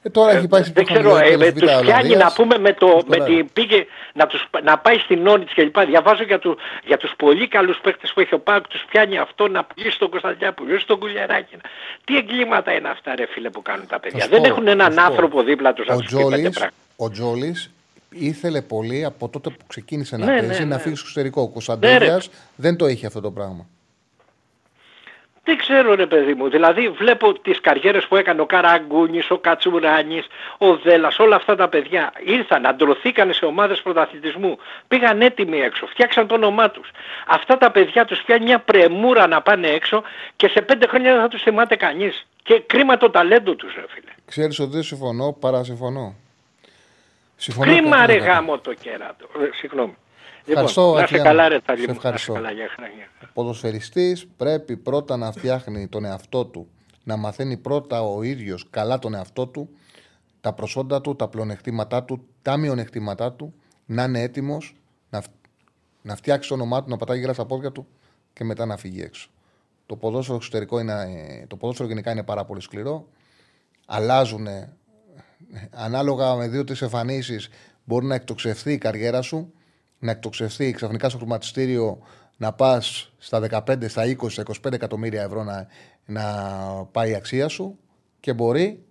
Ε, τώρα έχει πάει στην Δεν ξέρω, ε, με, τους πιάνει να πούμε με, το, με Τώρα. την πήγε να, τους, να πάει στην Όνιτς και λοιπά. Διαβάζω για, του, για τους πολύ καλούς παίκτες που έχει ο Πάουκ, τους πιάνει αυτό να πουλήσει τον Κωνσταντιάπουλο, στον Κουλιαράκη. Τι εγκλήματα είναι αυτά ρε φίλε που κάνουν τα παιδιά; σου Δεν πω, έχουν θα έναν σου πω. άνθρωπο δίπλα τους να Ο τους πει πέντε Τζόλης, πράγματα. ο Τζόλης ήθελε πολύ από τότε που ξεκίνησε να Ναι, παίζει ναι, να ναι. φύγει στο εξωτερικό. Ο Ναι, Κωνσταντέλιας δεν το είχε αυτό το πράγμα. Δεν ξέρω ρε παιδί μου, δηλαδή βλέπω τις καριέρες που έκανε ο Καραγκούνης, ο Κατσουράνης, ο Δέλας, όλα αυτά τα παιδιά ήρθαν, αντρωθήκαν σε ομάδες πρωταθλητισμού, πήγαν έτοιμοι έξω, φτιάξαν το όνομά τους. Αυτά τα παιδιά τους πιάνει μια πρεμούρα να πάνε έξω και σε πέντε χρόνια δεν θα τους θυμάται κανείς. Και κρίμα το ταλέντο τους ρε φίλε. Ξέρεις ότι δεν συμφωνώ, παρά συμφωνώ. Συμφωνώ Κρίμα ρε 100%. γάμο το κέρατο. Ε, συγγνώμη. Ευχαριστώ, να είσαι Αττιάνα. καλά, ρε Σε Τάλι μου. Να είσαι ευχαριστώ. καλά, για χρόνια. Ο ποδοσφαιριστής πρέπει πρώτα να φτιάχνει τον εαυτό του, να μαθαίνει πρώτα ο ίδιος καλά τον εαυτό του, τα προσόντα του, τα πλεονεκτήματά του, τα μειονεκτήματά του, να είναι έτοιμος να, φ- να φτιάξει το όνομά του, να πατάει γύρω στα πόδια του και μετά να φύγει έξω. Το ποδόσφαιρο εξωτερικό είναι, ε, το ποδόσφαιρο γενικά είναι πάρα πολύ σκληρό. Αλλάζουν ε, ανάλογα με δύο-τρεις εμφανίσεις μπορεί να εκτοξευθεί η καριέρα σου, να εκτοξευθεί ξαφνικά στο χρηματιστήριο να πας στα 15, στα 20, στα 25 εκατομμύρια ευρώ να, να πάει η αξία σου και μπορεί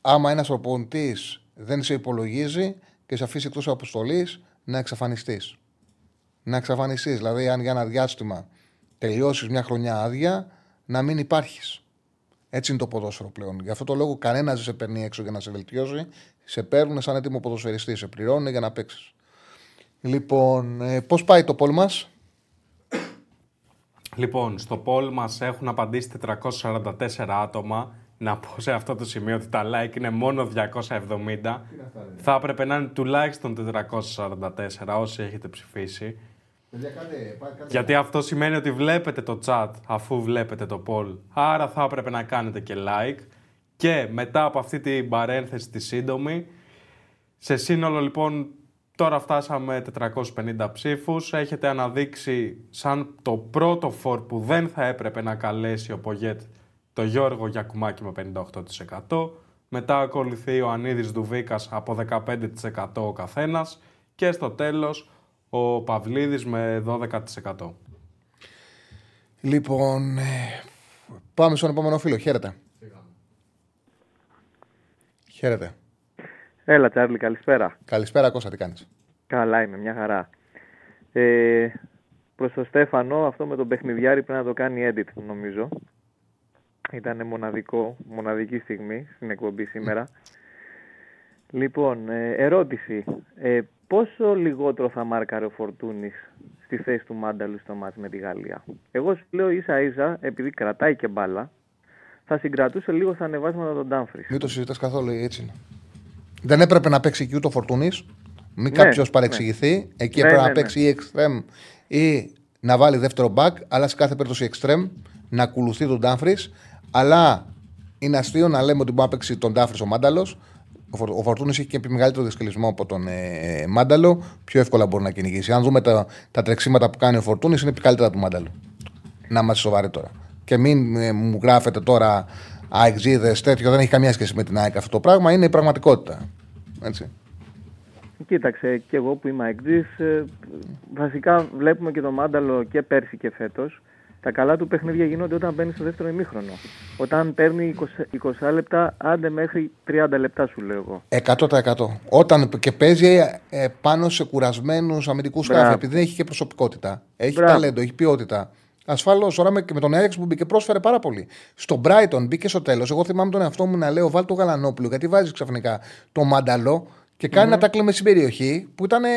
άμα ένας προπονητής δεν σε υπολογίζει και σε αφήσει εκτός αποστολής να εξαφανιστείς. Να εξαφανιστείς. Δηλαδή, αν για ένα διάστημα τελειώσεις μια χρονιά άδεια, να μην υπάρχεις. Έτσι είναι το ποδόσφαιρο πλέον. Γι' αυτό το λόγο κανένας δεν σε παίρνει έξω για να σε βελτιώσει. Σε παίρνουν σαν έτοιμο ποδοσφαιριστή. Σε πληρώνουν για να παίξεις. Λοιπόν, ε, πώς πάει το πόλ μας; Λοιπόν, στο poll μας έχουν απαντήσει 444 άτομα. Να πω σε αυτό το σημείο ότι τα like είναι μόνο 270. Θα έπρεπε να είναι τουλάχιστον 444 όσοι έχετε ψηφίσει. Γιατί αυτό σημαίνει ότι βλέπετε το chat αφού βλέπετε το poll. Άρα θα έπρεπε να κάνετε και like. Και μετά από αυτή την παρένθεση τη σύντομη, σε σύνολο λοιπόν τώρα φτάσαμε 450 ψήφους. Έχετε αναδείξει σαν το πρώτο φορ που δεν θα έπρεπε να καλέσει ο Πογέτ το Γιώργο Γιακουμάκη με 58%. Μετά ακολουθεί ο Ανίδης Δουβίκας από 15% ο καθένας. Και στο τέλος ο Παυλίδης με 12%. Λοιπόν, ε, πάμε στον επόμενο φίλο. Χαίρετε. Χαίρετε. Έλα, Τσάρλι, καλησπέρα. Καλησπέρα, Κώστα, τι κάνεις; Καλά είμαι, μια χαρά. Ε, προς τον Στέφανο, αυτό με τον παιχνιδιάρη πρέπει να το κάνει edit, νομίζω. Ήταν μοναδικό, μοναδική στιγμή στην εκπομπή σήμερα. Λοιπόν, ε, ερώτηση. Ε, πόσο λιγότερο θα μάρκαρε ο Φορτούνης στη θέση του Μάνταλου στο μάτς με τη Γαλλία; Εγώ σου λέω ίσα ίσα, επειδή κρατάει και μπάλα, θα συγκρατούσε λίγο στα ανεβάσματα των Ντάμφρις. Μην το συζητάς καθόλου, έτσι είναι. Δεν έπρεπε να παίξει εκεί ούτε ο Φορτούνης. Μην Ναι, κάποιος ναι. παρεξηγηθεί. Εκεί Ναι, έπρεπε ναι, να παίξει ή extreme ή να βάλει δεύτερο back. Αλλά σε κάθε περίπτωση extreme να ακολουθεί τον Ντάμφρι. Αλλά είναι αστείο να λέμε ότι μπορεί να παίξει τον Ντάμφρι ο Μάνταλος. Ο, Φορ, ο Φορτούνης έχει και μεγαλύτερο δυσκολισμό από τον ε, Μάνταλο. Πιο εύκολα μπορεί να κυνηγήσει. Αν δούμε τα, τα τρεξίματα που κάνει ο Φορτούνης, είναι καλύτερα του Μάνταλου. Να είμαστε σοβαροί τώρα. Και μην ε, μου γράφετε τώρα αεξίδε τέτοιο, δεν έχει καμία σχέση με την ΑΕΚ αυτό το πράγμα. Είναι η πραγματικότητα. Έτσι. Κοίταξε, και εγώ που είμαι αεκτζής, ε, βασικά βλέπουμε και το Μάνταλο και πέρσι και φέτος. Τα καλά του παιχνίδια γίνονται όταν μπαίνεις στο δεύτερο ημίχρονο. Όταν παίρνει 20, 20 λεπτά, άντε μέχρι 30 λεπτά σου λέω εγώ. 100%. Όταν και παίζει ε, πάνω σε κουρασμένους αμυντικούς Μπράβο. σκάφη, επειδή δεν έχει και προσωπικότητα. Έχει Μπράβο. ταλέντο, έχει ποιότητα. Ασφαλώς, τώρα με, και με τον Έρεξ που μπήκε πρόσφερε πάρα πολύ. Στον Brighton μπήκε στο τέλος. Εγώ θυμάμαι τον εαυτό μου να λέω: Βάλει το Γαλανόπουλο, γιατί βάζεις ξαφνικά το μάνταλο και κάνει Μμμ. ένα τάκλι με στην περιοχή που ήταν. Ε,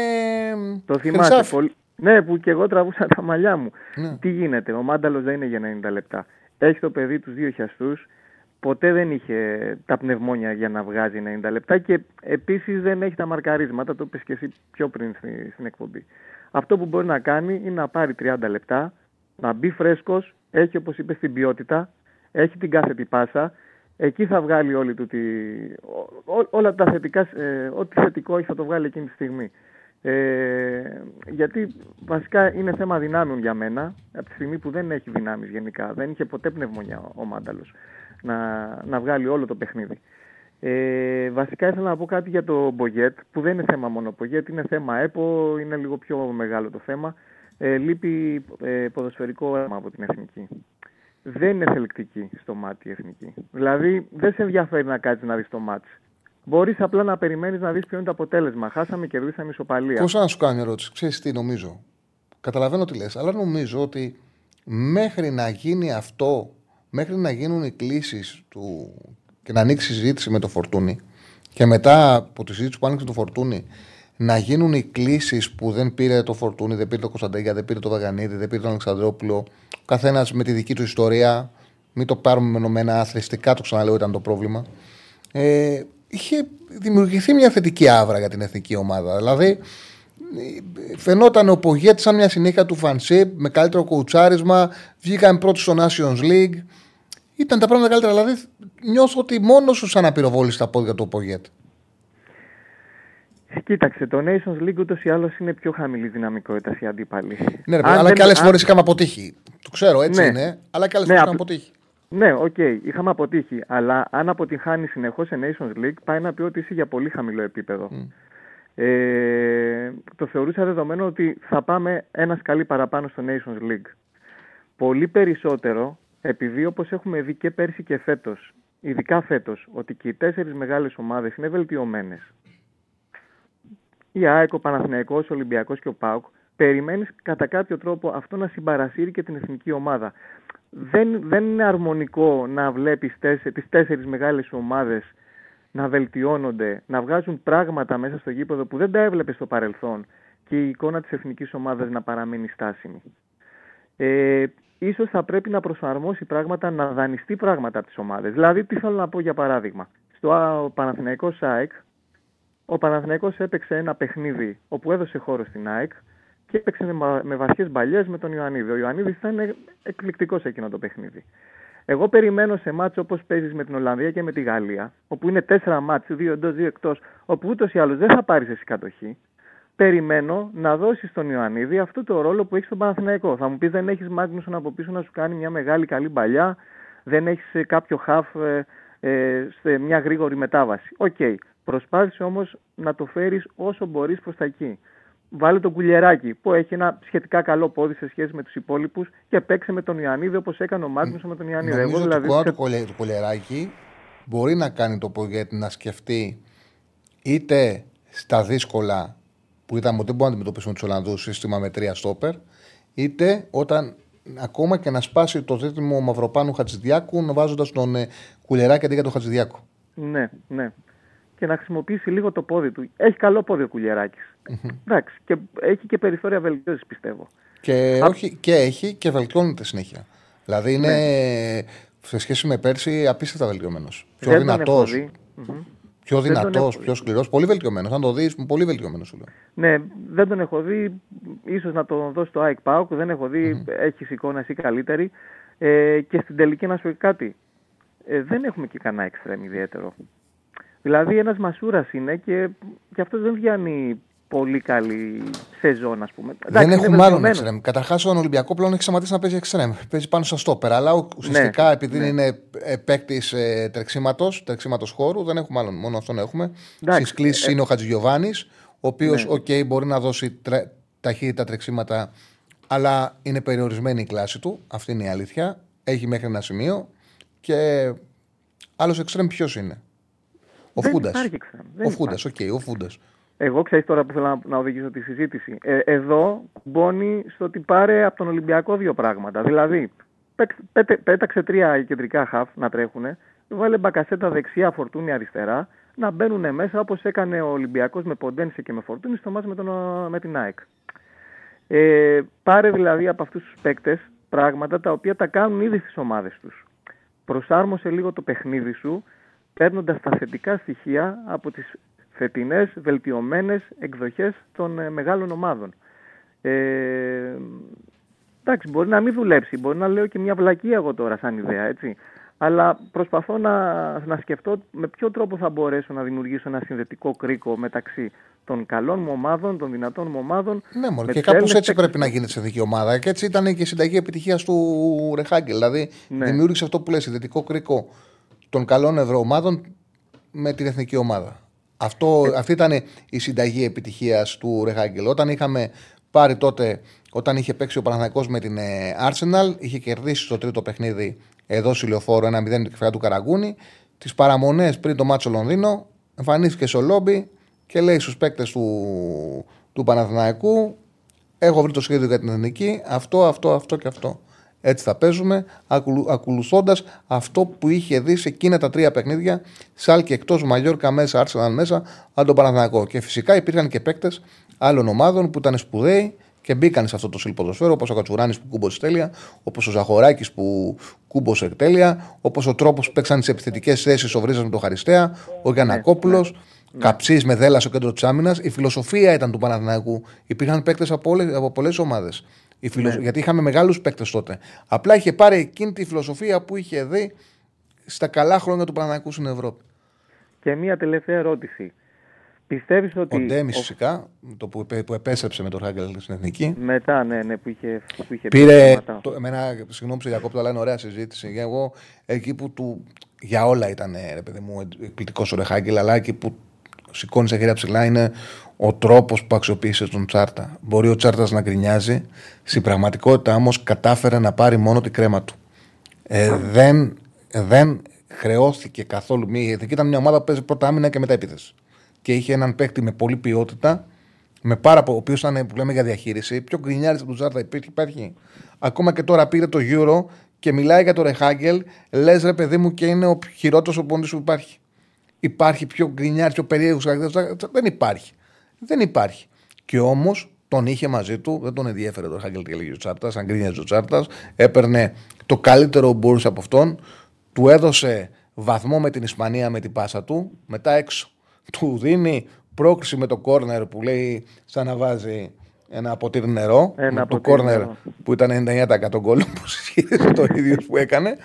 Το θυμάσαι χρυσάφι. πολύ. Ναι, που και εγώ τραβούσα τα μαλλιά μου. Ναι. Τι γίνεται, ο Μάνταλος δεν είναι για 90 λεπτά. Έχει το παιδί τους δύο χιαστούς, ποτέ δεν είχε τα πνευμόνια για να βγάζει 90 λεπτά και επίσης δεν έχει τα μαρκαρίσματα, το είπες και εσύ πιο πριν στη- στην εκπομπή. Αυτό που μπορεί να κάνει είναι να πάρει 30 λεπτά, να μπει φρέσκος, έχει όπως είπες την ποιότητα, έχει την κάθετη πάσα, εκεί θα βγάλει όλη του τη... ό- ό- όλα τα θετικά, ε, ό,τι θετικό έχει θα το βγάλει εκείνη τη στιγμή. Ε, γιατί βασικά είναι θέμα δυνάμεων για μένα, από τη στιγμή που δεν έχει δυνάμεις γενικά, δεν είχε ποτέ πνευμονιά ο, ο Μάνταλος να, να βγάλει όλο το παιχνίδι. Ε, βασικά ήθελα να πω κάτι για το Μπογιέτ, που δεν είναι θέμα μόνο Μπογιέτ, είναι θέμα ΕΠΟ, είναι λίγο πιο μεγάλο το θέμα. Ε, λείπει ε, ποδοσφαιρικό αίμα από την Εθνική. Δεν είναι θελκτική στο μάτι η Εθνική. Δηλαδή δεν σε ενδιαφέρει να κάτσεις να δεις το μάτι. Μπορείς απλά να περιμένεις να δεις ποιο είναι το αποτέλεσμα. Χάσαμε, κερδίσαμε ισοπαλία. Πώς να σου κάνω ερώτηση, ξέρεις τι νομίζω. Καταλαβαίνω τι λες, αλλά νομίζω ότι μέχρι να γίνει αυτό, μέχρι να γίνουν οι κλήσεις του και να ανοίξει η συζήτηση με το φορτούνι και μετά από τη συζήτηση που άνοιξε το φορτούνι να γίνουν οι κλήσεις που δεν πήρε το φορτούνι, δεν πήρε το Κωνσταντέγια, δεν πήρε το Βαγανίδη, δεν πήρε τον Αλεξανδρόπουλο. Ο καθένας με τη δική του ιστορία. Μην το πάρουμε μενομένα αθρηστικά, το ξαναλέω, ήταν το πρόβλημα. Ε, είχε δημιουργηθεί μια θετική άβρα για την εθνική ομάδα. Δηλαδή, φαινόταν ο Πογέτη σαν μια συνέχεια του Φανσίπ με καλύτερο κουτσάρισμα. Βγήκαν πρώτοι στο Nations League. Ήταν τα πράγματα καλύτερα. Δηλαδή νιώθω ότι μόνος σου σαν να πυροβόλει στα πόδια του Πογέτ. Κοίταξε, το Nations League ούτως ή άλλως είναι πιο χαμηλή δυναμικότητα οι αντίπαλοι. Ναι, ρε, αλλά δεν- και άλλες αν- φορές είχαμε αποτύχει. Το ξέρω, έτσι Ναι. είναι. Αλλά και άλλες Ναι, φορές απλ- είχαμε αποτύχει. Ναι, οκ, είχαμε αποτύχει. Αλλά αν αποτυγχάνει συνεχώς σε Nations League, πάει να πει ότι είσαι για πολύ χαμηλό επίπεδο. Ε, το θεωρούσα δεδομένο ότι θα πάμε ένα σκαλί παραπάνω στο Nations League. Πολύ περισσότερο, επειδή όπως έχουμε δει και πέρσι και φέτος, ειδικά φέτος, ότι και οι τέσσερις μεγάλες ομάδες είναι βελτιωμένες. Η ΑΕΚ, ο Παναθηναϊκός, ο Ολυμπιακός και ο ΠΑΟΚ, περιμένεις κατά κάποιο τρόπο αυτό να συμπαρασύρει και την εθνική ομάδα. Δεν, δεν είναι αρμονικό να βλέπεις τέσσε, τις τέσσερις μεγάλες ομάδες να βελτιώνονται, να βγάζουν πράγματα μέσα στο γήπεδο που δεν τα έβλεπες στο παρελθόν και η εικόνα της εθνικής ομάδας να παραμείνει στάσιμη. Ε, ίσως θα πρέπει να προσαρμόσει πράγματα, να δανειστεί πράγματα από τις ομάδες. Δηλαδή, τι θέλω να πω για παράδειγμα. Στο α, Παναθηναϊκός ΣΑΕΚ, ο Παναθηναϊκός έπαιξε ένα παιχνίδι όπου έδωσε χώρο στην ΑΕΚ και έπαιξε με, μα- με βαθιές μπαλιές με τον Ιωαννίδη. Ο Ιωαννίδης ήταν εκπληκτικός σε εκείνο το παιχνίδι. Εγώ περιμένω σε μάτς όπως παίζεις με την Ολλανδία και με τη Γαλλία, όπου είναι τέσσερα μάτς, δύο εντός, δύο εκτός, όπου ούτως ή άλλως δεν θα πάρεις εσύ κατοχή, περιμένω να δώσεις στον Ιωαννίδη αυτό το ρόλο που έχεις στον Παναθηναϊκό. Θα μου πεις δεν έχεις Μάγνουσον από πίσω να σου κάνει μια μεγάλη καλή μπαλιά, δεν έχεις κάποιο χαφ ε, ε, σε μια γρήγορη μετάβαση. Οκ. Προσπάθησε όμως να το φέρεις όσο μπορείς προς τα εκεί. Βάλε τον Κουλιεράκη που έχει ένα σχετικά καλό πόδι σε σχέση με τους υπόλοιπους και παίξε με τον Ιωαννίδη όπως έκανε ο Μάγνουσον με τον Ιωαννίδη. Νομίζω Εγώ ότι δηλαδή. το κομμάτι σε- του, κολε, του Κουλιεράκη μπορεί να κάνει το Πογέτ να σκεφτεί είτε στα δύσκολα που είδαμε ότι δεν μπορούν να αντιμετωπίσουν τους Ολλανδούς σύστημα με τρία στόπερ, είτε όταν ακόμα και να σπάσει το δίδυμο Μαυροπάνου Χατζηδιάκου βάζοντας τον ε, κουλεράκι αντί για τον Χατζηδιάκου. Ναι, ναι. Και να χρησιμοποιήσει λίγο το πόδι του. Έχει καλό πόδι ο κουλιερακης Εντάξει. Και έχει και περιθώρια βελτίωσης πιστεύω. Και, Α- όχι, και έχει και βελτιώνεται συνέχεια. Δηλαδή είναι σε σχέση με πέρσι απίστευτα βελτιωμένος. Πιο Δεν τον δυνατός. έχω δει. Μμμ. Πιο Δεν τον δυνατός, έχω πιο σκληρός. Πολύ βελτιωμένος. Αν το δεις, πολύ βελτιωμένος σου λέω. Ναι, δεν τον έχω δει. Ίσως να τον δω στο ΑΕΚ ΠΑΟΚ. Δεν έχω δει. Έχει εικόνα εσύ καλύτερη. Ε, και στην τελική να σου πω κάτι. Ε, δεν έχουμε και κανένα εξτρέμ ιδιαίτερο. Δηλαδή ένας Μασούρας είναι και, και αυτός δεν βγαίνει πολύ καλή σεζόν ας πούμε. δεν είναι έχουμε άλλον βελτιωμένος. εξτρέμ. Καταρχάς, ο Ολυμπιακό πλέον έχει σταματήσει να παίζει εξτρέμ. Παίζει πάνω στα στόπερ. Αλλά ο- ουσιαστικά επειδή ναι. είναι ε, παίκτης ε, τρεξίματος τρεξίματος χώρου, δεν έχουμε άλλον. Μόνο αυτόν έχουμε. Εντάξει, Στις κλήσεις ε, είναι ο Χατζηγιοβάνης, ο οποίος Ναι. οκ, μπορεί να δώσει τρε, ταχύτητα τρεξίματα, αλλά είναι περιορισμένη η κλάση του. Αυτή είναι η αλήθεια. Έχει μέχρι ένα σημείο. Και άλλος εξτρέμ ποιος είναι; Ο Δεν Φούντας. υπάρχει εξτρέμ, δεν Ο Φούντας, οκ, ο Φούντας. Εγώ ξέρει τώρα που θέλω να, να οδηγήσω τη συζήτηση. Ε, εδώ κουμπώνει στο ότι πάρε από τον Ολυμπιακό δύο πράγματα. Δηλαδή, παίξ- πέτε- πέταξε τρία κεντρικά χαφ να τρέχουν, βάλε μπακασέτα δεξιά, φορτούνη αριστερά, να μπαίνουν μέσα όπως έκανε ο Ολυμπιακός με Ποντένσε και με φορτούνη στο μάτς με, τον, με την ΑΕΚ. Ε, πάρε δηλαδή από αυτούς τους παίκτες πράγματα τα οποία τα κάνουν ήδη στις ομάδες τους. Προσάρμοσε λίγο το παιχνίδι σου, παίρνοντας τα θετικά στοιχεία από τις φετινές βελτιωμένες εκδοχές των ε, μεγάλων ομάδων. Ε, εντάξει, μπορεί να μην δουλέψει, μπορεί να λέω και μια βλακία εγώ τώρα σαν ιδέα, έτσι. Αλλά προσπαθώ να, να σκεφτώ με ποιο τρόπο θα μπορέσω να δημιουργήσω ένα συνδετικό κρίκο μεταξύ των καλών μου ομάδων, των δυνατών μου ομάδων. Ναι, μόνο με και τους κάπως Έλληνες έτσι παίκτες πρέπει να γίνεται σε δική ομάδα. Και έτσι ήταν και η συνταγή επιτυχίας του Ρεχάγκελ. Δηλαδή Ναι. δημιούργησε αυτό που λέει συνδετικό κρίκο των καλών ευρωομάδων με την εθνική ομάδα. Αυτό, αυτή ήταν η συνταγή επιτυχίας του Ρεχάγκελ. Όταν είχαμε πάρει τότε, όταν είχε παίξει ο Παναθηναϊκός με την ε, Arsenal, είχε κερδίσει το τρίτο παιχνίδι εδώ στη λεωφόρο 1-0 με την κεφαλιά του Καραγκούνη. Τις παραμονές πριν το μάτσο Λονδίνο, εμφανίστηκε στο λόμπι και λέει στους παίκτες του, του Παναθηναϊκού Έχω βρει το σχέδιο για την εθνική. Αυτό, αυτό, αυτό και αυτό. Έτσι θα παίζουμε, ακολουθώντας αυτό που είχε δει σε εκείνα τα τρία παιχνίδια. Σάλκη εκτός, Μαλλιόρκα μέσα, Άρσεναλ μέσα, αν τον Παναθηναϊκό. Και φυσικά υπήρχαν και παίκτες άλλων ομάδων που ήταν σπουδαίοι και μπήκαν σε αυτό το στυλ ποδοσφαίρο, όπως ο Κατσουράνης που κούμπωσε τέλεια, όπως ο Ζαχοράκη που κούμπωσε τέλεια, όπως ο τρόπος που παίξαν τις επιθετικές θέσεις ο Βρίζας με τον Χαριστέα, ο Γιανακόπουλο. Ναι. Καψής με δέλα στο κέντρο της άμυνας. Η φιλοσοφία ήταν του Παναθηναϊκού. Υπήρχαν παίκτες από, όλες- από πολλές ομάδες. Ναι. Γιατί είχαμε μεγάλους παίκτες τότε. Απλά είχε πάρει εκείνη τη φιλοσοφία που είχε δει στα καλά χρόνια του Παναθηναϊκού στην Ευρώπη. Και μία τελευταία ερώτηση. Πιστεύεις ότι... Ο Ντέμι φυσικά, το που, επέ- που επέστρεψε με τον Ράγκελ στην εθνική. Μετά, ναι, ναι, που είχε, που είχε Πήρε. προβλήματα. Το, εμένα, συγγνώμη που σε διακόπτω, αλλά είναι ωραία συζήτηση. Για Εγώ εκεί που του. Για όλα ήταν ρε παιδί μου εκπληκτικός ο Ρεχάγκελ, αλλά εκεί που σηκώνει τα χέρια ψηλά είναι ο τρόπος που αξιοποίησε τον Τσάρτα. Μπορεί ο Τσάρτας να γκρινιάζει. Στην πραγματικότητα όμως κατάφερε να πάρει μόνο την κρέμα του. Ε, δεν, δεν χρεώθηκε καθόλου. Μη, γιατί ήταν μια ομάδα που παίζει πρώτα άμυνα και μετά επίθεση. Και είχε έναν παίκτη με πολλή ποιότητα, με πάρα πο- ο οποίος ήταν που λέμε για διαχείριση. Πιο γκρινιάρης από τον Τζάρτα υπήρχε, υπάρχει. Ακόμα και τώρα πήρε το Euro και μιλάει για το Ρεχάγκελ. Λες ρε παιδί μου και είναι ο χειρότερος οπονητή που υπάρχει. Υπάρχει πιο γκρινιάρης, πιο περίεργος χαρακτήρας. Δεν υπάρχει. Δεν υπάρχει. Και όμως τον είχε μαζί του, δεν τον ενδιέφερε το Ρεχάγκελ τι έλεγε ο Τσάρτας. Αν γκρίνιαζε ο Τσάρτας, έπαιρνε το καλύτερο που μπορούσε από αυτόν. Του έδωσε βαθμό με την Ισπανία με την πάσα του. Μετά έξω του δίνει πρόκριση με το κόρνερ που λέει σαν να βάζει ένα ποτήρι νερό. Ένα με το ποτήρι κόρνερ νερό. που ήταν 99% γκολ που ισχύριζε το ίδιο που έκανε.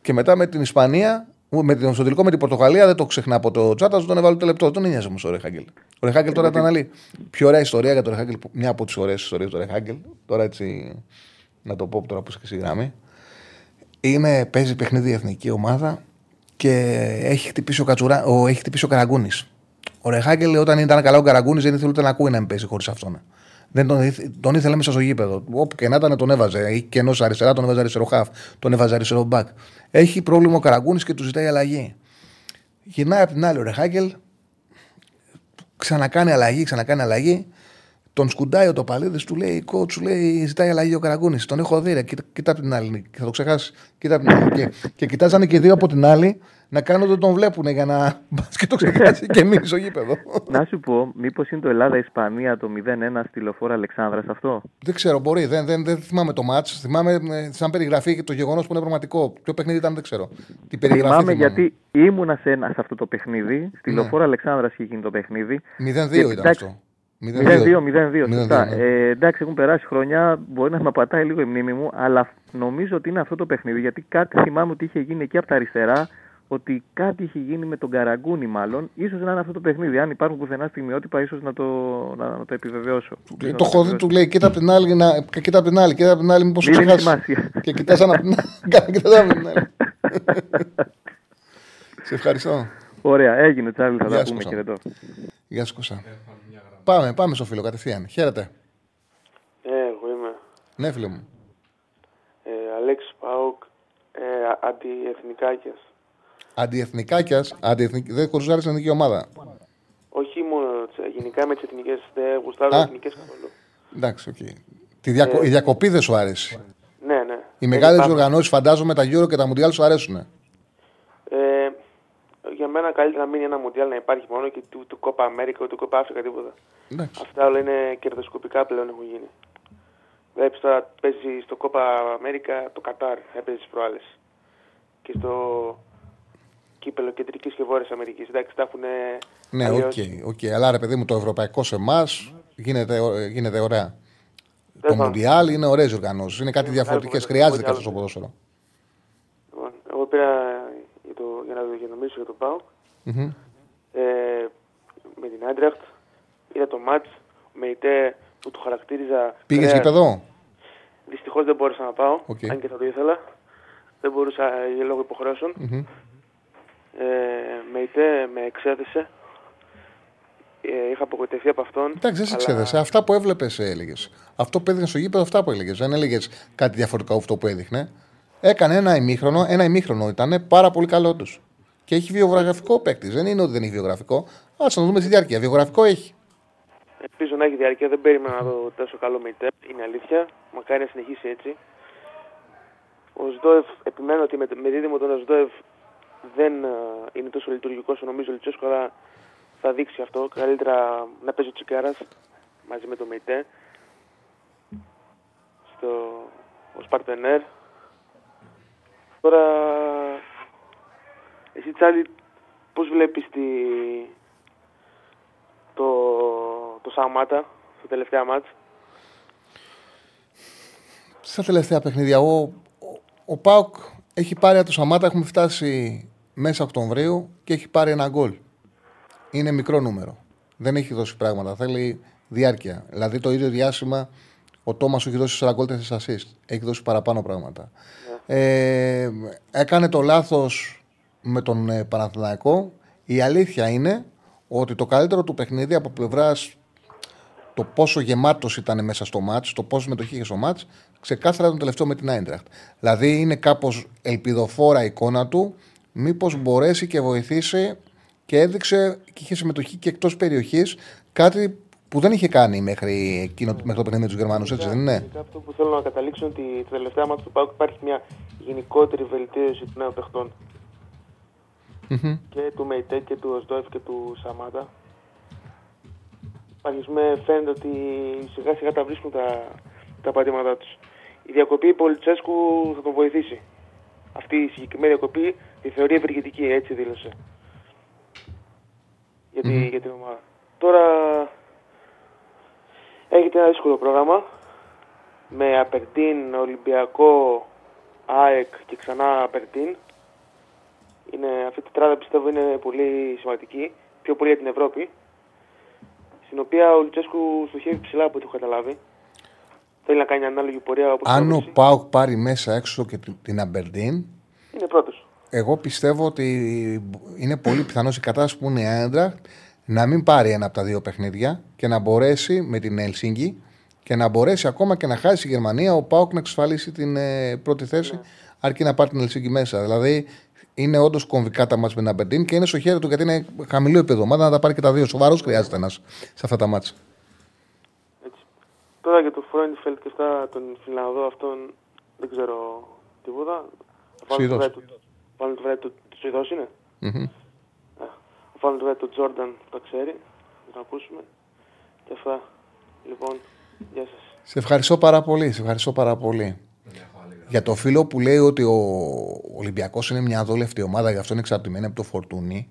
Και μετά με την Ισπανία, με την, στο τελικό με την Πορτογαλία, δεν το ξεχνά από το Τσάτα, τον έβαλε το λεπτό. Δεν τον νοιάζει όμως ο Ρεχάγκελ. Ο Ρεχάγκελ τώρα ήταν άλλη. Πιο ωραία ιστορία για τον Ρεχάγκελ, που- μια από τις ωραίες ιστορίες του Ρεχάγκελ. Τώρα έτσι να το πω τώρα που είσαι και στη γράμμη. Είναι, παίζει παιχνίδι η εθνική ομάδα και έχει χτυπήσει ο, Κατσουρά, ο, έχει χτυπήσει ο Καραγκούνης. Ο Ρεχάγκελ όταν ήταν καλά ο Καραγκούνης δεν ήθελε ούτε να ακούει να μην παίζει χωρίς αυτόν. Δεν τον, ήθε- τον ήθελε μέσα στο γήπεδο. Όπου και να ήταν τον έβαζε. Ή και ενώ αριστερά τον έβαζε αριστερό χαφ, τον έβαζε αριστερό μπακ. Έχει πρόβλημα ο Καραγκούνης και του ζητάει αλλαγή. Γυρνάει απ' την άλλη ο Ρεχάγκελ, ξανακάνει αλλαγή, ξανακάνει αλλαγή. Τον σκουντάει ο Τοπαλίδης, του λέει: Coach, του λέει: Ζητάει αλλαγή ο Καραγκούνης. Τον έχω δει, ρε, κοίτα, κοίτα απ' την άλλη. Θα το ξεχάσει. Κοίτα απ' την άλλη. και, και κοιτάζανε και οι δύο από την άλλη να κάνουν ότι τον βλέπουν για να μπα και το ξεχάσει και μείνει στο γήπεδο. Να σου πω, μήπως είναι το Ελλάδα-Ισπανία το 0-1 στη λεωφόρα Αλεξάνδρας αυτό; Δεν ξέρω, μπορεί. Δεν, δεν, δεν θυμάμαι το μάτς. Θυμάμαι ε, σαν περιγραφή και το γεγονός που είναι πραγματικό. Ποιο παιχνίδι ήταν, δεν ξέρω. Τι περιγραφή Θυμάμαι γιατί ήμουνα σε, ένα, σε αυτό το παιχνίδι. Στη Ναι. λεωφόρα Αλεξάνδρας είχε γίνει το παιχνίδι. 0-2 Και ήταν εντάξει, αυτό. 0-2, 0-2, σωστά. ναι. Ε, εντάξει, έχουν περάσει χρόνια, μπορεί να με πατάει λίγο η μνήμη μου, αλλά νομίζω ότι είναι αυτό το παιχνίδι. Γιατί κάτι θυμάμαι ότι είχε γίνει εκεί από τα αριστερά, ότι κάτι είχε γίνει με τον Καραγκούνη, μάλλον. ίσως να είναι αυτό το παιχνίδι. Αν υπάρχουν πουθενά στιγμιότυπα, ίσως να το, να, να το επιβεβαιώσω. Ε, Το έχω δει, του λέει: Κοίτα απ' την άλλη, να... και κοίτα απ' την άλλη, κοίτα απ' την άλλη, μήπως Μην δίνει ξεχάσει. σημασία. Και κοιτάς απ' την άλλη. κοιτάς απ' την άλλη. Σε ευχαριστώ. Ωραία, έγινε Τσάρλι, θα Γεια τα σου, πούμε Κώστα. χαιρετώ. Γεια σου, Κώστα. Πάμε, πάμε στο φίλο κατευθείαν. Χαίρετε. Ε, εγώ είμαι. Ναι, φίλο μου. Ε, Αλέξης ΠΑΟΚ, ε, αντιεθνικάκιας. Αντιεθνικάκια, αντιεθνικ... δεν γουστάρει στην εθνική ομάδα. Όχι μόνο, τσε- γενικά με τις εθνικές, δεν γουστάρω Α. εθνικές καθόλου. Εντάξει, οκ. Τη διακο... Ε, Η διακοπή δεν σου άρεσε. Ναι, ναι. Οι Δεν μεγάλες υπάρχουν. οργανώσει, φαντάζομαι, τα Euro και τα Μουντιάλ σου αρέσουν. Ε, για μένα καλύτερα να μείνει ένα μουντιάλ να υπάρχει μόνο και του, του Κόπα Αμέρικα, του Κόπα Άφρικα, τίποτα. Εντάξει. Αυτά όλα είναι κερδοσκοπικά πλέον έχουν γίνει. Βλέπεις τώρα παίζει στο Κόπα Αμέρικα το Κατάρ, έπαιζε τις προάλλες. Και στο κύπελο κεντρικής και βόρειας Αμερικής. Εντάξει, τα έχουν Ναι, οκ, οκ. Αλλά ρε παιδί μου, το ευρωπαϊκό σε εμάς γίνεται, ω- γίνεται ωραία. Το Τέλος πάντων. Μουντιάλ είναι ωραίες οργανώσεις. Είναι κάτι διαφορετικές. μεγάλο Χρειάζεται Μουντιάλ. κάτι στο ποδόσφαιρο. Λοιπόν, εγώ πήρα για, το, για να το για να μιλήσω για τον ΠΑΟΚ. Μμμ. Ε, με την Άιντραχτ. Είδα το μάτς με ητέ που του χαρακτήριζα. Πήγες κρέας. γήπεδο; Δυστυχώς δεν μπόρεσα να πάω, Οκ. αν και θα το ήθελα. Δεν μπορούσα ε, για λόγω υποχρεώσεων. Μμμ. Ε, με ητέ με εξέδεσε. Ε, είχα απογοητευτεί από αυτόν. Εντάξει, δεν σε αλλά- ξέρεσαι. Αυτά που έβλεπες έλεγες. Αυτό που έδινε στο γήπεδο, αυτά που έλεγες. Δεν έλεγες κάτι διαφορετικό από αυτό που έδειχνε. Έκανε ένα ημίχρονο, ένα ημίχρονο ήταν πάρα πολύ καλό του. Και έχει βιογραφικό παίκτη. Δεν είναι ότι δεν έχει βιογραφικό. Α να δούμε στη διάρκεια. Βιογραφικό έχει. Ελπίζω να έχει διάρκεια. Δεν περίμενα να δω τόσο καλό με ητέ. Είναι αλήθεια. Μακάρι να συνεχίσει έτσι. Ο Σδόεφ, επιμένω ότι με, με δίδυμο τον Σδόεφ δεν ε, είναι τόσο λειτουργικός όσο νομίζω ο Λιτσέσκο, αλλά θα δείξει αυτό. Καλύτερα να παίζει ο Τσικάρα μαζί με το Μεϊτέ στο ο Σπαρτενέρ. Τώρα, εσύ Τσάλι, πώς βλέπεις τη, το Σαμάτα στα τελευταία μάτς; Στα τελευταία παιχνίδια, ο, ο, ο Πάουκ έχει πάρει από το Σαμάτα, έχουμε φτάσει μέσα Οκτωβρίου και έχει πάρει ένα γκολ. Είναι μικρό νούμερο. Δεν έχει δώσει πράγματα. Θέλει διάρκεια. Δηλαδή το ίδιο διάστημα ο Τόμας σου έχει δώσει 4 γκολ 4 assist. Έχει δώσει παραπάνω πράγματα. Ε, έκανε το λάθος με τον ε, Παναθηναϊκό. Η αλήθεια είναι ότι το καλύτερο του παιχνίδι από πλευράς το πόσο γεμάτος ήταν μέσα στο μάτς, το πόσο συμμετοχή είχε στο μάτς, ξεκάθαρα τον τελευταίο με την Άιντραχτ. Δηλαδή είναι κάπως ελπιδοφόρα η εικόνα του, μήπως μπορέσει και βοηθήσει και έδειξε και είχε συμμετοχή και εκτός περιοχής, κάτι που δεν είχε κάνει μέχρι, εκείνο, μέχρι το παιχνίδι με τους Γερμανούς, έτσι δεν είναι; Αυτό που θέλω να καταλήξω είναι ότι τα τελευταία μάτια του ΠΑΟΚ υπάρχει μια γενικότερη βελτίωση των νέων παιχτών. Μμμ. Και του Μεϊτέ και του Οσδόεφ και του Σαμάτα. Υπάρχει, με φαίνεται ότι σιγά σιγά τα βρίσκουν τα, τα πατήματά τους. Η διακοπή Πολυτσέσκου θα τον βοηθήσει. Αυτή η συγκεκριμένη διακοπή τη θεωρεί ευεργετική, έτσι δήλωσε. Για, τη- Μμμ. για την ομάδα. Τώρα έχετε ένα δύσκολο πρόγραμμα με Απερτίν, Ολυμπιακό, ΑΕΚ και ξανά Απερτίν. Είναι, αυτή η τετράδα πιστεύω είναι πολύ σημαντική, πιο πολύ για την Ευρώπη. Στην οποία ο Λουτσέσκου στοχεύει ψηλά από ό,τι έχω καταλάβει. Θέλει να κάνει ανάλογη πορεία όπως Αν ο πέρυσι. Πάουκ πάρει μέσα έξω και την- την Αμπερντίν, Είναι πρώτος. Εγώ πιστεύω ότι είναι πολύ πιθανός η κατάσταση που είναι η Άιντραχτ να μην πάρει ένα από τα δύο παιχνίδια και να μπορέσει με την Ελσίνκη και να μπορέσει ακόμα και να χάσει η Γερμανία ο Πάουκ να εξασφαλίσει την ε, πρώτη θέση, αρκεί να πάρει την Ελσίνκη μέσα. Δηλαδή είναι όντως κομβικά τα μάτια με την Αμπερντίν και είναι στο χέρι του γιατί είναι χαμηλό επίπεδο ομάδα να τα πάρει και τα δύο. Σοβαρός χρειάζεται ένας σε αυτά τα μάτια. Τώρα για τον Φρόινφελτ και αυτά τον Φιλανδό αυτόν δεν ξέρω τίποτα. Ο Σουηδός. Βάλουν το Βάλουν το βράδυ του του Σουηδός είναι; Μμμ. Ο Βάλουν το βράδυ του Τζόρνταν το ξέρει. Θα το ακούσουμε. Και αυτά. Λοιπόν, γεια σας. Σε ευχαριστώ πάρα πολύ. Σε ευχαριστώ πάρα πολύ. Για το φίλο που λέει ότι ο Ολυμπιακός είναι μια αδόλευτη ομάδα, γι' αυτό είναι εξαρτημένη από το φορτούνι.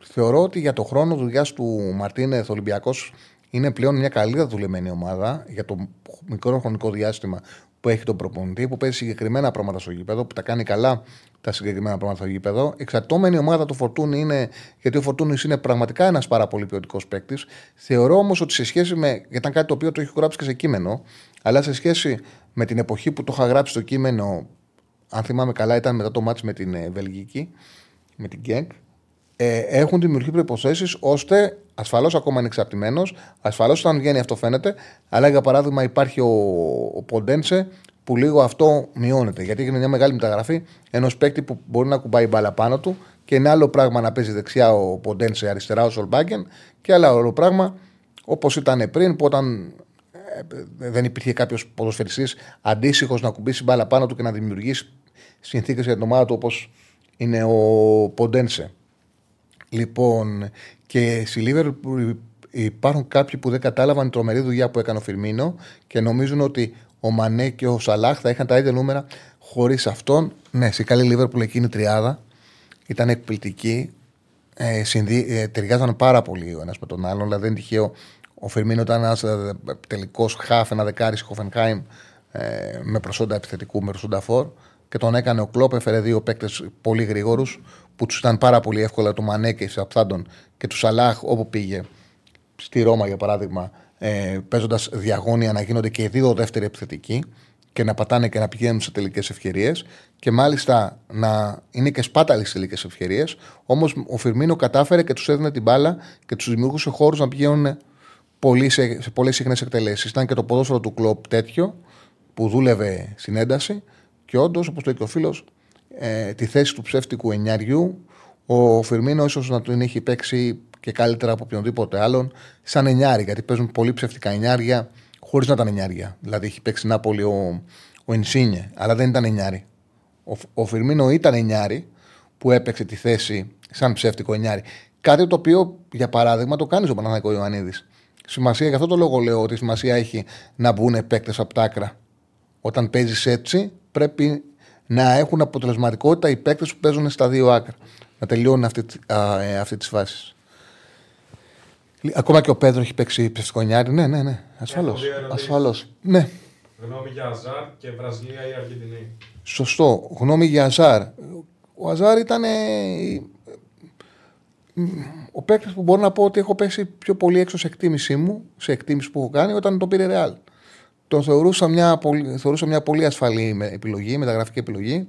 Θεωρώ ότι για το χρόνο δουλειάς του Μαρτίνεθ ο Ολυμπιακός είναι πλέον μια καλύτερα δουλεμένη ομάδα για το μικρό χρονικό διάστημα που έχει τον προπονητή, που παίζει συγκεκριμένα πράγματα στο γήπεδο, που τα κάνει καλά τα συγκεκριμένα πράγματα στο γήπεδο. Εξαρτώμενη ομάδα του Φορτούνη είναι, γιατί ο Φορτούνης είναι πραγματικά ένας πάρα πολύ ποιοτικός παίκτης. Θεωρώ όμως ότι σε σχέση με. γιατί ήταν κάτι το οποίο το έχει γράψει και σε κείμενο, αλλά σε σχέση με την εποχή που το είχα γράψει στο κείμενο, αν θυμάμαι καλά, ήταν μετά το μάτς με την ε, Βελγική, με την Γκέγκ, ε, έχουν δημιουργεί προποθέσει ώστε ασφαλώς ακόμα είναι εξαρτημένος, ασφαλώς όταν βγαίνει αυτό φαίνεται, αλλά για παράδειγμα υπάρχει ο, ο Ποντένσε που λίγο αυτό μειώνεται. Γιατί έγινε μια μεγάλη μεταγραφή ενός παίκτη που μπορεί να κουμπάει μπάλα πάνω του και είναι άλλο πράγμα να παίζει δεξιά ο Ποντένσε, αριστερά ο Σολμπάγκεν και άλλο πράγμα όπως ήταν πριν που όταν ε, δεν υπήρχε κάποιος ποδοσφαιριστής αντίστοιχος να κουμπίσει μπάλα πάνω του και να δημιουργήσει συνθήκες για την ομάδα του όπως είναι ο Ποντένσε. Λοιπόν, και στη Λίβερπουλ υπάρχουν κάποιοι που δεν κατάλαβαν την τρομερή δουλειά που έκανε ο Φιρμίνο και νομίζουν ότι ο Μανέ και ο Σαλάχ θα είχαν τα ίδια νούμερα χωρίς αυτόν. Ναι, σε καλή Λίβερπουλ εκείνη η τριάδα ήταν εκπληκτική. Ε, συνδυ... ε, ταιριάζαν πάρα πολύ ο ένας με τον άλλον. Δηλαδή δεν είναι τυχαίο. Ο Φιρμίνο ήταν ένας τελικός χάφ, ένα δεκάρι στη Χοφενχάιμ ε, με προσόντα επιθετικού, με προσόντα φόρ. Και τον έκανε ο Κλόπ, έφερε δύο παίκτες πολύ γρήγορους που τους ήταν πάρα πολύ εύκολα του Μανέ και Σαπθάντον και τους Σαλάχ όπου πήγε. Στη Ρώμα, για παράδειγμα, ε, παίζοντας διαγώνια να γίνονται και οι δύο δεύτεροι επιθετικοί και να πατάνε και να πηγαίνουν σε τελικές ευκαιρίες. Και μάλιστα να είναι και σπάταλοι στι τελικές ευκαιρίες. Όμως ο Φιρμίνο κατάφερε και τους έδινε την μπάλα και τους δημιουργούσε χώρους να πηγαίνουν πολύ σε, σε πολλές συχνές εκτελέσεις. Ήταν και το ποδόσφαιρο του κλοπ τέτοιο που δούλευε στην ένταση και όντως, όπως λέει και ο φίλος, ε, τη θέση του ψεύτικου εννιαριού ο Φιρμίνο ίσως να τον έχει παίξει και καλύτερα από οποιονδήποτε άλλον σαν εννιάρι, γιατί παίζουν πολύ ψεύτικα εννιάρια χωρίς να ήταν εννιάρια. Δηλαδή έχει παίξει Νάπολη ο, ο Ινσίνιε, αλλά δεν ήταν εννιάρι. Ο, ο Φιρμίνο ήταν εννιάρι που έπαιξε τη θέση σαν ψεύτικο εννιάρι. Κάτι το οποίο, για παράδειγμα, το κάνει ο Παναθηναϊκό Ιωαννίδης. Σημασία, γι' αυτό το λόγο λέω ότι σημασία έχει να μπουν παίκτες από τα άκρα. Όταν παίζεις έτσι, πρέπει να έχουν αποτελεσματικότητα οι παίκτες που παίζουν στα δύο άκρα. Να τελειώνουν αυτή, α, ε, αυτή τη φάση. Ακόμα και ο Πέδρο έχει παίξει ψευκονιάρι. Ναι, ναι, ναι. Ασφαλώς. Έχω δύο ερωτήσεις. Ασφαλώς. Ναι. Γνώμη για Αζάρ και Βραζιλία ή Αργεντινή. Σωστό. Γνώμη για Αζάρ. Ο Αζάρ ήταν ε, ο παίκτης που μπορώ να πω ότι έχω πέσει πιο πολύ έξω σε εκτίμησή μου, σε εκτίμηση που έχω κάνει, όταν το πήρε Ρεάλ. Τον θεωρούσα μια, πολύ, θεωρούσα μια πολύ ασφαλή με- επιλογή, μεταγραφική επιλογή,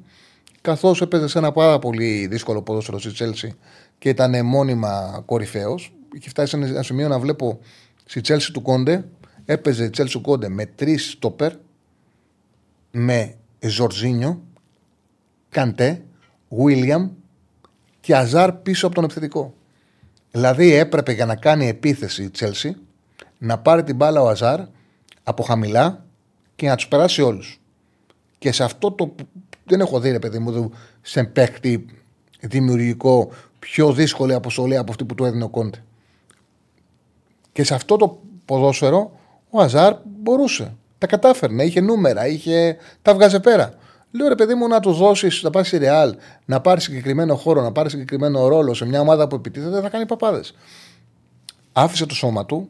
καθώς έπαιζε σε ένα πάρα πολύ δύσκολο ποδόσφαιρο στη Τσέλση και ήταν μόνιμα κορυφαίος. Είχε φτάσει σε ένα σημείο να βλέπω στη Τσέλση του Κόντε, έπαιζε η Τσέλση του Κόντε με τρεις στόπερ, με Ζορζίνιο, Καντέ, Βίλιαμ και Αζάρ πίσω από τον επιθετικό. Δηλαδή έπρεπε για να κάνει επίθεση η Τσέλσι να πάρει την μπάλα ο Αζάρ από χαμηλά και να τους περάσει όλους. Και σε αυτό το. Δεν έχω δει, ρε παιδί μου, σε παίκτη δημιουργικό πιο δύσκολη αποστολή από αυτή που του έδινε ο Κόντε. Και σε αυτό το ποδόσφαιρο ο Αζάρ μπορούσε. Τα κατάφερνε, είχε νούμερα, είχε... τα βγάζε πέρα. Λέω ρε παιδί μου να του δώσεις, να πάει στη Ρεάλ, να πάρεις συγκεκριμένο χώρο, να πάρεις συγκεκριμένο ρόλο σε μια ομάδα που επιτίθεται, θα κάνει παπάδες. Άφησε το σώμα του,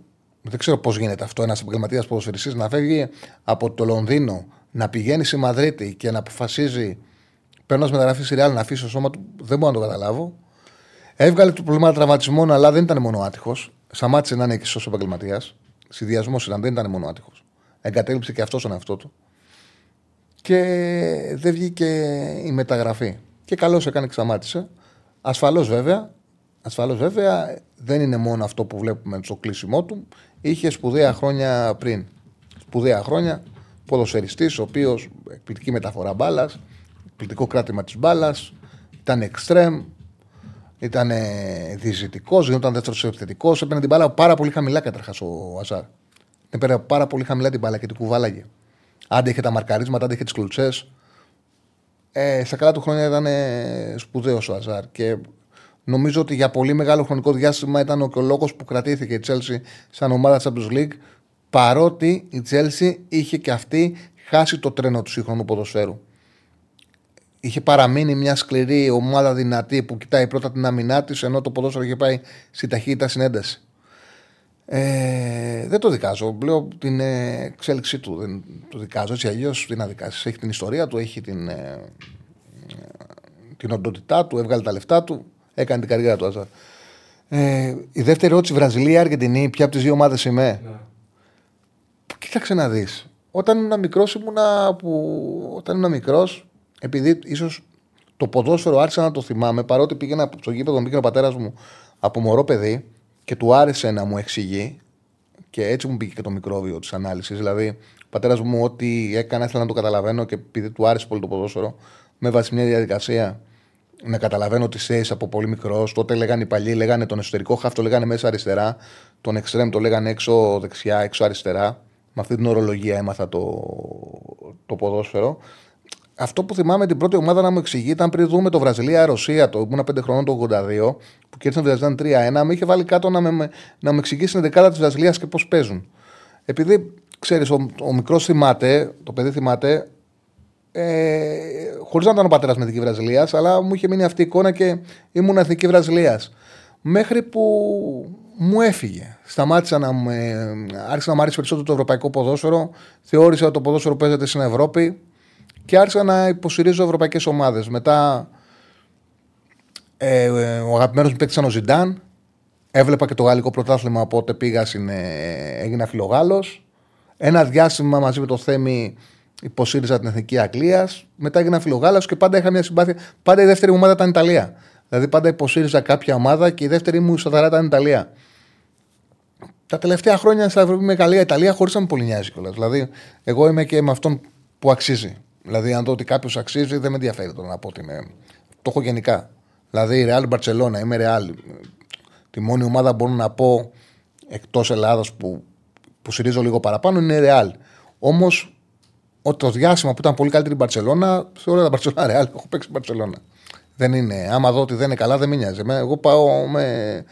δεν ξέρω πώς γίνεται αυτό, ένας επαγγελματίας ποδοσφαιριστής να φεύγει από το Λονδίνο, να πηγαίνει στη Μαδρίτη και να αποφασίζει, παίρνοντας μεταγραφή στη Ρεάλ, να αφήσει το σώμα του, δεν μπορώ να το καταλάβω. Έβγαλε το προβλήμα τραυματισμών, αλλά δεν ήταν μόνο άτυχος. Σταμάτησε να είναι και σωστός επαγγελματίας. Συνδυασμός ήταν, δεν ήταν μόνο άτυχος. Εγκατέλειψε και αυτός τον εαυτό του. Και δεν βγήκε η μεταγραφή. Και καλώς έκανε και σταμάτησε. Ασφαλώς βέβαια, ασφαλώς βέβαια δεν είναι μόνο αυτό που βλέπουμε στο κλείσιμό του. Είχε σπουδαία χρόνια πριν. Σπουδαία χρόνια. Ποδοσφαιριστής, ο οποίος εκπληκτική μεταφορά μπάλας, εκπληκτικό κράτημα της μπάλας, ήταν εξτρέμ, ήταν διζητικός, γινόταν δεύτερος επιθετικός. Έπαιρνε την μπάλα πάρα πολύ χαμηλά καταρχάς ο Αζάρ. Έπαιρνε πάρα πολύ χαμηλά την μπάλα και την κουβάλαγε. Άντε είχε τα μαρκαρίσματα, άντε είχε τις κλουτσές. Ε, στα καλά του χρόνια ήταν ε, σπουδαίος ο Αζάρ. Και νομίζω ότι για πολύ μεγάλο χρονικό διάστημα ήταν ο, και ο λόγος που κρατήθηκε η Chelsea σαν ομάδα Champions League. Παρότι η Chelsea είχε και αυτή χάσει το τρένο του σύγχρονου ποδοσφαίρου. Είχε παραμείνει μια σκληρή ομάδα δυνατή που κοιτάει πρώτα την αμυνά της, ενώ το ποδόσφαιρο είχε πάει στη ταχύτητα συνένταση. Ε, δεν το δικάζω. Λέω την ε, εξέλιξή του. Δεν το δικάζω. Έτσι αλλιώς τι να δικάσεις. Έχει την ιστορία του, έχει την, ε, την οντότητά του, έβγαλε τα λεφτά του, έκανε την καριέρα του. Αζάρ. Ε, η δεύτερη ερώτηση, Βραζιλία, Αργεντινή, ποια από τις δύο ομάδες είμαι; Ναι. Κοίταξε να δεις. Όταν ήμουν μικρός, ήμουνα που. Όταν ήμουν μικρός, επειδή ίσως το ποδόσφαιρο άρχισα να το θυμάμαι, παρότι πήγαινα στο γήπεδο, μου πήγαινε ο πατέρας μου από μωρό παιδί και του άρεσε να μου εξηγεί και έτσι μου πήγε και το μικρόβιο της ανάλυσης. Δηλαδή, ο πατέρας μου, ό,τι έκανα, ήθελα να το καταλαβαίνω και επειδή του άρεσε πολύ το ποδόσφαιρο, με βάση μια διαδικασία να καταλαβαίνω τι θέση από πολύ μικρός. Τότε λέγανε οι παλιοί, λέγανε τον εσωτερικό χαφ, το λέγανε μέσα αριστερά. Τον εξτρέμ το λέγανε έξω δεξιά, έξω αριστερά. Με αυτή την ορολογία έμαθα το, το ποδόσφαιρο. Αυτό που θυμάμαι την πρώτη ομάδα να μου εξηγεί ήταν πριν δούμε το Βραζιλία-Ρωσία, το ήμουν 5 χρονών το 82, που κέρδισαν Βραζιλία 3-1, με είχε βάλει κάτω να με, να μου εξηγήσει την δεκάδα της Βραζιλίας και πώς παίζουν. Επειδή ξέρεις, ο, ο μικρός θυμάται, το παιδί θυμάται, ε, χωρίς να ήταν ο πατέρας με εθνική Βραζιλίας, αλλά μου είχε μείνει αυτή η εικόνα και ήμουν εθνική Βραζιλίας. Μέχρι που μου έφυγε. Σταμάτησα να με. άρχισα να μου άρεσε περισσότερο το ευρωπαϊκό ποδόσφαιρο. Θεώρησα ότι το ποδόσφαιρο παίζεται στην Ευρώπη και άρχισα να υποστηρίζω ευρωπαϊκές ομάδες. Μετά ε, ε, ο αγαπημένος μου παίκτης ήταν ο Ζιντάν. Έβλεπα και το γαλλικό πρωτάθλημα, οπότε πήγα στην, ε, έγινα φιλογάλος. Ένα διάστημα μαζί με το Θέμη υποστήριζα την εθνική Αγγλίας. Μετά έγινα φιλογάλο και πάντα είχα μια συμπάθεια. Πάντα η δεύτερη μου ομάδα ήταν η Ιταλία. Δηλαδή πάντα υποστήριζα κάποια ομάδα και η δεύτερη μου σταθερά ήταν η Ιταλία. Τα τελευταία χρόνια στα Ευρωπαϊκή Μεγαλεία Ιταλία χωρίς να με πολύ νοιάζει κιόλας. Δηλαδή, εγώ είμαι και με αυτόν που αξίζει. Δηλαδή, αν δω ότι κάποιος αξίζει, δεν με ενδιαφέρει τώρα να πω ότι είναι. Το έχω γενικά. Δηλαδή, Real Barcelona, είμαι Real. Τη μόνη ομάδα μπορώ να πω εκτός Ελλάδα που, που συρίζω λίγο παραπάνω είναι η Real. Όμως, το διάστημα που ήταν πολύ καλύτερη η Barcelona, θεωρώ τα Barcelona Real. Έχω παίξει Barcelona. Δεν είναι. Άμα δω ότι δεν είναι καλά, δεν με νοιάζει. Εμένα- Εγώ πάω με,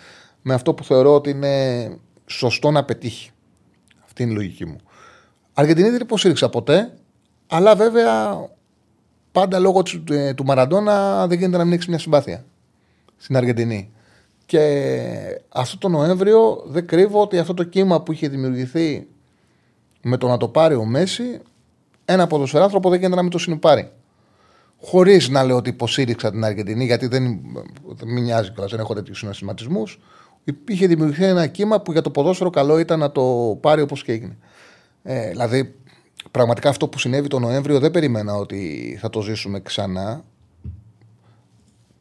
με αυτό που θεωρώ ότι είναι σωστό να πετύχει. Αυτή είναι η λογική μου. Αργεντινή δεν υποστήριξα ποτέ, αλλά βέβαια πάντα λόγω του, ε, του Μαραντόνα δεν γίνεται να μην έχεις μια συμπάθεια στην Αργεντινή. Και αυτό το Νοέμβριο δεν κρύβω ότι αυτό το κύμα που είχε δημιουργηθεί με το να το πάρει ο Μέση, ένα ποδοσφαιράνθρωπο δεν γίνεται να μην το συνεπάρει. Χωρίς να λέω ότι υποστήριξα την Αργεντινή, γιατί δεν, δεν με νοιάζει κιόλας, δεν έχω τέτοιους συναισθηματισμούς. Είχε δημιουργηθεί ένα κύμα που για το ποδόσφαιρο καλό ήταν να το πάρει όπως και έγινε. Ε, δηλαδή, πραγματικά αυτό που συνέβη το Νοέμβριο δεν περίμενα ότι θα το ζήσουμε ξανά.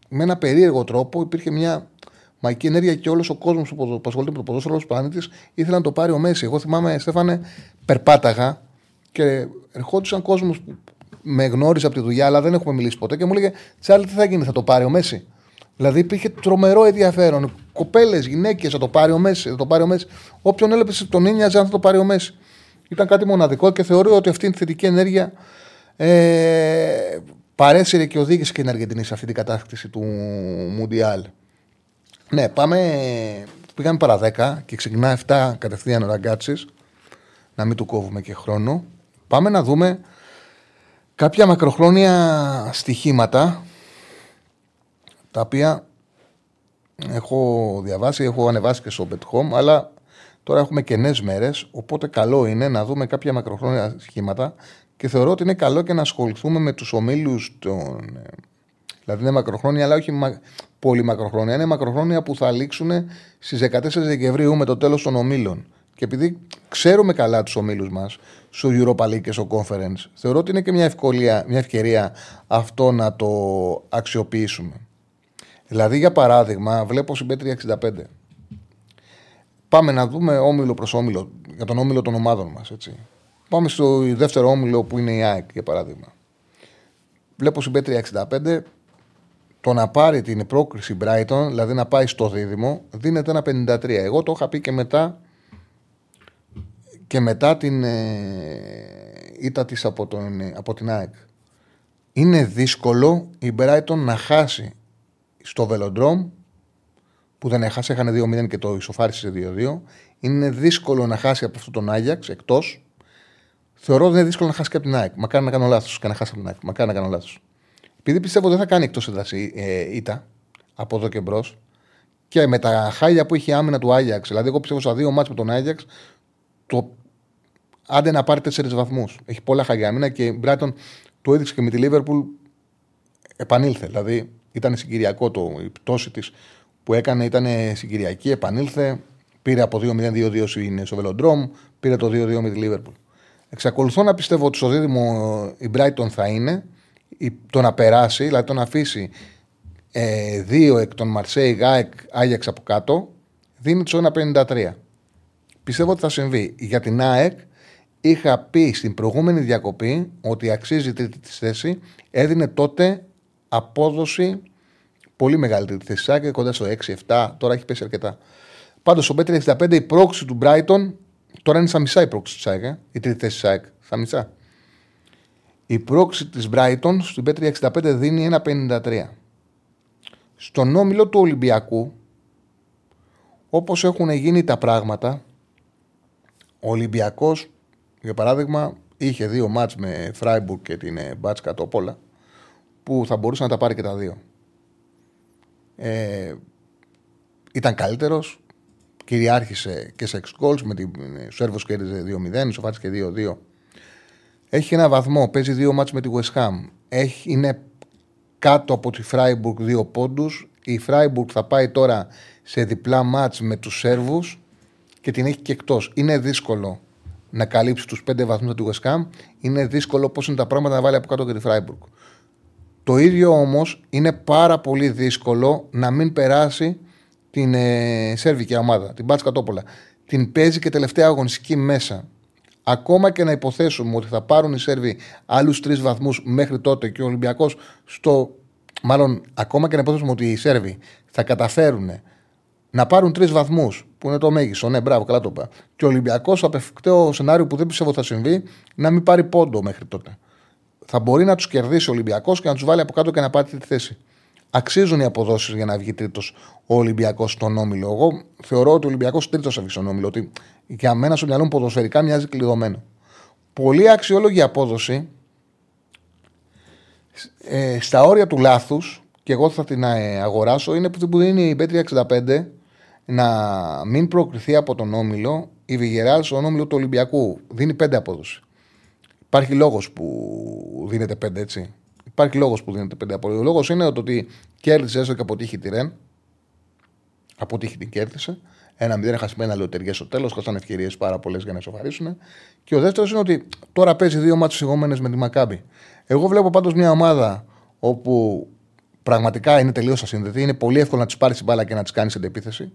Με ένα περίεργο τρόπο υπήρχε μια μαϊκή ενέργεια και όλος ο κόσμος που ασχολείται με το ποδόσφαιρο, όλος ο πλανήτης ήθελε να το πάρει ο Μέση. Εγώ θυμάμαι, Στέφανε, περπάταγα και ερχόντουσαν κόσμος που με γνώριζε από τη δουλειά, αλλά δεν έχουμε μιλήσει ποτέ και μου έλεγε Τσάρλι, τι θα γίνει, θα το πάρει ο Μέση. Δηλαδή υπήρχε τρομερό ενδιαφέρον. Κοπέλες, γυναίκες, θα το πάρει ο Μέση. Θα το πάρει ο Μέση. Όποιον έλεπε τον ένοιαζε αν θα το πάρει ο Μέση. Ήταν κάτι μοναδικό και θεωρώ ότι αυτή η θετική ενέργεια ε, παρέσυρε και οδήγησε και την Αργεντινή σε αυτή την κατάκτηση του Μουντιάλ. Ναι, πάμε. Πήγαμε παρά 10 και ξεκινά 7 κατευθείαν ο Ραγκάτσης. Να μην του κόβουμε και χρόνο. Πάμε να δούμε κάποια μακροχρόνια στοιχήματα τα οποία έχω διαβάσει, έχω ανεβάσει και στο Bet Home, αλλά τώρα έχουμε και νέες μέρες. Οπότε καλό είναι να δούμε κάποια μακροχρόνια στοιχήματα και θεωρώ ότι είναι καλό και να ασχοληθούμε με τους ομίλους των. Δηλαδή είναι μακροχρόνια, αλλά όχι πολύ μακροχρόνια. Είναι μακροχρόνια που θα λήξουν στις 14 Δεκεμβρίου με το τέλος των ομίλων. Και επειδή ξέρουμε καλά τους ομίλους μας, στο Europa League και στο Conference, θεωρώ ότι είναι και μια, ευκολία, μια ευκαιρία αυτό να το αξιοποιήσουμε. Δηλαδή, για παράδειγμα, βλέπω συμπέτρια 65. Πάμε να δούμε όμιλο προς όμιλο, για τον όμιλο των ομάδων μας. Πάμε στο δεύτερο όμιλο που είναι η ΑΕΚ, για παράδειγμα. Βλέπω συμπέτρια 65. Το να πάρει την πρόκριση Brighton, δηλαδή να πάει στο δίδυμο, δίνεται ένα 53. Εγώ το είχα πει και μετά και μετά την ε, ήττα της από, τον, από την ΑΕΚ. Είναι δύσκολο η Brighton να χάσει στο Velodrome που δεν έχασε, είχαν 2-0 και το ισοφάρισε 2-2. Είναι δύσκολο να χάσει από αυτόν τον Άγιαξ εκτός. Θεωρώ ότι είναι δύσκολο να χάσει και από την ΑΕΚ. Μακάρι να κάνω λάθος και να χάσει από την ΑΕΚ. Μακάρι να κάνω λάθος. Επειδή πιστεύω δεν θα κάνει εκτός έδραση ε, ήττα από εδώ και μπρος και με τα χάλια που είχε άμυνα του Άγιαξ, δηλαδή εγώ πιστεύω στα δύο μάτια με τον Άγιαξ, το άντε να πάρει τέσσερις βαθμούς. Έχει πολλά χάλια άμυνα και η Brighton το έδειξε και με τη Λίβερπουλ επανήλθε. Δηλαδή ήταν συγκυριακό το, η πτώση της που έκανε, ήταν συγκυριακή, επανήλθε. Πήρε από 2-0-2-2 στο Βελοντρόμ, πήρε το 2-2 με τη Λίβερπουλ. Εξακολουθώ να πιστεύω ότι στο δίδυμο η Brighton θα είναι το να περάσει, δηλαδή το να αφήσει ε, δύο εκ των Μαρσέη, Γάεκ, Άγιαξ από κάτω, δίνει το 1,53. Πιστεύω ότι θα συμβεί. Για την ΑΕΚ είχα πει στην προηγούμενη διακοπή ότι αξίζει τρίτη της θέση. Έδινε τότε απόδοση πολύ μεγαλύτερη τη θέση ΑΕΚ, κοντά στο 6-7. Τώρα έχει πέσει αρκετά. Πάντως στο Πέτρι 65 η πρόξη του Brighton τώρα είναι στα μισά η πρόξη της ΑΕΚ. Ε, η τρίτη θέση της ΑΕΚ. Στα μισά. Η πρόξη της Brighton στην Πέτρι 65 δίνει 1,53. Στον όμιλο του Ολυμπιακού, όπως έχουν γίνει τα πράγματα, ο Ολυμπιακός, για παράδειγμα, είχε δύο μάτς με Φράιμπουργκ και την ε, Μπάτσκα Τόπολα, που θα μπορούσε να τα πάρει και τα δύο. Ε, ήταν καλύτερος, κυριάρχησε και σε ex goals, με την ε, Σέρβος κέρδιζε 2-0, σοφάτησε και 2-2. Έχει ένα βαθμό, παίζει δύο μάτς με τη West Ham. Έχει, είναι κάτω από τη Φράιμπουργκ δύο πόντους. Η Φράιμπουργκ θα πάει τώρα σε διπλά μάτς με τους Σέρβους και την έχει και εκτός. Είναι δύσκολο να καλύψεις τους πέντε βαθμούς του West Ham. Είναι δύσκολο πώς είναι τα πράγματα να βάλει από κάτω και τη Φράιμπουργκ. Το ίδιο όμως είναι πάρα πολύ δύσκολο να μην περάσει την ε, Σέρβικη ομάδα, την Μπάτσκα Τόπολα. Την παίζει και τελευταία αγωνιστική μέσα. Ακόμα και να υποθέσουμε ότι θα πάρουν οι Σέρβοι άλλους τρεις βαθμούς μέχρι τότε και ο Ολυμπιακός στο. Μάλλον, ακόμα και να υποθέσουμε ότι οι Σέρβοι θα καταφέρουν να πάρουν τρεις βαθμούς, που είναι το μέγιστο. Ναι, μπράβο, καλά το είπα. Και ο Ολυμπιακός, στο απευκταίο σενάριο που δεν πιστεύω θα συμβεί, να μην πάρει πόντο μέχρι τότε. Θα μπορεί να τους κερδίσει ο Ολυμπιακός και να τους βάλει από κάτω και να πάρει τη θέση. Αξίζουν οι αποδόσεις για να βγει τρίτος ο Ολυμπιακός στον όμιλο. Εγώ θεωρώ ότι ο Ολυμπιακός τρίτος θα βγει στον όμιλο. Ότι για μένα στο μυαλό μου ποδοσφαιρικά μοιάζει κλειδωμένο. Πολύ αξιόλογη απόδοση ε, στα όρια του λάθους και εγώ θα την ε, αγοράσω είναι που που δίνει η B365 να μην προκριθεί από τον Όμιλο η Βιγεράλ στον Όμιλο του Ολυμπιακού. Δίνει πέντε απόδοση. Υπάρχει λόγος που δίνεται πέντε έτσι. Υπάρχει λόγος που δίνεται πέντε απόδοση. Ο λόγος είναι ότι κέρδισε έστω και αποτύχει τη Ρεν. Αποτύχει την κέρδισε. Ένα μηδέν έχασε με ένα λεωτεριέ στο τέλος. Χάσαν ευκαιρίες πάρα πολλές για να ισοφαρίσουν. Και ο δεύτερος είναι ότι τώρα παίζει δύο μάτσε ηγόμενε με τη Μακάμπη. Εγώ βλέπω πάντως μια ομάδα όπου πραγματικά είναι τελείως ασύνδετη. Είναι πολύ εύκολο να της πάρεις την μπάλα και να της κάνεις αντεπίθεση.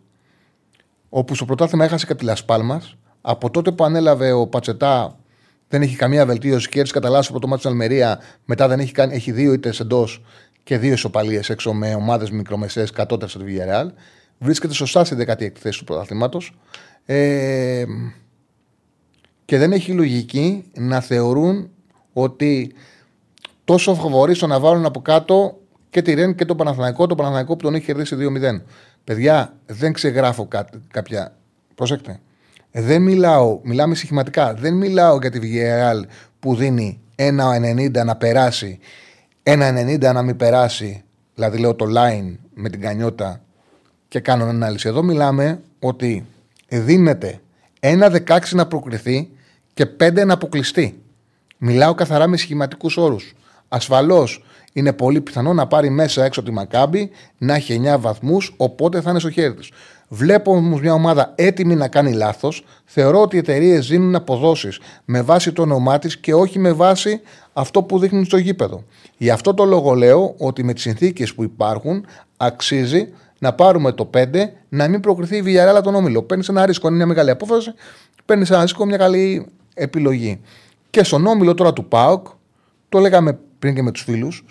Όπου στο πρωτάθλημα έχασε και τη Λασπάλμα. Από τότε που ανέλαβε ο Πατσετά δεν έχει καμία βελτίωση και έτσι καταλάβει από το μάτι στην Αλμερία. Μετά δεν έχει, κάνει, έχει δύο ήττες εντός και δύο ισοπαλίες έξω με ομάδες μικρομεσαίες κατώτερα στη Villarreal. Βρίσκεται σωστά στην 16η θέση του πρωταθλήματος. Ε, και δεν έχει λογική να θεωρούν ότι τόσο φοβορείς στο να βάλουν από κάτω και τη Ρεν και το Παναθηναϊκό, το Παναθηναϊκό που τον έχει κερδίσει 2-0. Παιδιά, δεν ξεγράφω κά, κάποια. Προσέξτε. Δεν μιλάω, μιλάμε συχηματικά. Δεν μιλάω για τη Villarreal που δίνει 1,90 να περάσει, 1,90 να μην περάσει. Δηλαδή λέω το line με την κανιότα και κάνω ανάλυση. Εδώ μιλάμε ότι δίνεται 1,16 να προκριθεί και 5 να αποκλειστεί. Μιλάω καθαρά με σχηματικούς όρους. Ασφαλώς είναι πολύ πιθανό να πάρει μέσα έξω τη Μακάμπη, να έχει 9 βαθμούς, οπότε θα είναι στο χέρι της. Βλέπω όμως μια ομάδα έτοιμη να κάνει λάθος. Θεωρώ ότι οι εταιρείες δίνουν αποδόσεις με βάση το όνομά της και όχι με βάση αυτό που δείχνουν στο γήπεδο. Γι' αυτό το λόγο λέω ότι με τις συνθήκες που υπάρχουν αξίζει να πάρουμε το 5, να μην προκριθεί η Villarreal τον όμιλο. Παίρνεις ένα ρίσκο, είναι μια μεγάλη απόφαση, παίρνεις ένα ρίσκο, μια καλή επιλογή. Και στον όμιλο τώρα του ΠΑΟΚ, το λέγαμε πριν και με τους φίλους,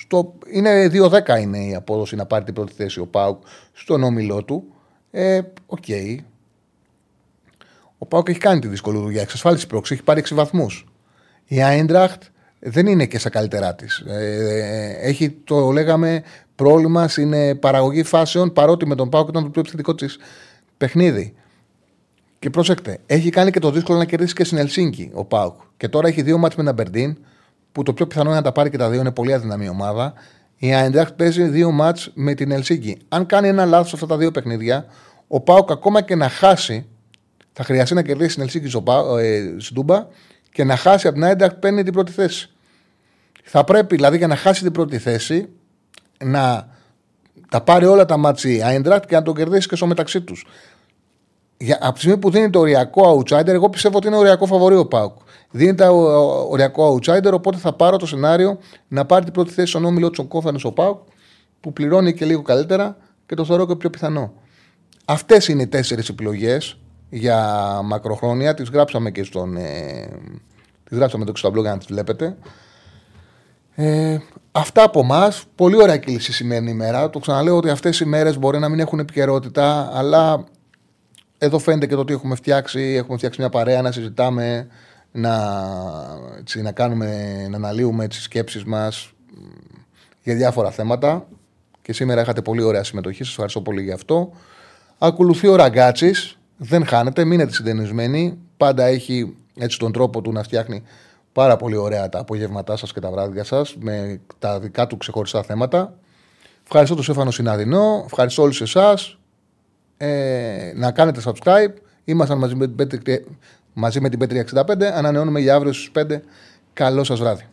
είναι 2-10 είναι η απόδοση να πάρει την πρώτη θέση ο ΠΑΟΚ στον όμιλό του. Ε, OK. Okay. Ο ΠΑΟΚ έχει κάνει τη δύσκολη δουλειά. Εξασφάλισε πρόκριση, έχει πάρει 6 βαθμούς. Η Άιντραχτ δεν είναι και στα καλύτερά της. Ε, έχει, το λέγαμε, πρόβλημα στην παραγωγή φάσεων, παρότι με τον Πάοκ ήταν το πιο επιθετικό της παιχνίδι. Και προσέξτε, έχει κάνει και το δύσκολο να κερδίσει και στην Ελσίνκη ο Πάοκ. Και τώρα έχει δύο μάτς με ένα Μπερντίν, που το πιο πιθανό είναι να τα πάρει και τα δύο, είναι πολύ αδυναμή ομάδα. Η Άιντραχτ παίζει δύο μάτς με την Ελσίνκη. Αν κάνει ένα λάθος σε αυτά τα δύο παιχνίδια, ο Πάοκ ακόμα και να χάσει, θα χρειαστεί να κερδίσει την Ελσίνκη ε, στην Τούμπα και να χάσει από την Άιντραχτ παίρνει την πρώτη θέση. Θα πρέπει δηλαδή για να χάσει την πρώτη θέση να τα πάρει όλα τα μάτια η Άιντραχτ και να το κερδίσει και στο μεταξύ τους. Από τη στιγμή που δίνει το οριακό outsider, εγώ πιστεύω ότι είναι οριακό φαβορή ο Πάουκ. Δίνει το οριακό outsider, οπότε θα πάρω το σενάριο να πάρει την πρώτη θέση στον όμιλο του Κόφανος ο Πάουκ, που πληρώνει και λίγο καλύτερα και το θεωρώ και πιο πιθανό. Αυτές είναι οι τέσσερις επιλογές για μακροχρόνια. Τις γράψαμε και στον. Ε, τις γράψαμε το στο για να τις βλέπετε. Ε, αυτά από εμάς. Πολύ ωραία κύληση σημαίνει ημέρα. Το ξαναλέω ότι αυτές οι μέρες μπορεί να μην έχουν επικαιρότητα, αλλά εδώ φαίνεται και το ότι έχουμε φτιάξει. Έχουμε φτιάξει μια παρέα να συζητάμε, να, έτσι, να, κάνουμε, να αναλύουμε τις σκέψεις μας για διάφορα θέματα. Και σήμερα είχατε πολύ ωραία συμμετοχή. Σας ευχαριστώ πολύ για αυτό. Ακολουθεί ο Ραγκάτσης. Δεν χάνετε, μείνετε συντενισμένοι. Πάντα έχει έτσι τον τρόπο του να φτιάχνει πάρα πολύ ωραία τα απογεύματά σας και τα βράδια σας με τα δικά του ξεχωριστά θέματα. Ευχαριστώ τον Σέφανο Συναδεινό. Ευχαριστώ όλους εσάς. Ε, να κάνετε subscribe. Ήμασταν μαζί με, την μαζί με την Πέτρια 65. Ανανεώνουμε για αύριο στις 5. Καλό σας βράδυ.